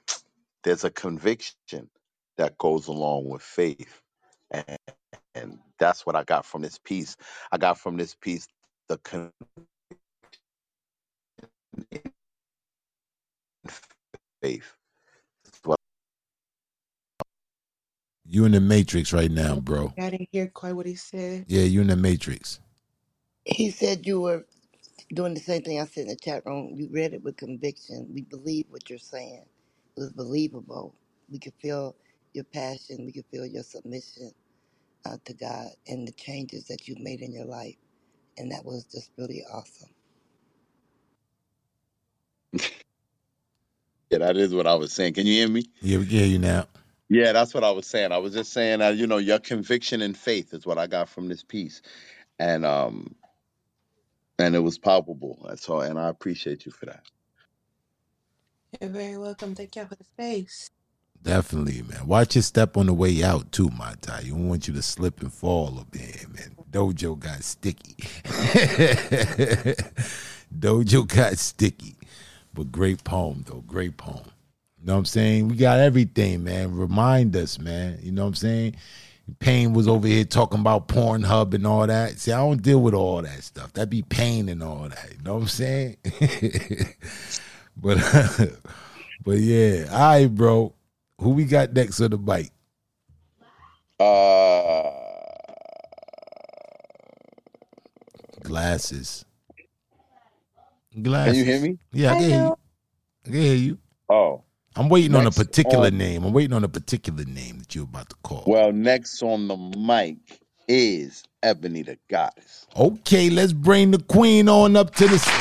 there's a conviction that goes along with faith, and, and that's what I got from this piece. I got from this piece the con- faith. You in the matrix right now, oh, bro. I didn't hear quite what he said. Yeah, you in the matrix. He said you were doing the same thing I said in the chat room. You read it with conviction. We believe what you're saying. It was believable. We could feel your passion. We can feel your submission uh, to God and the changes that you've made in your life. And that was just really awesome. (laughs) Yeah, that is what I was saying. Can you hear me? Yeah, we can hear you now. Yeah, that's what I was saying. I was just saying that you know your conviction and faith is what I got from this piece, and um, and it was palpable. That's all, and I appreciate you for that. You're very welcome. Thank y'all for the space. Definitely, man. Watch your step on the way out too, my. You don't want you to slip and fall up there, man. Dojo got sticky. (laughs) Dojo got sticky. But great poem, though. Great poem. You know what I'm saying? We got everything, man. Remind us, man. You know what I'm saying? Pain was over here talking about Pornhub and all that. See, I don't deal with all that stuff. That be pain and all that. You know what I'm saying? (laughs) but (laughs) but yeah. All right, bro. Who we got next on the bike? Uh, Glasses. Glasses. can you hear me? Yeah, I can hear you. I can hear you. Oh, I'm waiting on a particular on- name. I'm waiting on a particular name that you're about to call. well, next on the mic is Ebony the Goddess. Okay, let's bring the queen on up to the stage.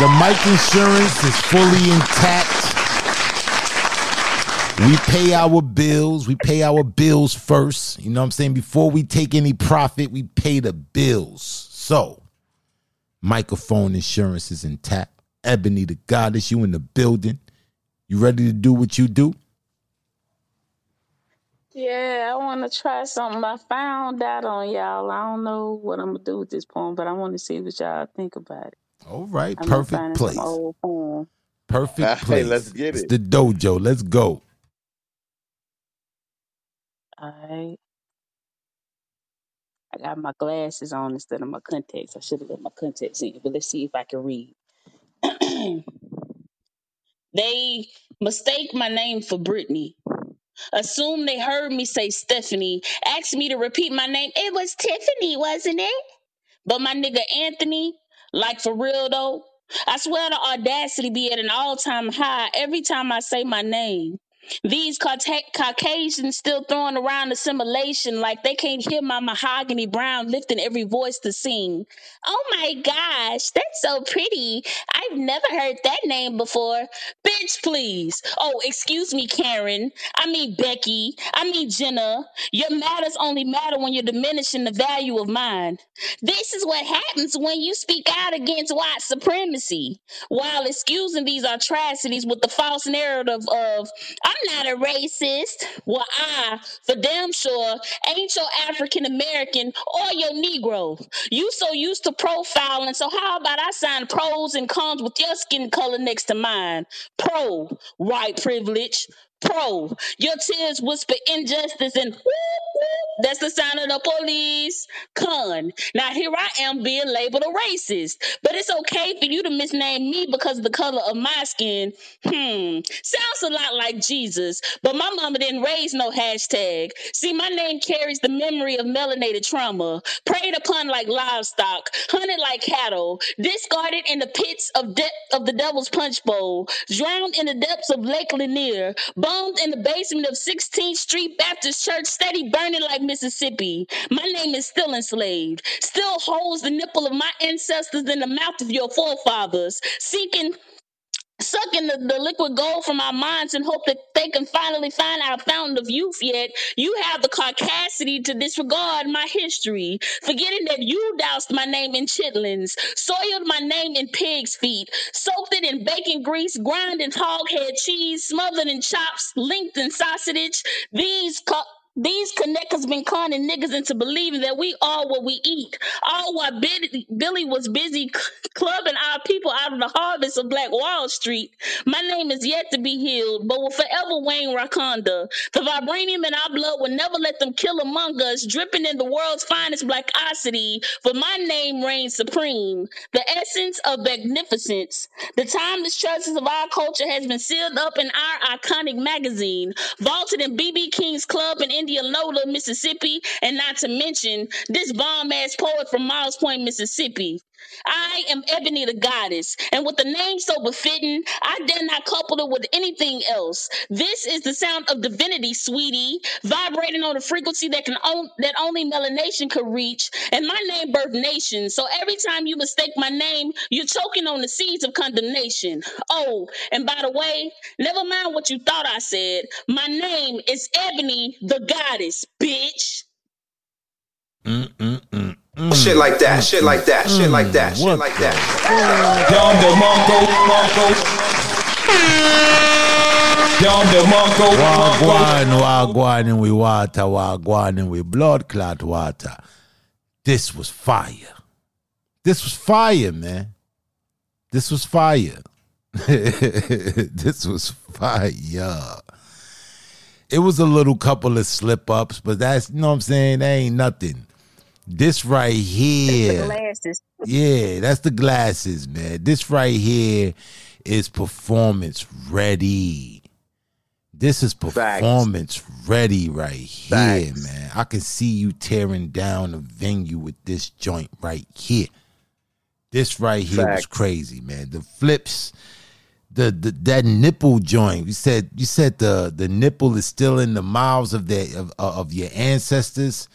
The mic insurance is fully intact. We pay our bills. We pay our bills first. You know what I'm saying? Before we take any profit, we pay the bills. So, microphone insurance is intact. Ebony the goddess, you in the building. You ready to do what you do? Yeah, I want to try something. I found out on y'all. I don't know what I'm gonna do with this poem, but I want to see what y'all think about it. All right, I've perfect place. some old. Perfect (laughs) Hey, place. let's get it. it's it. the dojo. Let's go. Alright. I got my glasses on instead of my contacts. I should have let my contacts in, but let's see if I can read. (clears throat) they mistake my name for Brittany. Assume they heard me say Stephanie. Asked me to repeat my name. It was Tiffany, wasn't it? But my nigga Anthony, like for real though, I swear the audacity be at an all time high every time I say my name. These Cauca- Caucasians still throwing around assimilation like they can't hear my mahogany brown lifting every voice to sing. Oh my gosh, that's so pretty. I've never heard that name before. Bitch, please. Oh, excuse me, Karen. I mean, Becky. I mean, Jenna. Your matters only matter when you're diminishing the value of mine. This is what happens when you speak out against white supremacy while excusing these atrocities with the false narrative of, I'm not a racist. Well, I, for damn sure, ain't your African American or your Negro. You so used to profiling, so how about I sign pros and cons with your skin color next to mine? Pro, white privilege. Pro, your tears whisper injustice and whoop, whoop, that's the sound of the police. Con, now here I am being labeled a racist, but it's okay for you to misname me because of the color of my skin. Hmm, sounds a lot like Jesus, but my mama didn't raise no hashtag. See, my name carries the memory of melanated trauma, preyed upon like livestock, hunted like cattle, discarded in the pits of de- of the devil's punch bowl, drowned in the depths of Lake Lanier, bombed in the basement of 16th Street Baptist Church, steady burning like Mississippi. My name is still enslaved, still holds the nipple of my ancestors in the mouth of your forefathers, seeking sucking the, the liquid gold from our minds and hope that they can finally find our fountain of youth yet. You have the caucasity to disregard my history forgetting that you doused my name in chitlins soiled my name in pig's feet soaked it in bacon grease ground in hog head cheese smothered in chops linked in sausage. These co- these connectors been conning niggas into believing that we are what we eat. All while Billy, Billy was busy clubbing our people out of the harvest of Black Wall Street. My name is yet to be healed, but will forever reign Wakanda. The vibranium in our blood will never let them kill among us, dripping in the world's finest blackosity. For my name reigns supreme, the essence of magnificence. The timeless treasures of our culture has been sealed up in our iconic magazine, vaulted in BB King's Club in Indianola, Mississippi, and not to mention this bomb ass poet from Moss Point, Mississippi. I am Ebony the goddess, and with the name so befitting, I dare not couple it with anything else. This is the sound of divinity, sweetie, vibrating on a frequency that can on, that only melanation could reach. And my name birthed nations, so every time you mistake my name, you're choking on the seeds of condemnation. Oh, and by the way, never mind what you thought I said. My name is Ebony the goddess, bitch. Mm. Shit like that, shit like that, shit like mm. that, shit like that. Dom Wagwan, DeMarco. wagwan in we water, wagwan in we blood clot water. This was fire. This was fire, man. This was fire. (laughs) this was fire. It was a little couple of slip ups, but that's you know what I'm saying. That ain't nothing. This right here, Glasses. yeah, that's the glasses, man. This right here is performance ready. This is performance ready right here, man. I can see you tearing down a venue with this joint right here. This right here was crazy, man. The flips, the, the that nipple joint. You said you said the the nipple is still in the mouths of their of, of your ancestors.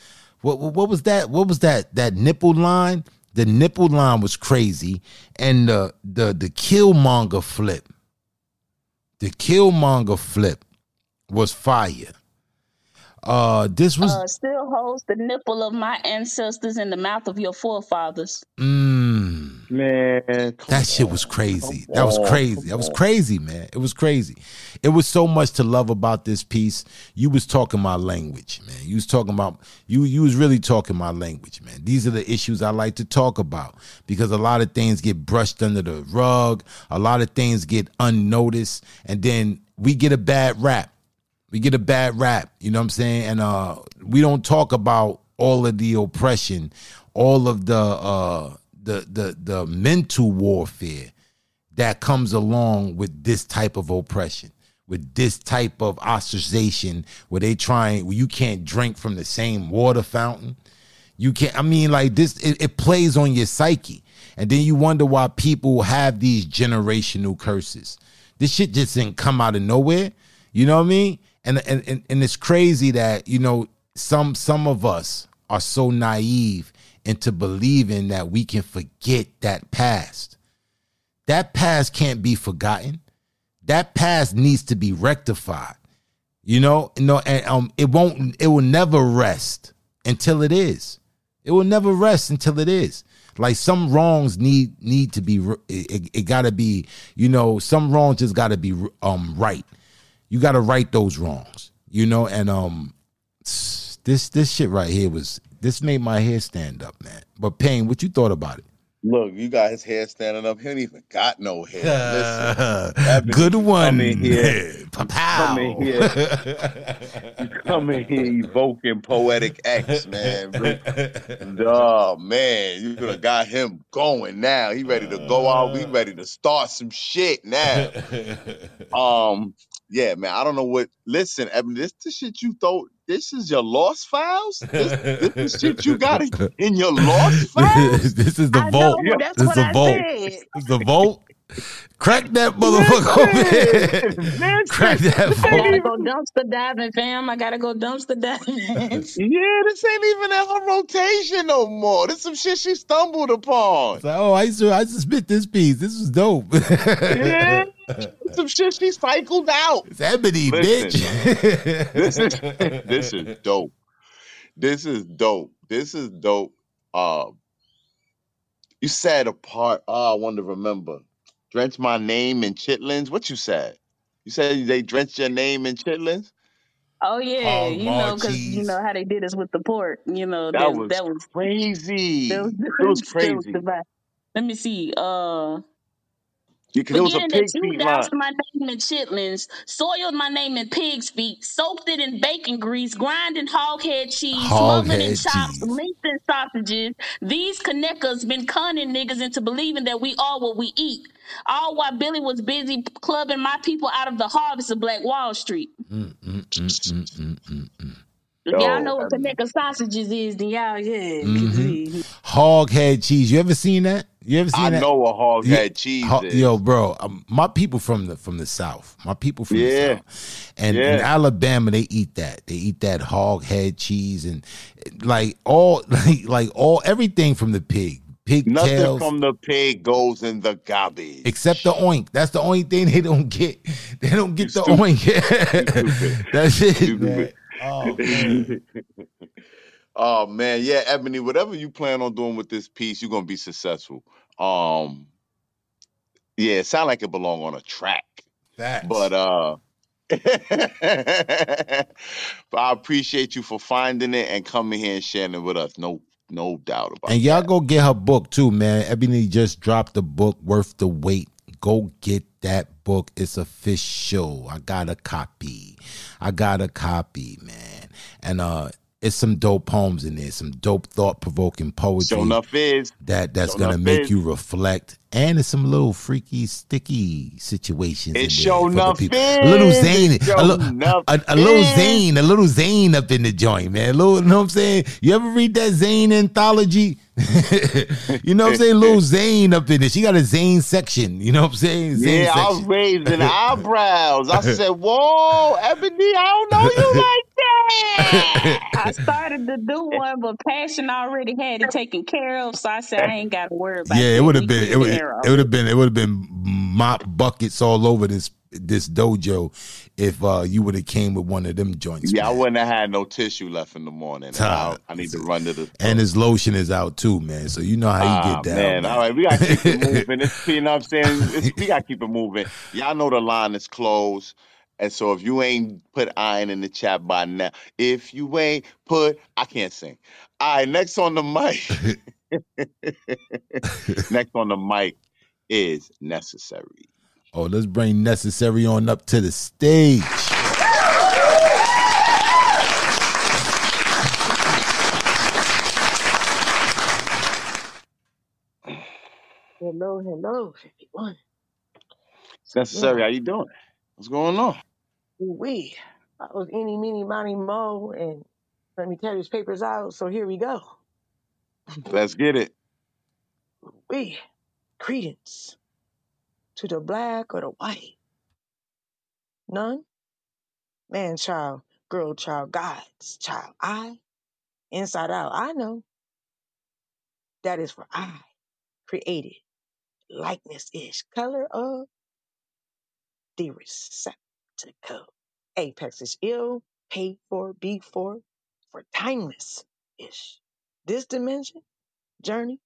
What what was that? What was that? That nipple line? The nipple line was crazy, and the the the Killmonger flip, the Killmonger flip was fire. Uh, this was Uh, still holds the nipple of my ancestors in the mouth of your forefathers. Mm. Man, that shit was crazy. That was crazy. That was crazy, man. It was crazy. It was so much to love about this piece. You was talking my language, man. You was talking about you. You was really talking my language, man. These are the issues I like to talk about because a lot of things get brushed under the rug. A lot of things get unnoticed, and then we get a bad rap. We get a bad rap, you know what I'm saying? And uh we don't talk about all of the oppression, all of the uh the the the mental warfare that comes along with this type of oppression, with this type of ostracization where they trying where you can't drink from the same water fountain. You can't I mean like this it, it plays on your psyche. And then you wonder why people have these generational curses. This shit just didn't come out of nowhere. You know what I mean? And and and, and it's crazy that, you know, some some of us are so naive into believing that we can forget that past. That past can't be forgotten. That past needs to be rectified. You know, you know, and um, it won't. It will never rest until it is. It will never rest until it is. Like some wrongs need need to be. It, it, got to be. You know, some wrongs just got to be um right. You got to right those wrongs. You know, and um, this this shit right here was this made my hair stand up, man. But Pain, what you thought about it? Look, you got his hair standing up. He ain't even got no hair. (laughs) Listen, Good one. Come in here. Come in here. You come in here evoking poetic X, man. Oh man, you could have got him going now. He ready to go out. He ready to start some shit now. Um, yeah, man. I don't know what. Listen, Evan, this the shit you thought. This is your lost files. This, this is shit you got in- (laughs) in your lost (laughs) files. this is the I vault. know, that's this is the I vault. said. This is the vault. Crack that (laughs) motherfucker open. Crack that vault. I gotta go dumpster diving, fam. I gotta go dumpster diving. Yeah, this ain't even in her rotation no more. This some shit she stumbled upon. It's like, oh, I used to I used to spit this piece. This was dope. Yeah, (laughs) some shit she cycled out. It's ebony, Listen, bitch. (laughs) this is this is dope. This is dope. This is dope. Uh, you said a part. Oh, I want to remember. Drench my name in chitlins. What you said? You said they drenched your name in chitlins. oh yeah, Hog you know, cause you know how they did us with the pork. You know That that was that was crazy. that was (laughs) It was that was crazy. Let me see. Uh, Because it was a Beginning pig that you feet line. my name in chitlins, soiled my name in pig's feet, soaked it in bacon grease, grinding hoghead cheese, smothered in Hoghead chops, cheese. linked in sausages. These connectors been conning niggas into believing that we are what we eat. All while Billy was busy clubbing my people out of the harvest of Black Wall Street. Mm, mm, mm, mm, mm, mm, mm. If y'all know what Ebony. Conecuh sausages is, then y'all, yeah, Mhm. see. Hog head cheese. You ever seen that? You ever seen I that? know what hog Yeah, head cheese ho- is. Yo, bro, um, my people from the from the south, my people from the south, and in Alabama they eat that. They eat that hog head cheese and like all (laughs) like like all everything from the pig, pig Nothing tails, from the pig goes in the garbage. except the oink. That's the only thing they don't get. They don't get the stupid. oink. (laughs) That's it, Stupid. man. Oh man. (laughs) oh man, yeah, Ebony. Whatever you plan on doing with this piece, you're gonna be successful. Um, yeah, it sound like it belong on a track, Facts. but uh, (laughs) but I appreciate you for finding it and coming here and sharing it with us. No, no doubt about it. And y'all go get her book too, man. Ebony just dropped the book worth the wait. Go get that book. is official. I got a copy. I got a copy, man. And uh it's some dope poems in there, some dope thought provoking poetry. Sure enough is that that's Sure gonna make is. you reflect. And there's some little freaky, sticky situations. It in there sure enough people. A little is. zany, sure a, little, a, a little zane, a little zane up in the joint, man. A little, you know what I'm saying? You ever read that Zane anthology? (laughs) you know what I'm saying? Little (laughs) Zane up in there. She got a Zane section. You know what I'm saying? Zane Yeah, I was section. raising (laughs) eyebrows. I said, "Whoa, Ebony, I don't know you like that." I started to do one, but Passion already had it taken care of, so I said I ain't got to worry about Yeah, it would have been it would the it air would have been it would have been mop buckets all over this this dojo if uh you would have came with one of them joints. Yeah, I wouldn't have had no tissue left in the morning. And I, I need to run to the. And his lotion is out too, man. So you know how you Ah, get down. man. man. All right, we gotta keep it moving. It's, you know what I'm saying? It's, we gotta (laughs) keep it moving. Y'all know the line is closed. And so if you ain't put iron in the chat by now, if you ain't put, I can't sing. All right, next on the mic. (laughs) next on the mic is necessary. Oh, let's bring necessary on up to the stage. Hello, hello, everyone. Necessary, how you doing? What's going on? We, I was eeny, meeny, miny, mo, and let me tear these papers out. So here we go. Let's get it. We, credence to the black or the white. None. Man, child, girl, child, God's child. I, inside out, I know. That is for I created. Likeness is color of the receptacle. Apex is ill, paid for, be for, for timeless ish. This dimension, journey,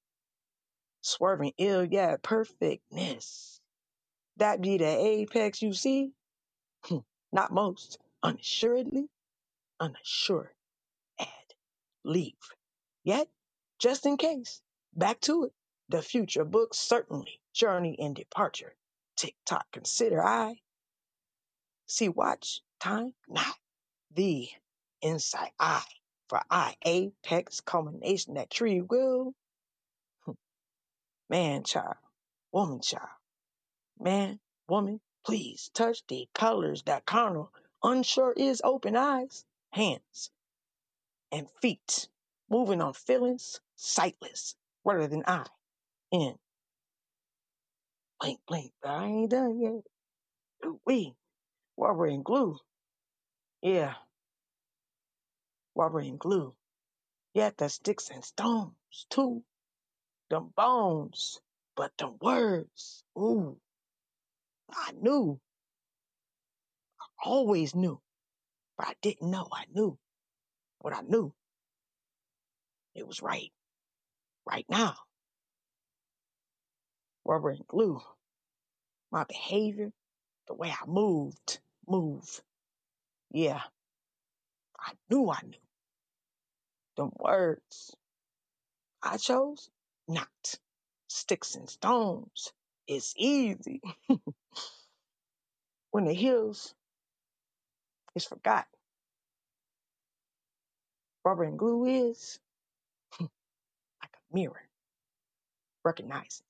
swerving ill, yeah, perfectness. That be the apex you see? Hmm, Not most, unassuredly, unassured, add, leave. Yet, just in case, back to it. The future book certainly, journey and departure. Tick tock, consider I. See, watch, time, not the inside eye. For I, apex culmination, that tree will, hmm, man child, woman child, man, woman, please touch the colors that carnal, unsure is open eyes, hands, and feet, moving on feelings, sightless, rather than I, in, blink, blink, but I ain't done yet. We, rubber and glue, yeah, rubber and glue, yet the sticks and stones, too, them bones, but them words, ooh, I knew, I always knew, but I didn't know I knew what I knew. It was right, right now. Rubber and glue, my behavior, the way I moved, move. Yeah, I knew I knew. Them words I chose, not sticks and stones. It's easy (laughs) when the hills is forgotten. Rubber and glue is (laughs) like a mirror, recognizing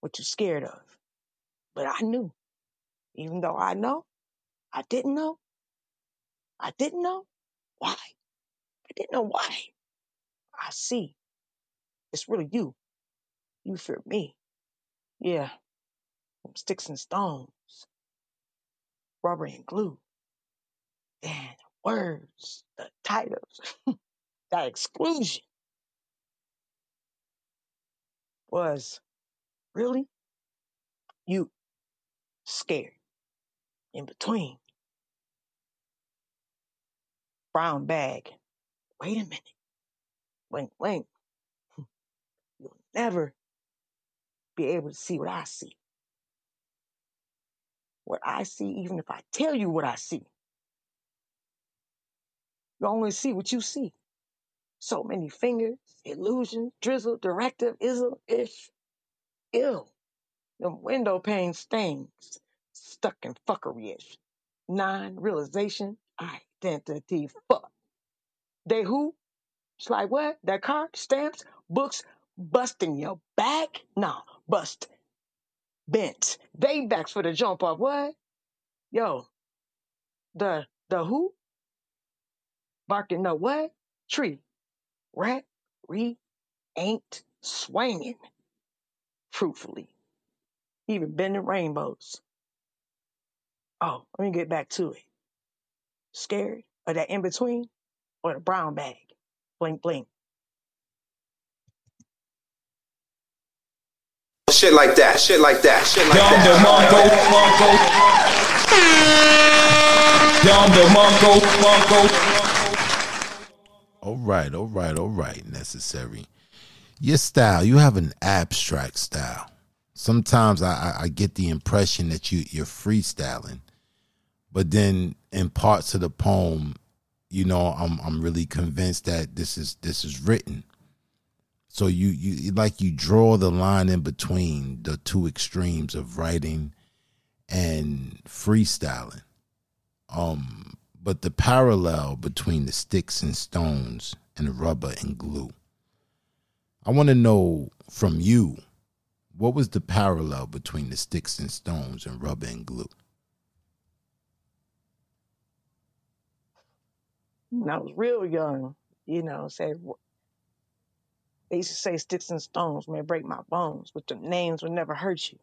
what you're scared of. But I knew, even though I know, I didn't know. I didn't know why. I didn't know why. I see. It's really you. You fear me. Yeah, From sticks and stones, rubber and glue, and words, the titles, (laughs) that exclusion was really you scared in between. Brown bag. Wait a minute. Wait, wait. (laughs) You'll never be able to see what I see. What I see, even if I tell you what I see, you only see what you see. So many fingers, illusion, drizzle, directive, ism, ish, ill. Them window pane stains, stuck in fuckery ish. Non realization, identity, fuck. They who? It's like what? That car, stamps, books, busting your back? Nah, bust, bent. They backs for the jump off. What? Yo, the, the who? Barking the what? Tree. Rat, re, ain't swinging. Fruitfully. Even bending rainbows. Oh, let me get back to it. Scared of that in between or the brown bag? Blink, blink. Shit like that, shit like that, shit like Dom that. DeMarco, Marco. Dom DeMarco, Marco. All right, all right, all right. Necessary. Your style, you have an abstract style. Sometimes I, I, I get the impression that you you're freestyling, but then in parts of the poem, you know, I'm I'm really convinced that this is this is written. So you you like you draw the line in between the two extremes of writing and freestyling. Um, but the parallel between the sticks and stones and rubber and glue. I want to know from you, what was the parallel between the sticks and stones and rubber and glue? When I was real young, you know, say they used to say sticks and stones may break my bones, but the names would never hurt you.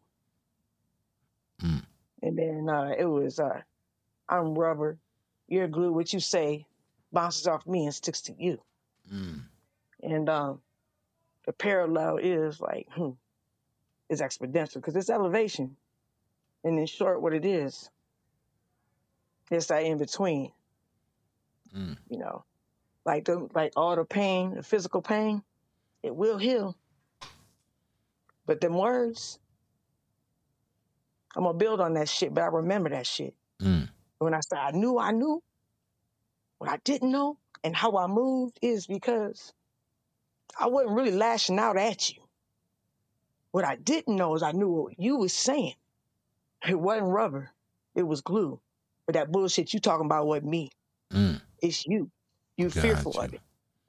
Mm. And then uh, it was uh, I'm rubber, you're glue. What you say bounces off me and sticks to you. Mm. And um, the parallel is like, hmm, is exponential because it's elevation. And in short, what it is, it's that in between. Mm. You know, like the like all the pain, the physical pain, it will heal. But them words, I'm gonna build on that shit, but I remember that shit. Mm. When I said I knew I knew, what I didn't know and how I moved is because I wasn't really lashing out at you. What I didn't know is I knew what you was saying. It wasn't rubber, it was glue. But that bullshit you talking about wasn't me. Mm. It's you. You Got fearful you. of it.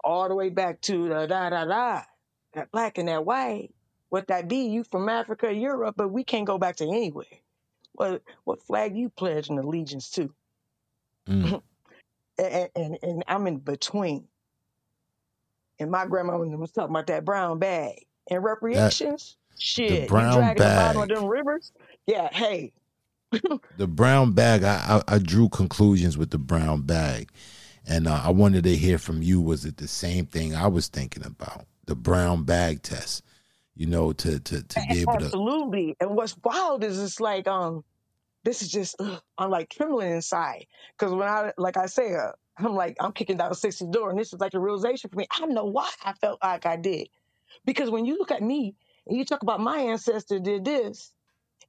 All the way back to the da da da. That black and that white. What that be? You from Africa, Europe, but we can't go back to anywhere. What what flag you pledging allegiance to? Mm. (laughs) and, and and I'm in between. And my grandma was talking about that brown bag and That recreations. the Shit, you brown dragging the bottom of bag. them rivers. Yeah, hey, (laughs) The brown bag. I, I I drew conclusions with the brown bag, and uh, I wanted to hear from you. Was it the same thing I was thinking about? The brown bag test. You know, to to to be able to. absolutely. And what's wild is it's like um, this is just ugh, I'm like trembling inside because when I like I say uh, I'm like I'm kicking down the 60 door, and this is like a realization for me. I know why I felt like I did because when you look at me and you talk about my ancestor did this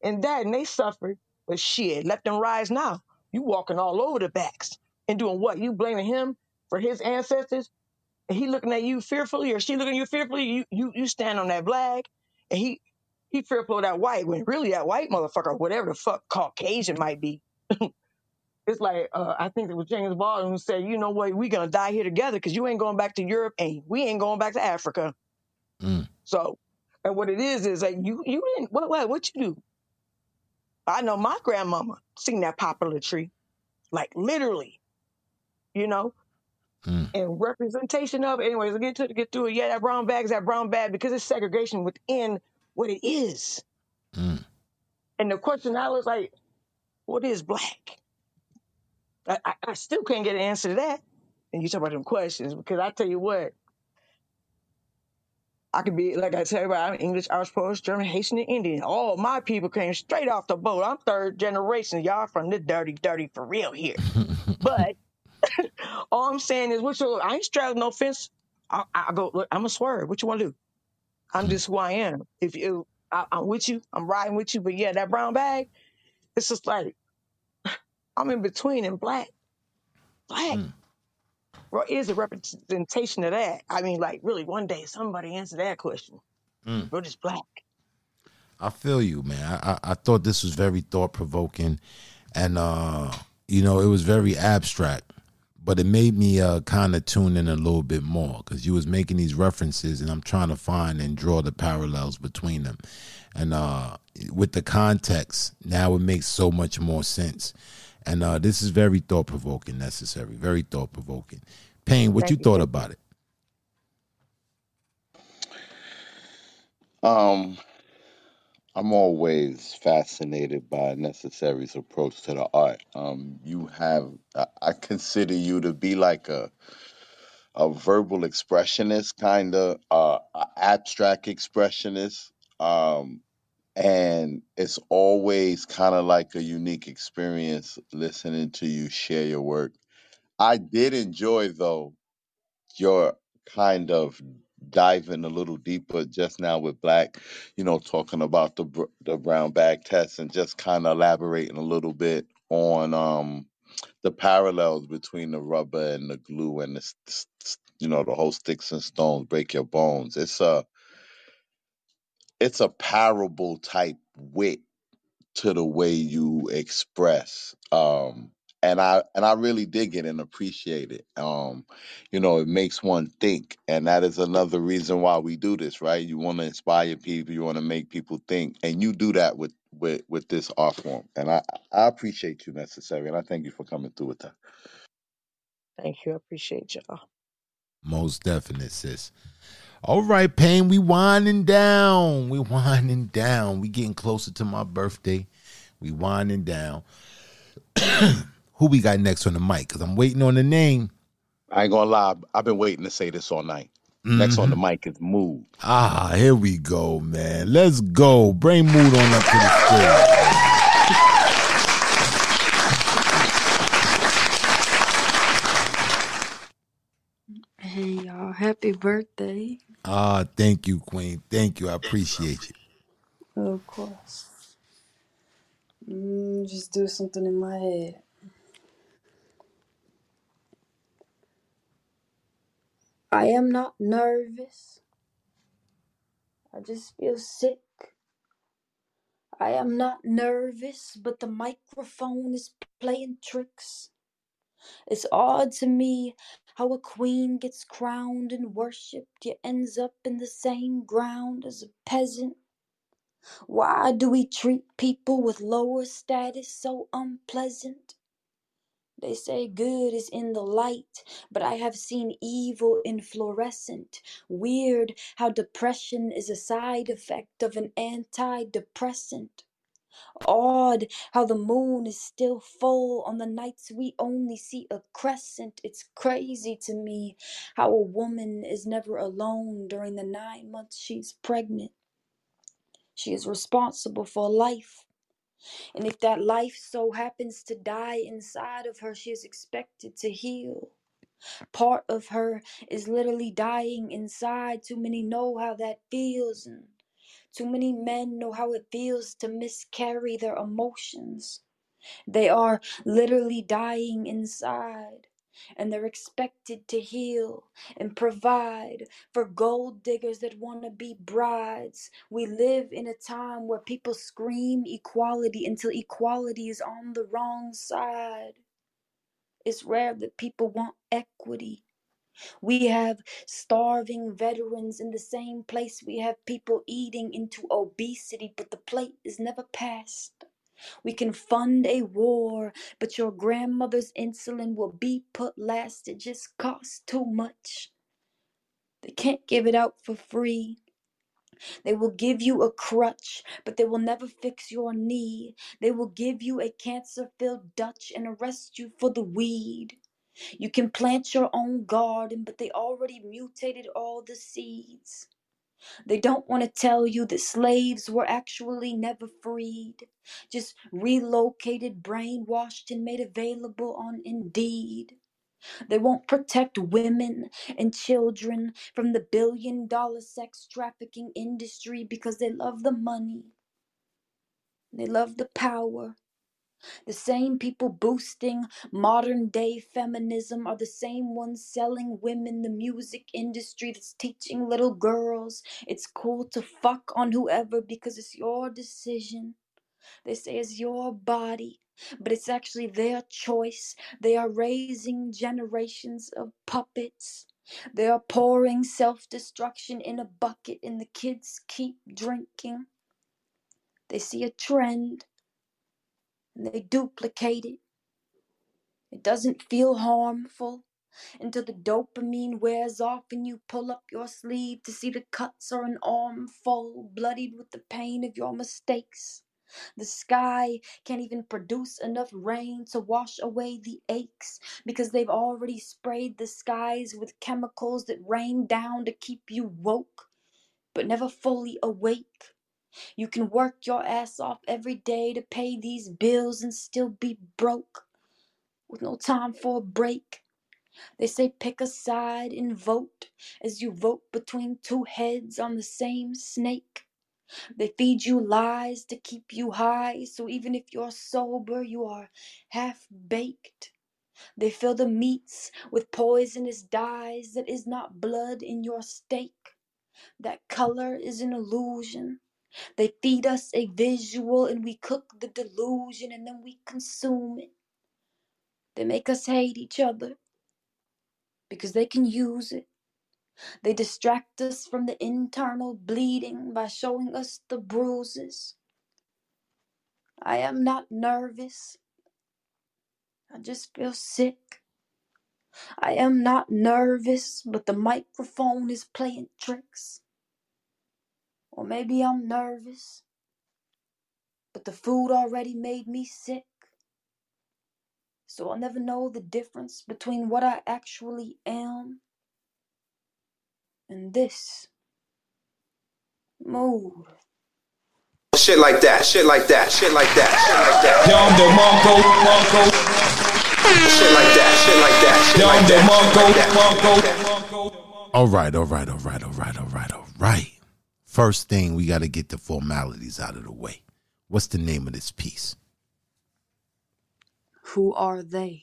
and that, and they suffered, but shit, let them rise now. You walking all over the backs and doing what? You blaming him for his ancestors, and he looking at you fearfully, or she looking at you fearfully. You you you stand on that black, and he he fearful of that white when really that white motherfucker, whatever the fuck Caucasian might be. (laughs) It's like uh, I think it was James Baldwin who said, "You know what? We're gonna die here together because you ain't going back to Europe, and we ain't going back to Africa." Mm. So, and what it is is that you you didn't what what what you do? I know my grandmama seen that popular tree, like literally, you know, Mm. and representation of it. Anyways, get to get through it. Yeah, that brown bag is that brown bag because it's segregation within what it is. Mm. And the question I was like, what is black? I, I, I still couldn't get an answer to that. And you talk about them questions because I tell you what, I could be like I tell you, I'm English, Irish, Polish, German, Haitian, and Indian. All my people came straight off the boat. I'm third generation. Y'all from the dirty, dirty for real here. But (laughs) all I'm saying is, which I ain't straddling no fence. I, I go, look, I'm a swerve. What you want to do? I'm just who I am. If you, I, I'm with you. I'm riding with you. But yeah, that brown bag, it's just like I'm in between and black. Black. Mm. Well, is a representation of that. I mean, like, really, one day somebody answer that question. Mm. What is black? I feel you, man. I, I, I thought this was very thought provoking, and uh, you know, it was very abstract, but it made me uh, kind of tune in a little bit more because you was making these references, and I'm trying to find and draw the parallels between them, and uh, with the context, now it makes so much more sense. And uh, this is very thought provoking, necessary, very thought provoking. Pain, what Thank you you. thought about it? Um, I'm always fascinated by Necessary's approach to the art. Um, you have, I, I consider you to be like a a verbal expressionist, kind of uh, a abstract expressionist. Um, and it's always kind of like a unique experience listening to you share your work. I did enjoy though your kind of diving a little deeper just now with black, you know, talking about the the brown bag test and just kind of elaborating a little bit on um the parallels between the rubber and the glue and the you know the whole sticks and stones break your bones. It's a it's a parable type wit to the way you express um and i and i really dig it and appreciate it um you know it makes one think and that is another reason why we do this right you want to inspire people you want to make people think and you do that with with with this art form and i i appreciate you necessary and i thank you for coming through with that Thank you. I appreciate y'all. Most definite, sis. All right, Pain, we winding down. We winding down. We getting closer to my birthday. We winding down. (clears throat) Who we got next on the mic? Because I'm waiting on the name. i ain't gonna lie i've been waiting to say this all night next on the mic is Mood Ah, here we go, man. Let's go. Bring mood on up to the stage. Hey y'all, happy birthday. Ah, thank you, Queen. Thank you. I appreciate you. Of course. Mm, just do something in my head. I am not nervous. I just feel sick. I am not nervous, but the microphone is playing tricks. It's odd to me how a queen gets crowned and worshipped, yet ends up in the same ground as a peasant. Why do we treat people with lower status so unpleasant? They say good is in the light, but I have seen evil in fluorescent. Weird how depression is a side effect of an antidepressant. Odd how the moon is still full on the nights we only see a crescent. It's crazy to me how a woman is never alone during the nine months she's pregnant. She is responsible for life. And if that life so happens to die inside of her, she is expected to heal. Part of her is literally dying inside. Too many know how that feels, and too many men know how it feels to miscarry their emotions. They are literally dying inside. And they're expected to heal and provide for gold diggers that want to be brides. We live in a time where people scream equality until equality is on the wrong side. It's rare that people want equity. We have starving veterans in the same place we have people eating into obesity, but the plate is never passed. We can fund a war, but your grandmother's insulin will be put last. It just costs too much. They can't give it out for free. They will give you a crutch, but they will never fix your knee. They will give you a cancer filled Dutch and arrest you for the weed. You can plant your own garden, but they already mutated all the seeds. They don't want to tell you that slaves were actually never freed, just relocated, brainwashed, and made available on Indeed. They won't protect women and children from the billion dollar sex trafficking industry because they love the money. They love the power. The same people boosting modern day feminism are the same ones selling women the music industry that's teaching little girls it's cool to fuck on whoever because it's your decision. They say it's your body, but it's actually their choice. They are raising generations of puppets. They are pouring self destruction in a bucket, and the kids keep drinking. They see a trend and they duplicate it. It doesn't feel harmful until the dopamine wears off and you pull up your sleeve to see the cuts are an armful, bloodied with the pain of your mistakes. The sky can't even produce enough rain to wash away the aches because they've already sprayed the skies with chemicals that rain down to keep you woke but never fully awake. You can work your ass off every day to pay these bills and still be broke with no time for a break. They say pick a side and vote as you vote between two heads on the same snake. They feed you lies to keep you high, so even if you're sober, you are half baked. They fill the meats with poisonous dyes that is not blood in your steak. That color is an illusion. They feed us a visual and we cook the delusion and then we consume it. They make us hate each other because they can use it. They distract us from the internal bleeding by showing us the bruises. I am not nervous. I just feel sick. I am not nervous, but the microphone is playing tricks. Or maybe I'm nervous, but the food already made me sick. So I'll never know the difference between what I actually am and this mood. Shit like that, shit like that, shit like that, shit like that. Dom the Monko, Monko. Shit like that, shit like that, shit Dom like the that. Monko, Monko. All right, all right, all right, all right, all right, all right. First thing, we got to get the formalities out of the way. What's the name of this piece? Who are they?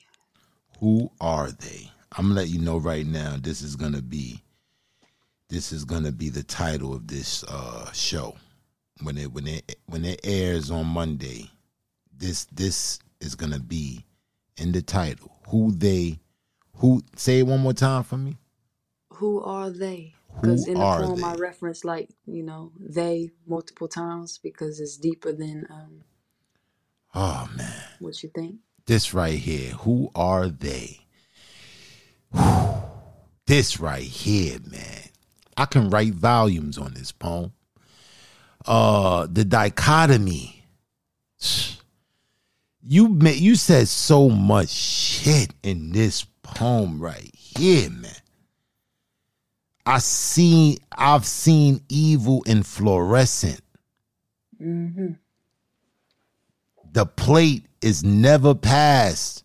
Who are they? I'm gonna let you know right now. This is gonna be, this is gonna be the title of this uh, show when it when it when it airs on Monday. This this is gonna be in the title. Who they? Who? Say it one more time for me. Who are they? Who Because in the are poem I they? reference like, you know, they multiple times because it's deeper than um Oh man, what you think. this right here. Who are they? (sighs) This right here, man. I can write volumes on this poem. Uh, the dichotomy. (sighs) You ma- you said so much shit in this poem right here, man. I seen I've seen evil in fluorescent. Mm-hmm. The plate is never passed.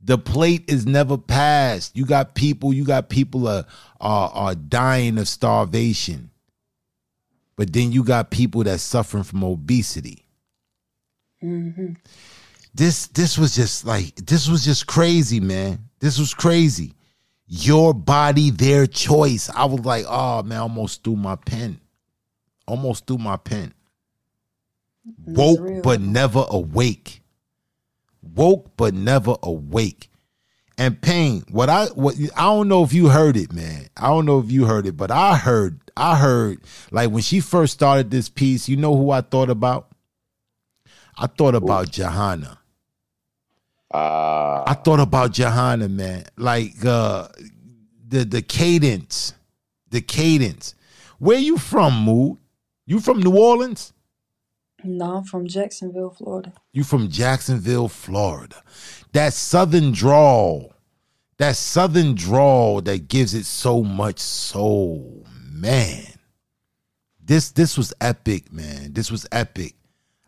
The plate is never passed. You got people, you got people are, are, are dying of starvation. But then you got people that's suffering from obesity. Mm-hmm. This this was just like this was just crazy, man. This was crazy. Your body, their choice. I was like, oh man, almost threw my pen. Almost threw my pen. Woke real. but never awake. Woke but never awake. And pain, what I what I don't know if you heard it, man. I don't know if you heard it, but I heard, I heard like when she first started this piece, you know who I thought about? I thought about Johanna. Ah, I thought about Johanna, man. Like uh the the cadence, the cadence. Where you from, Mood? You from New Orleans? No, I'm from Jacksonville, Florida. You from Jacksonville, Florida. That southern drawl, that southern drawl that gives it so much soul, man. This this was epic, man. This was epic.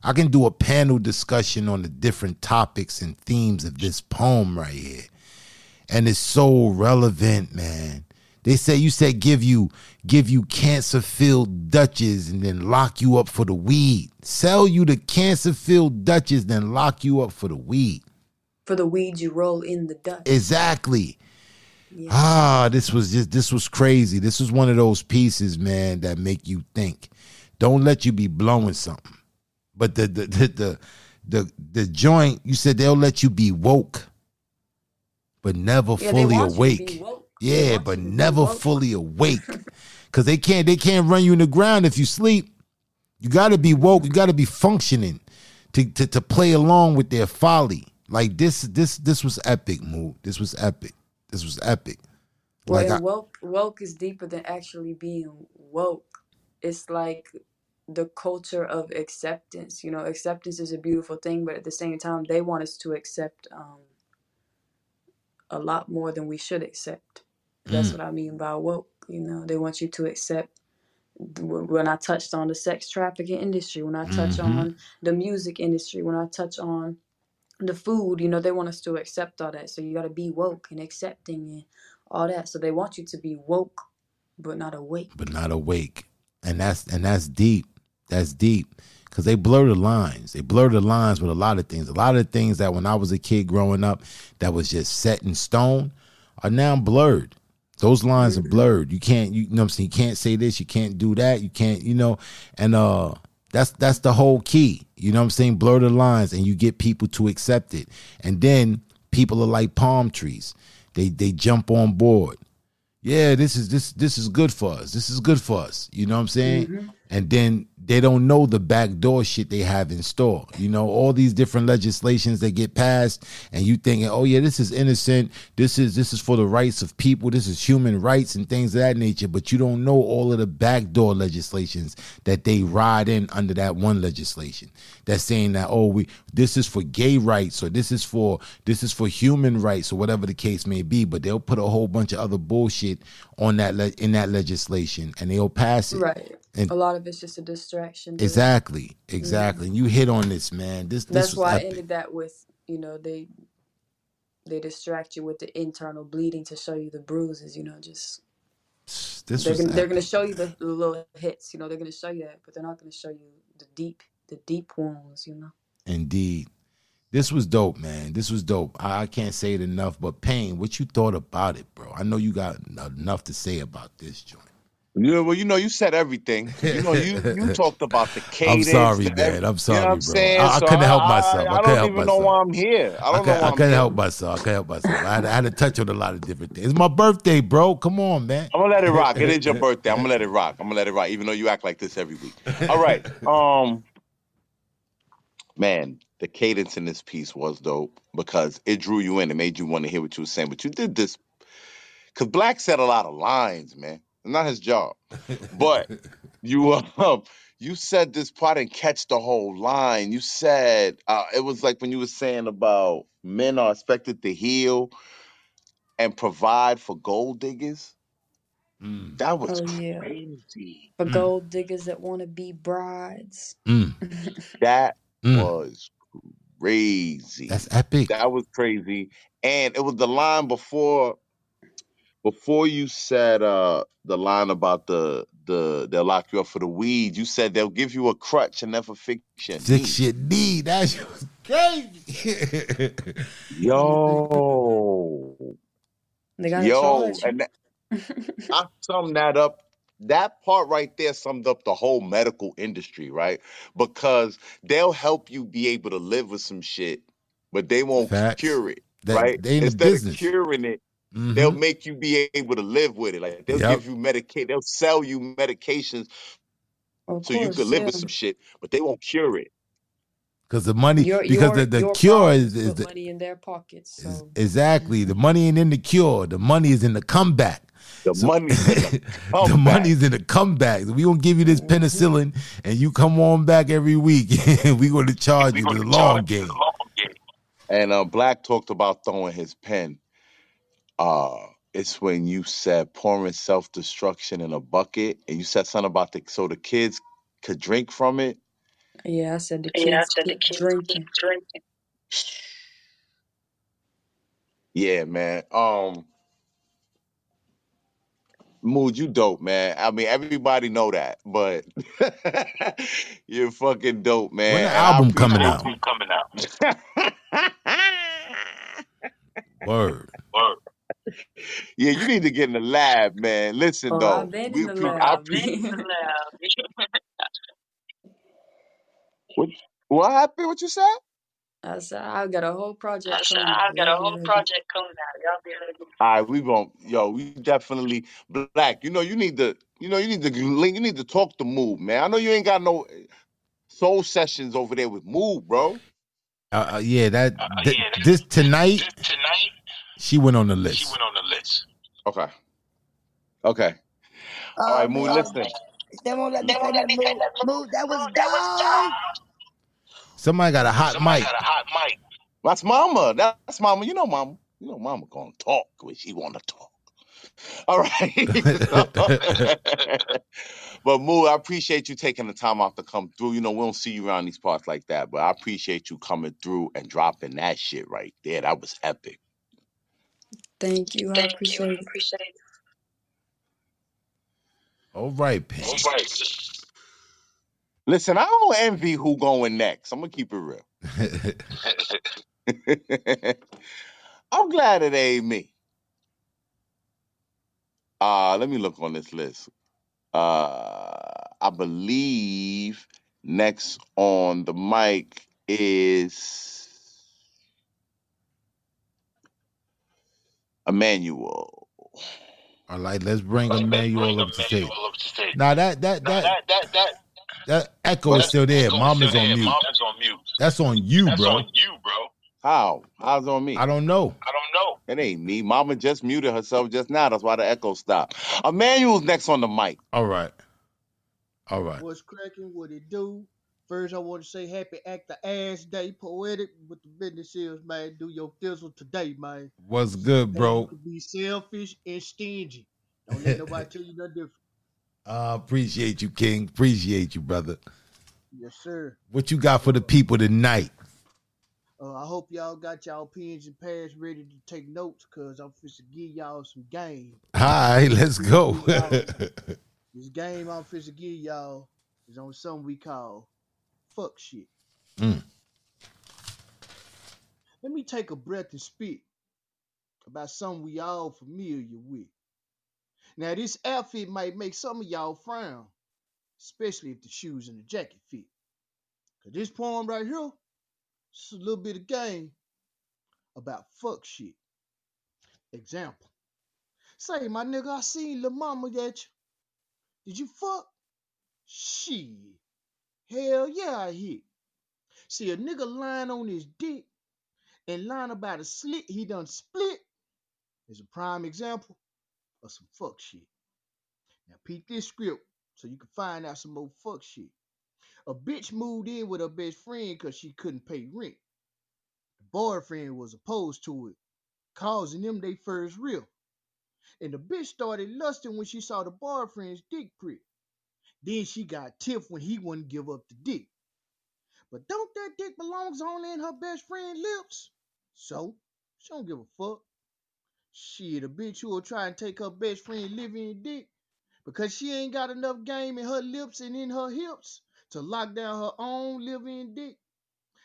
I can do a panel discussion on the different topics and themes of this poem right here. And it's so relevant, man. They say you said give you give you cancer filled Dutches and then lock you up for the weed. Sell you the cancer filled Dutches, then lock you up for the weed. For the weed you roll in the dust. Exactly. Ah, this was just this was crazy. This was one of those pieces, man, that make you think. Don't let you be blowing something. But the the the the the, the joint, you said they'll let you be woke, but never Yeah, fully want you to awake. Yeah, but never fully awake. (laughs) Cause they can't they can't run you in the ground if you sleep. You gotta be woke, you gotta be functioning to, to to play along with their folly. Like this this this was epic, Mood. This was epic. This was epic. Well, Like I, woke woke is deeper than actually being woke. It's like the culture of acceptance. You know, acceptance is a beautiful thing, but at the same time, they want us to accept um, a lot more than we should accept. That's Mm. what I mean by woke. You know, they want you to accept. When I touched on the sex trafficking industry, when I touch Mhm. on the music industry, when I touch on the food, you know, they want us to accept all that. So you got to be woke and accepting and all that. So they want you to be woke, but not awake. but not awake. And that's and that's deep. That's deep. Cause they blur the lines. They blur the lines with a lot of things. A lot of things that when I was a kid growing up that was just set in stone are now blurred. Those lines are blurred. You can't you, know what I'm saying? You can't say this, you can't do that, you can't, you know, and uh that's that's the whole key. You know what I'm saying? Blur the lines and you get people to accept it. And then people are like palm trees. They they jump on board yeah, this is this this is good for us. This is good for us. You know what I'm saying? Mhm. And then they don't know the backdoor shit they have in store. You know, all these different legislations that get passed, and you thinking, oh yeah, this is innocent. This is this is for the rights of people. This is human rights and things of that nature. But you don't know all of the backdoor legislations that they ride in under that one legislation. That's saying that oh we this is for gay rights or this is for this is for human rights or whatever the case may be. But they'll put a whole bunch of other bullshit on that le- in that legislation and they'll pass it. Right. And a lot of it's just a distraction. to- exactly, mm-hmm. exactly. And you hit on this, man. This this That's why I ended that with, you know, they they distract you with the internal bleeding to show you the bruises, you know, just This they're gonna, they're gonna show you the, the little hits, you know, they're gonna show you that, but they're not gonna show you the deep the deep wounds, you know. Indeed. This was dope, man. This was dope. I, I can't say it enough. But Pain, what you thought about it, bro? I know you got enough to say about this joint. Yeah, well, you know, you said everything. (laughs) You know, you you talked about the cadence. I'm sorry, man. I'm sorry, you know I'm bro. saying? I, I So couldn't help myself. I, I don't help even myself. know why I'm here. I I, don't could, know why I couldn't help myself. I couldn't help myself. I had, I had to touch on a lot of different things. It's my birthday, bro. Come on, man. I'm gonna let it rock. It is your (laughs) birthday. I'm gonna let it rock. I'm gonna let it rock, even though you act like this every week. All right. Um, man, the cadence in this piece was dope because it drew you in. It made you want to hear what you were saying. But you did this because Black said a lot of lines, man. It's not his job, (laughs) but you um you said this part and catch the whole line. You said uh, it was like when you were saying about men are expected to heal and provide for gold diggers. Mm, That was Oh yeah. crazy. For mm, gold diggers that wanna be brides. mm, (laughs) That mm. was crazy. That's epic. That was crazy. And it was the line before before you said uh the line about the the they'll lock you up for the weed, you said they'll give you a crutch and never fix your knee. Fix your knee. That shit was (laughs) crazy. Yo. (laughs) They gotta Yo. charge. And that, (laughs) I summed that up. That part right there summed up the whole medical industry, right? Because they'll help you be able to live with some shit, but they won't Facts. cure it, That right? they in the Instead of business. curing it, they'll hmm make you be able to live with it. Like they'll Yep. give you medicate, they'll sell you medications Of so you course, could live yeah. with some shit, but they won't cure it. Because the money, Your because your the, the cure is, is the, money in their pockets. So exactly the money ain't in the cure. The money is in the comeback. The So- money's in the (laughs) the comeback. money's in the comeback. We gonna give you this penicillin, and you come on back every week. (laughs) we gonna charge you the long game. And uh, Black talked about throwing his pen. Uh, it's when you said pouring self destruction in a bucket, and you said something about the so the kids could drink from it. Yeah, I said the Yeah, I kids said the keep kids drinking. drinking. Yeah, man. Um, Mood, you dope, man. I mean, everybody know that, but (laughs) you're fucking dope, man. When the and I album coming appreciate out? you coming out. (laughs) Word. Yeah, you need to get in the lab, man. Listen, Oh, though, I've been we in the appre- I lab. (laughs) what, what happened. What you said? I said I got a whole project I said coming I out. got a whole project coming out. Y'all be ready. All right, we gon' yo, we definitely black. You know, you need to, you know, you need to link. You need to talk to Mood, man. I know you ain't got no soul sessions over there with Mood, bro. Uh, uh, yeah, that th- this tonight. She went on the list. She went on the list. Okay. Okay. Uh, All Oh, right, Mood. Listen. They won't let me say that move. Move. That was dope. Somebody got a hot mic. hot mic. That's Mama. That's Mama. You know, Mama. You know, Mama gonna talk when she want to talk. All right. (laughs) but Moo, I appreciate you taking the time off to come through. You know, we don't see you around these parts like that, but I appreciate you coming through and dropping that shit right there. That was epic. Thank you. I appreciate it. All right, Pink. Listen, I don't envy who going next. I'm gonna keep it real. (laughs) I'm glad it ain't me. Uh, let me look on this list. Uh, I believe next on the mic is Emmanuel. All right, let's bring Emmanuel up to stage. Now that that that that that echo is still there. Mama's on mute. on mute. That's on you, bro. On you, bro. How? How's on me? I don't know. I don't know. It ain't me. Mama just muted herself just now. That's why the echo stopped. Emmanuel's next on the mic. All right. All right. What's cracking? What it do? First, I want to say happy Actor Ass Day, poetic. What the business is, man. Do your fizzle today, man. What's good, bro? be selfish and stingy. Don't let nobody (laughs) tell you nothing different. Uh, appreciate you, King. Appreciate you, brother. Yes, sir. What you got for the people tonight? Uh, I hope y'all got y'all pens and pads ready to take notes, cause I'm finna give y'all some game. All right, let's go. This game I'm (laughs) finna give y'all is on something we call fuck shit. Mm. Let me take a breath and spit about something we all familiar with. Now, this outfit might make some of y'all frown, especially if the shoes and the jacket fit. Cause this poem right here, it's a little bit of game about fuck shit. Example. Say, my nigga, I seen Lil Mama at you. Did you fuck? Shit. Hell yeah, I hit. See, a nigga lying on his dick and lying about a slit he done split is a prime example of some fuck shit. Now, peep this script so you can find out some more fuck shit. A bitch moved in with her best friend because she couldn't pay rent. The boyfriend was opposed to it, causing them they first real. And the bitch started lusting when she saw the boyfriend's dick prick. Then she got tiff when he wouldn't give up the dick. But don't that dick belongs only in her best friend's lips? So, she don't give a fuck. Shit, a bitch who will try and take her best friend living dick because she ain't got enough game in her lips and in her hips to lock down her own living dick.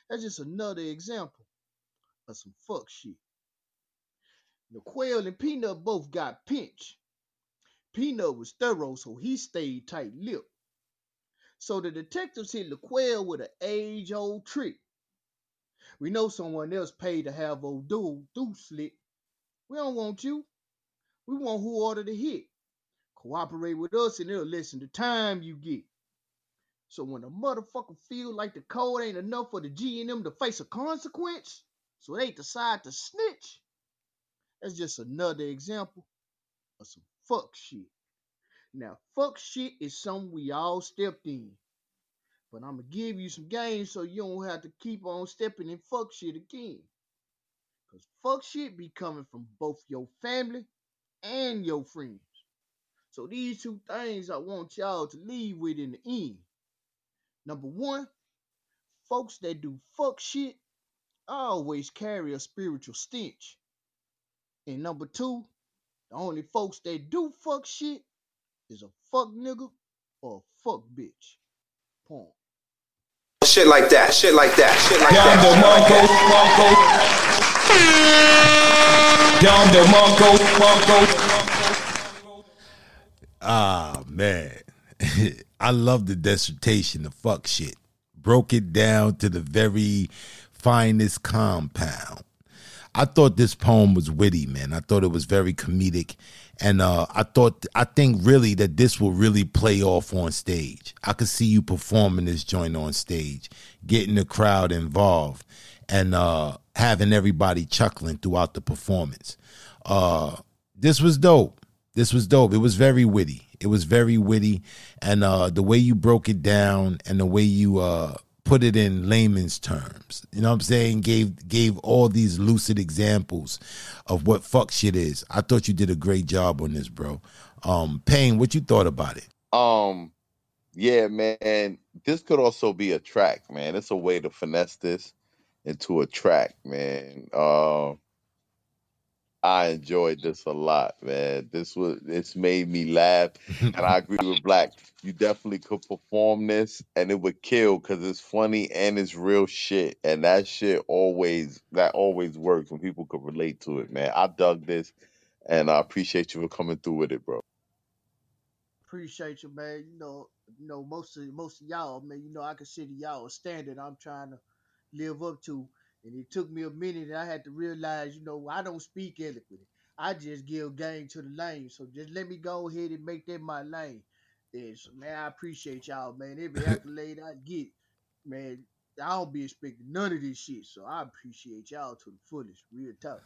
That's just another example of some fuck shit. The Quail and Peanut both got pinched. Peanut was thorough, so he stayed tight lipped. So the detectives hit Quail with an age old trick. We know someone else paid to have old do slick. We don't want you. We want who ordered the hit. Cooperate with us and it'll lessen the time you get. So when a motherfucker feel like the code ain't enough for the G and them to face a consequence, so they decide to snitch, that's just another example of some fuck shit. Now, fuck shit is something we all stepped in. But I'm gonna give you some games so you don't have to keep on stepping in fuck shit again. Cause fuck shit be coming from both your family and your friends. So these two things I want y'all to leave with in the end. Number one, folks that do fuck shit always carry a spiritual stench. And number two, the only folks that do fuck shit is a fuck nigga or a fuck bitch. Point. Shit like that, shit like that, shit like Down the that. Monko, Monko. Down the Monko, Monko. Ah man, (laughs) I love the dissertation of fuck shit. Broke it down to the very finest compound. I thought this poem was witty, man. I thought it was very comedic, and uh, I thought I think really that this will really play off on stage. I could see you performing this joint on stage, getting the crowd involved, and uh, having everybody chuckling throughout the performance. Uh, this was dope. This was dope. It was very witty. It was very witty, and uh, the way you broke it down and the way you uh, put it in layman's terms, you know what I'm saying? Gave gave all these lucid examples of what fuck shit is. I thought you did a great job on this, bro. Um, Pain, what you thought about it? Um, yeah, man. This could also be a track, man. It's a way to finesse this into a track, man. Uh, I enjoyed this a lot, man. This was it's made me laugh, and I agree with Black. You definitely could perform this, and it would kill because it's funny and it's real shit, and that shit always that always works when people could relate to it, man. I dug this, and I appreciate you for coming through with it, bro. Appreciate you, man. You know, you know, most of most of y'all, man, you know, I consider y'all a standard I'm trying to live up to. And it took me a minute and I had to realize, you know, I don't speak eloquently. I just give game to the lane. So just let me go ahead and make that my lane. And so, man, I appreciate y'all, man. Every (laughs) accolade I get, man, I don't be expecting none of this shit. So I appreciate y'all to the fullest. Real tough.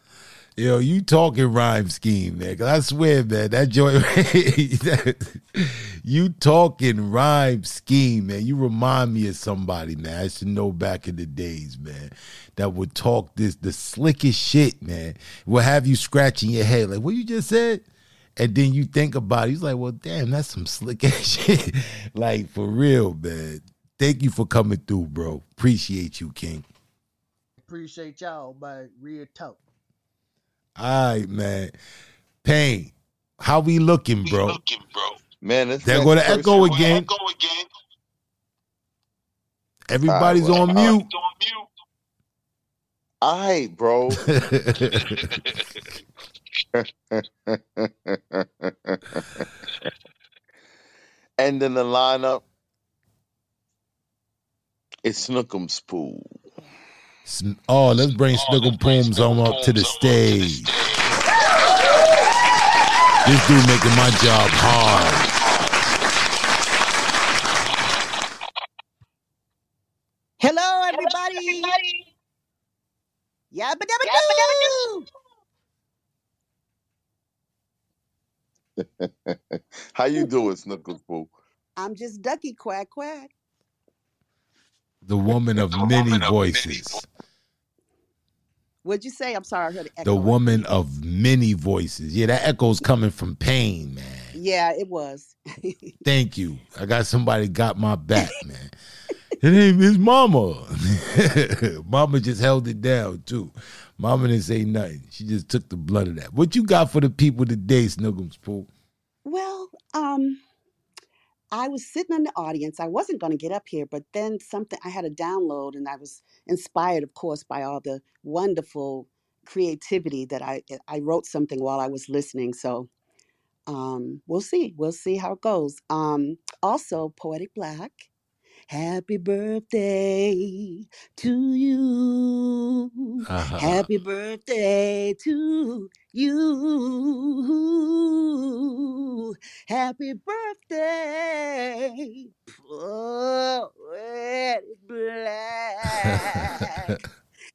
Yo, you talking rhyme scheme, man. Cause I swear, man, that joint, (laughs) you talking rhyme scheme, man. You remind me of somebody, man. I should know back in the days, man, that would talk this the slickest shit, man. Will have you scratching your head like, what you just said? And then you think about it, he's like, well, damn, that's some slick ass (laughs) shit. like, for real, man. Thank you for coming through, bro. Appreciate you, King. Appreciate y'all, man. Real talk. All right, man. Pain, how we looking, bro? Man, this There next go the person- echo again. Everybody's All on right, well, mute. All right, bro. (laughs) and in the lineup, it's Snuggums Pooh. Sn- Oh, let's bring Snuggums Pooh on up to the stage. This dude making my job hard. Hello, everybody. Yabba dabba doo. (laughs) How you doing, Snuggums Pooh? I'm just Ducky Quack Quack. The woman of many voices. What'd you say? I'm sorry, I heard it The echo. woman of many voices. Yeah, that echo's coming from Pain, man. Yeah, it was. (laughs) Thank you. I got somebody got my back, man. Her name is Mama. (laughs) Mama just held it down too. Mama didn't say nothing. She just took the blood of that. What you got for the people today, Snuggums Pooh? well, um, I was sitting in the audience. I wasn't going to get up here, but then something I had a download, and I was inspired, of course, by all the wonderful creativity that I I wrote something while I was listening. So um, we'll see. We'll see how it goes. Um, also, Poetic Black. Uh-huh. Happy birthday to you. Happy birthday to you. Happy birthday, Poetic Black.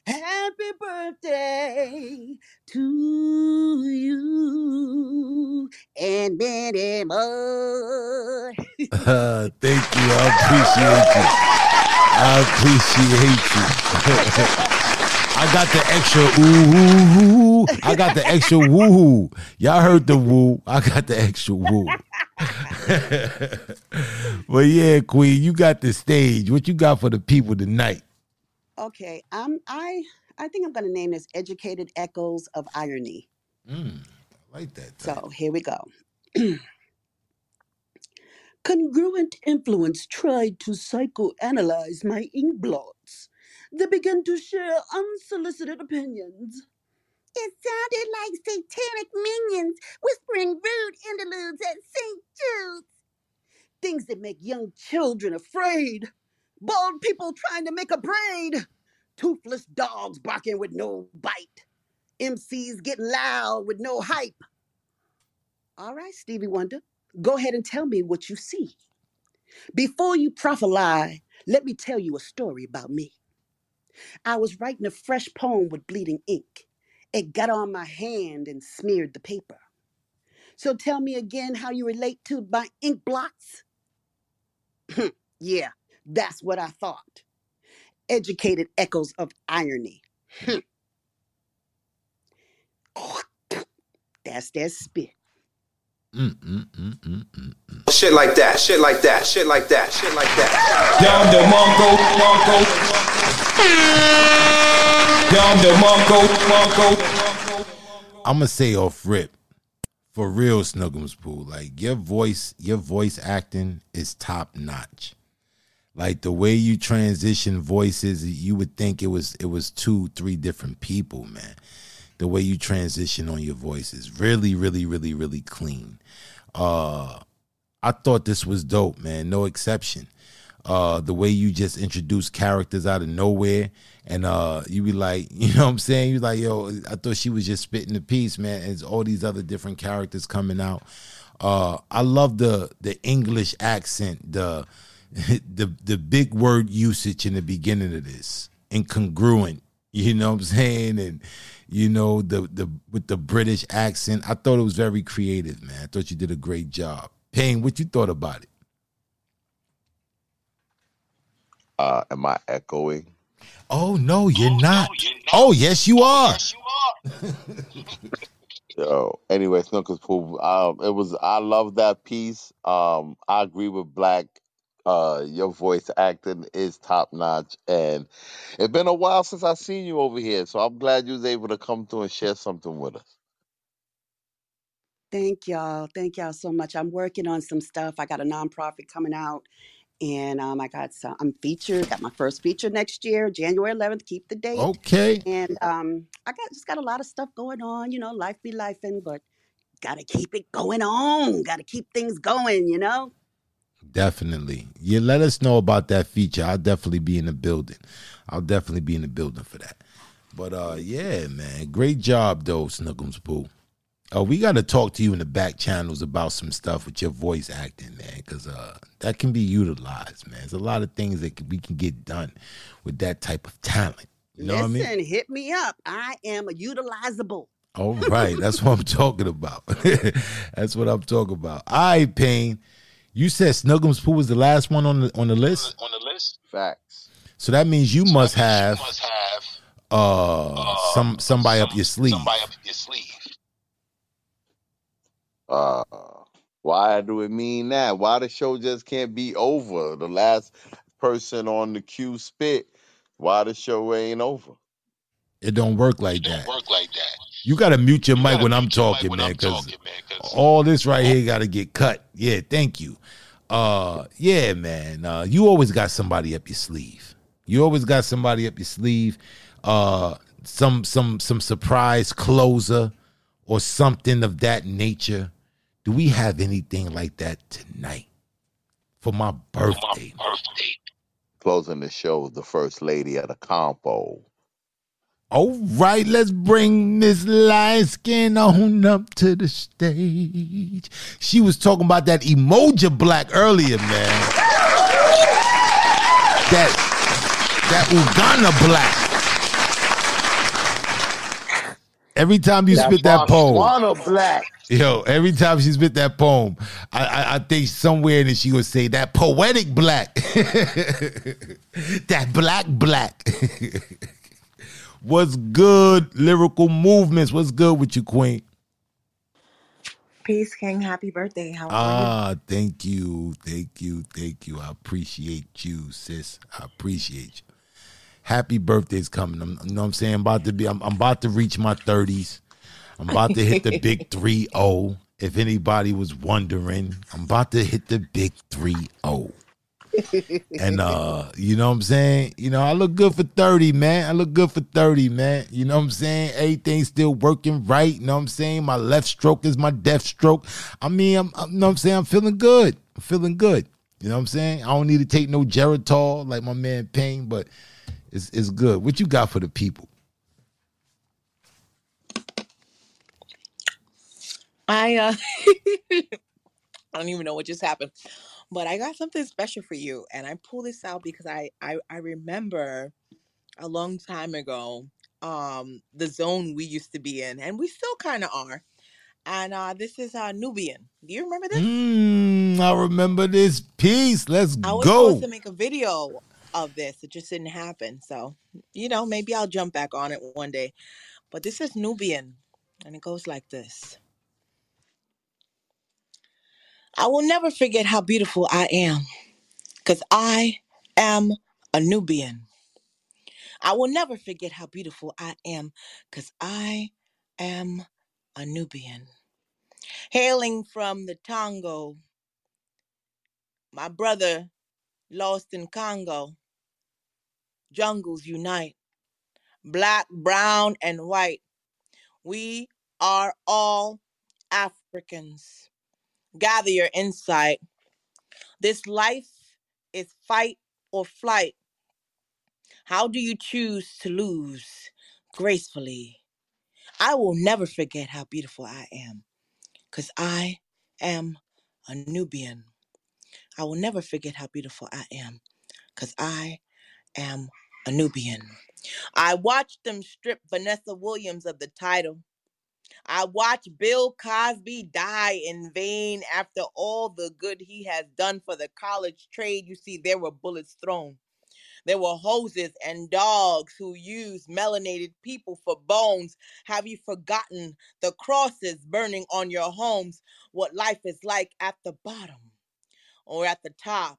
Happy birthday to you and many more (laughs) Thank you. I appreciate you. I appreciate you. (laughs) I got the extra ooh, ooh, ooh. I got the extra woo. Y'all heard the woo. I got the extra woo. (laughs) but yeah, Queen, you got the stage. What you got for the people tonight? Okay, um, I I think I'm going to name this "Educated Echoes of Irony." Mm, I like that. So here we go. (clears throat) Congruent influence tried to psychoanalyze my ink blots. They began to share unsolicited opinions. It sounded like satanic minions whispering rude interludes at St. Jude's. Things that make young children afraid. Bald people trying to make a braid. Toothless dogs barking with no bite. MCs getting loud with no hype. All right, Stevie Wonder, go ahead and tell me what you see. Before you prophesy, let me tell you a story about me. I was writing a fresh poem with bleeding ink. It got on my hand and smeared the paper. So tell me again how you relate to my ink blots. (laughs) yeah, that's what I thought. Educated echoes of irony. that's that spit. Mm, mm, mm. Shit like that, shit like that, shit like that, shit like that. Down the Mongo, Mongo. Down the Mongo, Mongo. I'ma say off rip. For real, Snuggums Pooh. Like your voice, your voice acting is top notch. Like the way you transition voices, you would think it was it was two, three different people, man. The way you transition on your voice is really, really, really, really clean. Uh I thought this was dope, man. No exception. Uh the way you just introduce characters out of nowhere and uh you be like, (laughs) you know what I'm saying? You like, yo, I thought she was just spitting the piece, man. And it's all these other different characters coming out. Uh I love the the English accent, the (laughs) the the big word usage in the beginning of this. Incongruent. You know what I'm saying? And you know, the the with the British accent. I thought it was very creative, man. I thought you did a great job. Pain, what you thought about it? Uh, am I echoing? Oh no, you're not. Oh yes, you are. (laughs) Yo, anyway, Snuggums Pooh. Um, it was. I love that piece. Um, I agree with Black. Uh, your voice acting is top notch, and it's been a while since I seen you over here. So I'm glad you was able to come through and share something with us. Thank y'all. Thank y'all so much. I'm working on some stuff. I got a nonprofit coming out, and um, I got some. I'm featured. Got my first feature next year, January 11th. Keep the date. Okay. And um, I got just got a lot of stuff going on. You know, life be lifing, but gotta keep it going on. Gotta keep things going. You know. Definitely. You let us know about that feature. I'll definitely be in the building. I'll definitely be in the building for that. But uh yeah, man. Great job though, Snuggums Pooh. Uh, we got to talk to you in the back channels about some stuff with your voice acting, man, because uh, that can be utilized, man. There's a lot of things that can, we can get done with that type of talent. You know Listen, what I mean? hit me up. I am a utilizable. All right, that's what I'm talking about. (laughs) that's what I'm talking about. All right, Pain. You said Snuggums Pooh was the last one on the on the list. On the list, facts. So that means you must have uh, some somebody up your sleeve. Somebody up your sleeve. Uh, why do it mean that? Why the show just can't be over? The last person on the queue spit. Why the show ain't over? It don't work like that. Work like that. You got to mute your mic when I'm talking, man, because all this right here got to get cut. Yeah, thank you. Uh, yeah, man. Uh, you always got somebody up your sleeve. You always got somebody up your sleeve. Uh, some some some surprise closer or something of that nature. Do we have anything like that tonight for my birthday? Closing the show, the first lady of the compo. All right, let's bring Miss Light Skin on up to the stage. She was talking about that emoji black earlier, man. That that Uganda black. Every time you That spit that poem, Botswana black. Yo, every time she spit that poem, I, I, I think somewhere in it she would say that poetic black, (laughs) that black black. (laughs) What's good? Lyrical movements. What's good with you, Queen? Peace, King. Happy birthday. How are Ah, thank you, thank you, thank you. I appreciate you, sis. I appreciate you. Happy birthday's coming. I'm, you know what I'm saying? I'm about to be. I'm, I'm about to reach my 30s. I'm about to hit the (laughs) big 3 0. If anybody was wondering, I'm about to hit the big 3 0. And uh, you know what I'm saying? You know, I look good for 30, man. I look good for 30, man. You know what I'm saying? Everything's still working right. You know what I'm saying? My left stroke is my death stroke. I mean, I'm, I'm you know what I'm saying? I'm feeling good. I'm feeling good. You know what I'm saying? I don't need to take no Geritol like my man Pain, but it's it's good. What you got for the people? I uh (laughs) I don't even know what just happened. But I got something special for you. And I pull this out because I I, I remember a long time ago um the zone we used to be in and we still kind of are and uh this is uh nubian do you remember this Mm, I remember this piece. Let's go. i was go. supposed to make a video of this it just didn't happen so you know maybe i'll jump back on it one day but this is nubian and it goes like this i will never forget how beautiful i am because i am a nubian i will never forget how beautiful i am because i am a nubian hailing from the Tongo, my brother lost in Congo. Jungles unite, black, brown, and white. We are all Africans. Gather your insight. This life is fight or flight. How do you choose to lose gracefully? I will never forget how beautiful I am because I am a Nubian. I will never forget how beautiful I am because I am a Nubian. I watched them strip Vanessa Williams of the title. I watched Bill Cosby die in vain after all the good he has done for the college trade. You see, there were bullets thrown. There were hoses and dogs who used melanated people for bones. Have you forgotten the crosses burning on your homes? What life is like at the bottom or at the top?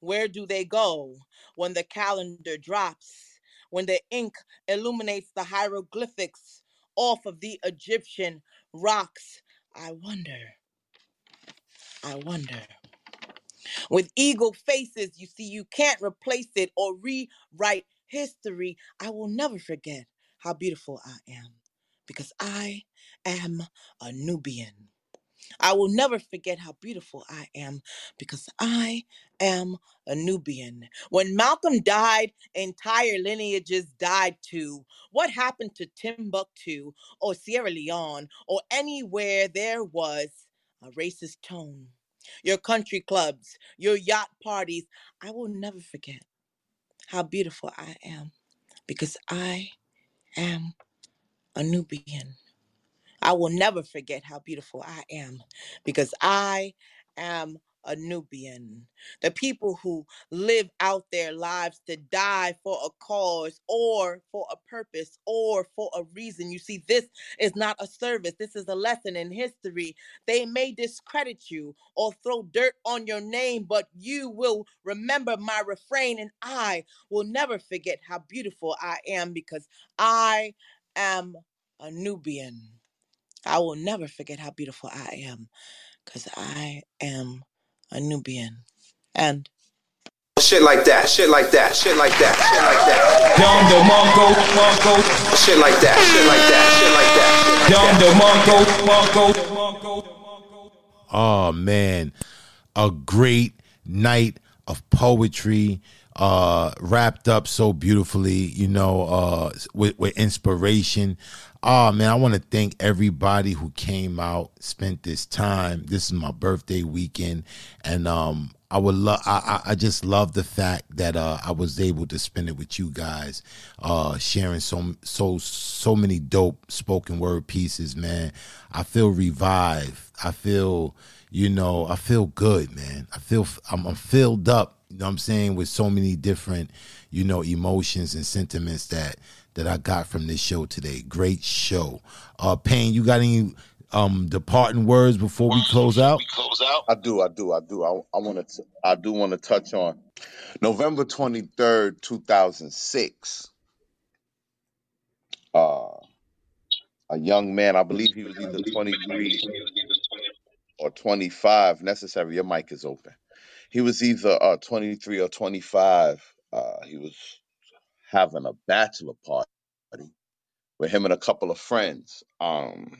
Where do they go when the calendar drops? When the ink illuminates the hieroglyphics off of the Egyptian rocks? I wonder, I wonder. With eagle faces, you see, you can't replace it or rewrite history. I will never forget how beautiful I am because I am a Nubian. I will never forget how beautiful I am because I am a Nubian. When Malcolm died, entire lineages died too. What happened to Timbuktu or Sierra Leone or anywhere there was a racist tone? Your country clubs, your yacht parties. I will never forget how beautiful I am because I am a Nubian. I will never forget how beautiful I am because I am a Nubian. The people who live out their lives to die for a cause or for a purpose or for a reason. You see, this is not a service, this is a lesson in history. They may discredit you or throw dirt on your name, but you will remember my refrain, and I will never forget how beautiful I am because I am a Nubian. I will never forget how beautiful I am because I am a Nubian. And Shit like that, shit like that, shit like that, shit like that. Dom the Mongo, Mongo, Shit like that, shit like that, shit like that. Dom the Mongo, Mongo. Oh man, a great night of poetry, uh, wrapped up so beautifully. You know, uh, with with inspiration. Oh man, I want to thank everybody who came out, spent this time. This is my birthday weekend, and um, I would love. I, I just love the fact that uh, I was able to spend it with you guys, uh, sharing so so so many dope spoken word pieces. Man, I feel revived. I feel, you know, I feel good, man. I feel I'm, I'm filled up. You know what I'm saying with so many different, you know, emotions and sentiments that that I got from this show today. Great show. Uh, Pain, you got any um departing words before we close out? close out? I do, I do, I do. I, I want to, I do want to touch on November twenty third, two thousand six. Uh, a young man, I believe he was either twenty three or twenty five. Necessary, your mic is open. He was either uh twenty three or twenty five. Uh, he was having a bachelor party with him and a couple of friends. Um,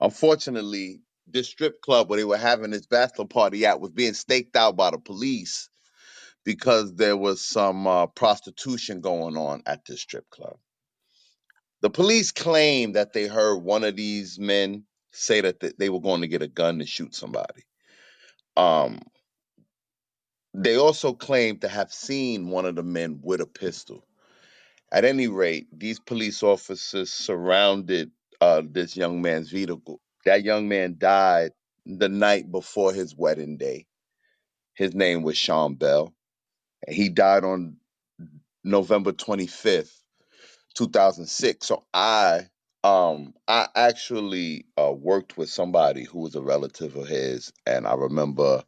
unfortunately, this strip club where they were having this bachelor party at was being staked out by the police because there was some uh, prostitution going on at this strip club. The police claimed that they heard one of these men say that th- they were going to get a gun to shoot somebody. Um, they also claimed to have seen one of the men with a pistol. At any rate, these police officers surrounded uh, this young man's vehicle. That young man died the night before his wedding day. His name was Sean Bell. He died on November 25th, 2006. So I um I actually uh, worked with somebody who was a relative of his and I remember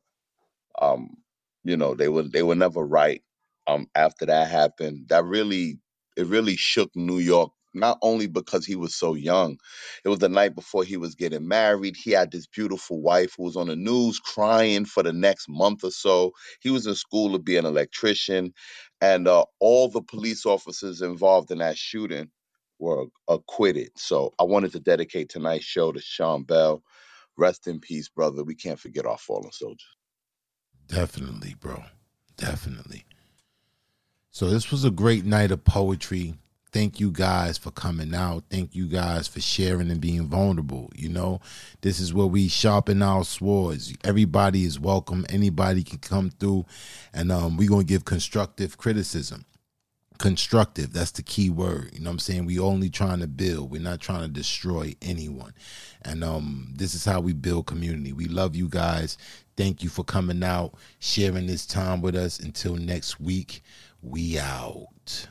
um you know they were they were never right um after that happened. That really it really shook new york not only because he was so young it was the night before he was getting married he had this beautiful wife who was on the news crying for the next month or so. He was in school to be an electrician and uh, all the police officers involved in that shooting were acquitted. So i wanted to dedicate tonight's show to sean bell. Rest in peace brother. We can't forget our fallen soldiers Definitely, bro. Definitely. So this was a great night of poetry. Thank you guys for coming out. Thank you guys for sharing and being vulnerable. You know, this is where we sharpen our swords. Everybody is welcome. Anybody can come through, and um, we're gonna give constructive criticism. Constructive, that's the key word. You know what I'm saying? We only trying to build. We're not trying to destroy anyone. And um, this is how we build community. We love you guys. Thank you for coming out, sharing this time with us. Until next week, we out.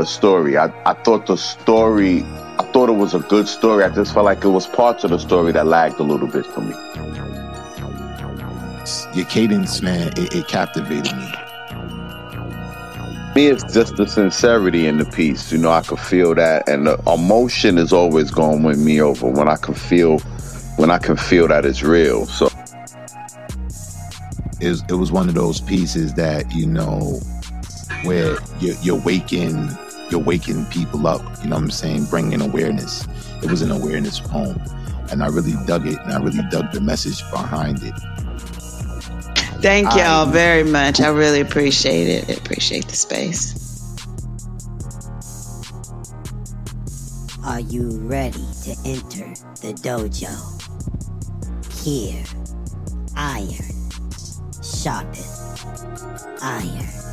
The story. I, I thought the story, I thought it was a good story. I just felt like it was parts of the story that lagged a little bit for me. Your cadence, man, it, it captivated me. Me, it's just the sincerity in the piece. You know, I could feel that, and the emotion is always going to win me over when I can feel, when I can feel that it's real. So It was, it was one of those pieces that you know where you're, you're waking you're waking people up. You know what I'm saying? Bringing awareness. It was an awareness poem, and I really dug it, and I really dug the message behind it. Thank y'all very much. I really appreciate it. I appreciate the space. Are you ready to enter the dojo? Here, iron, sharpeth iron.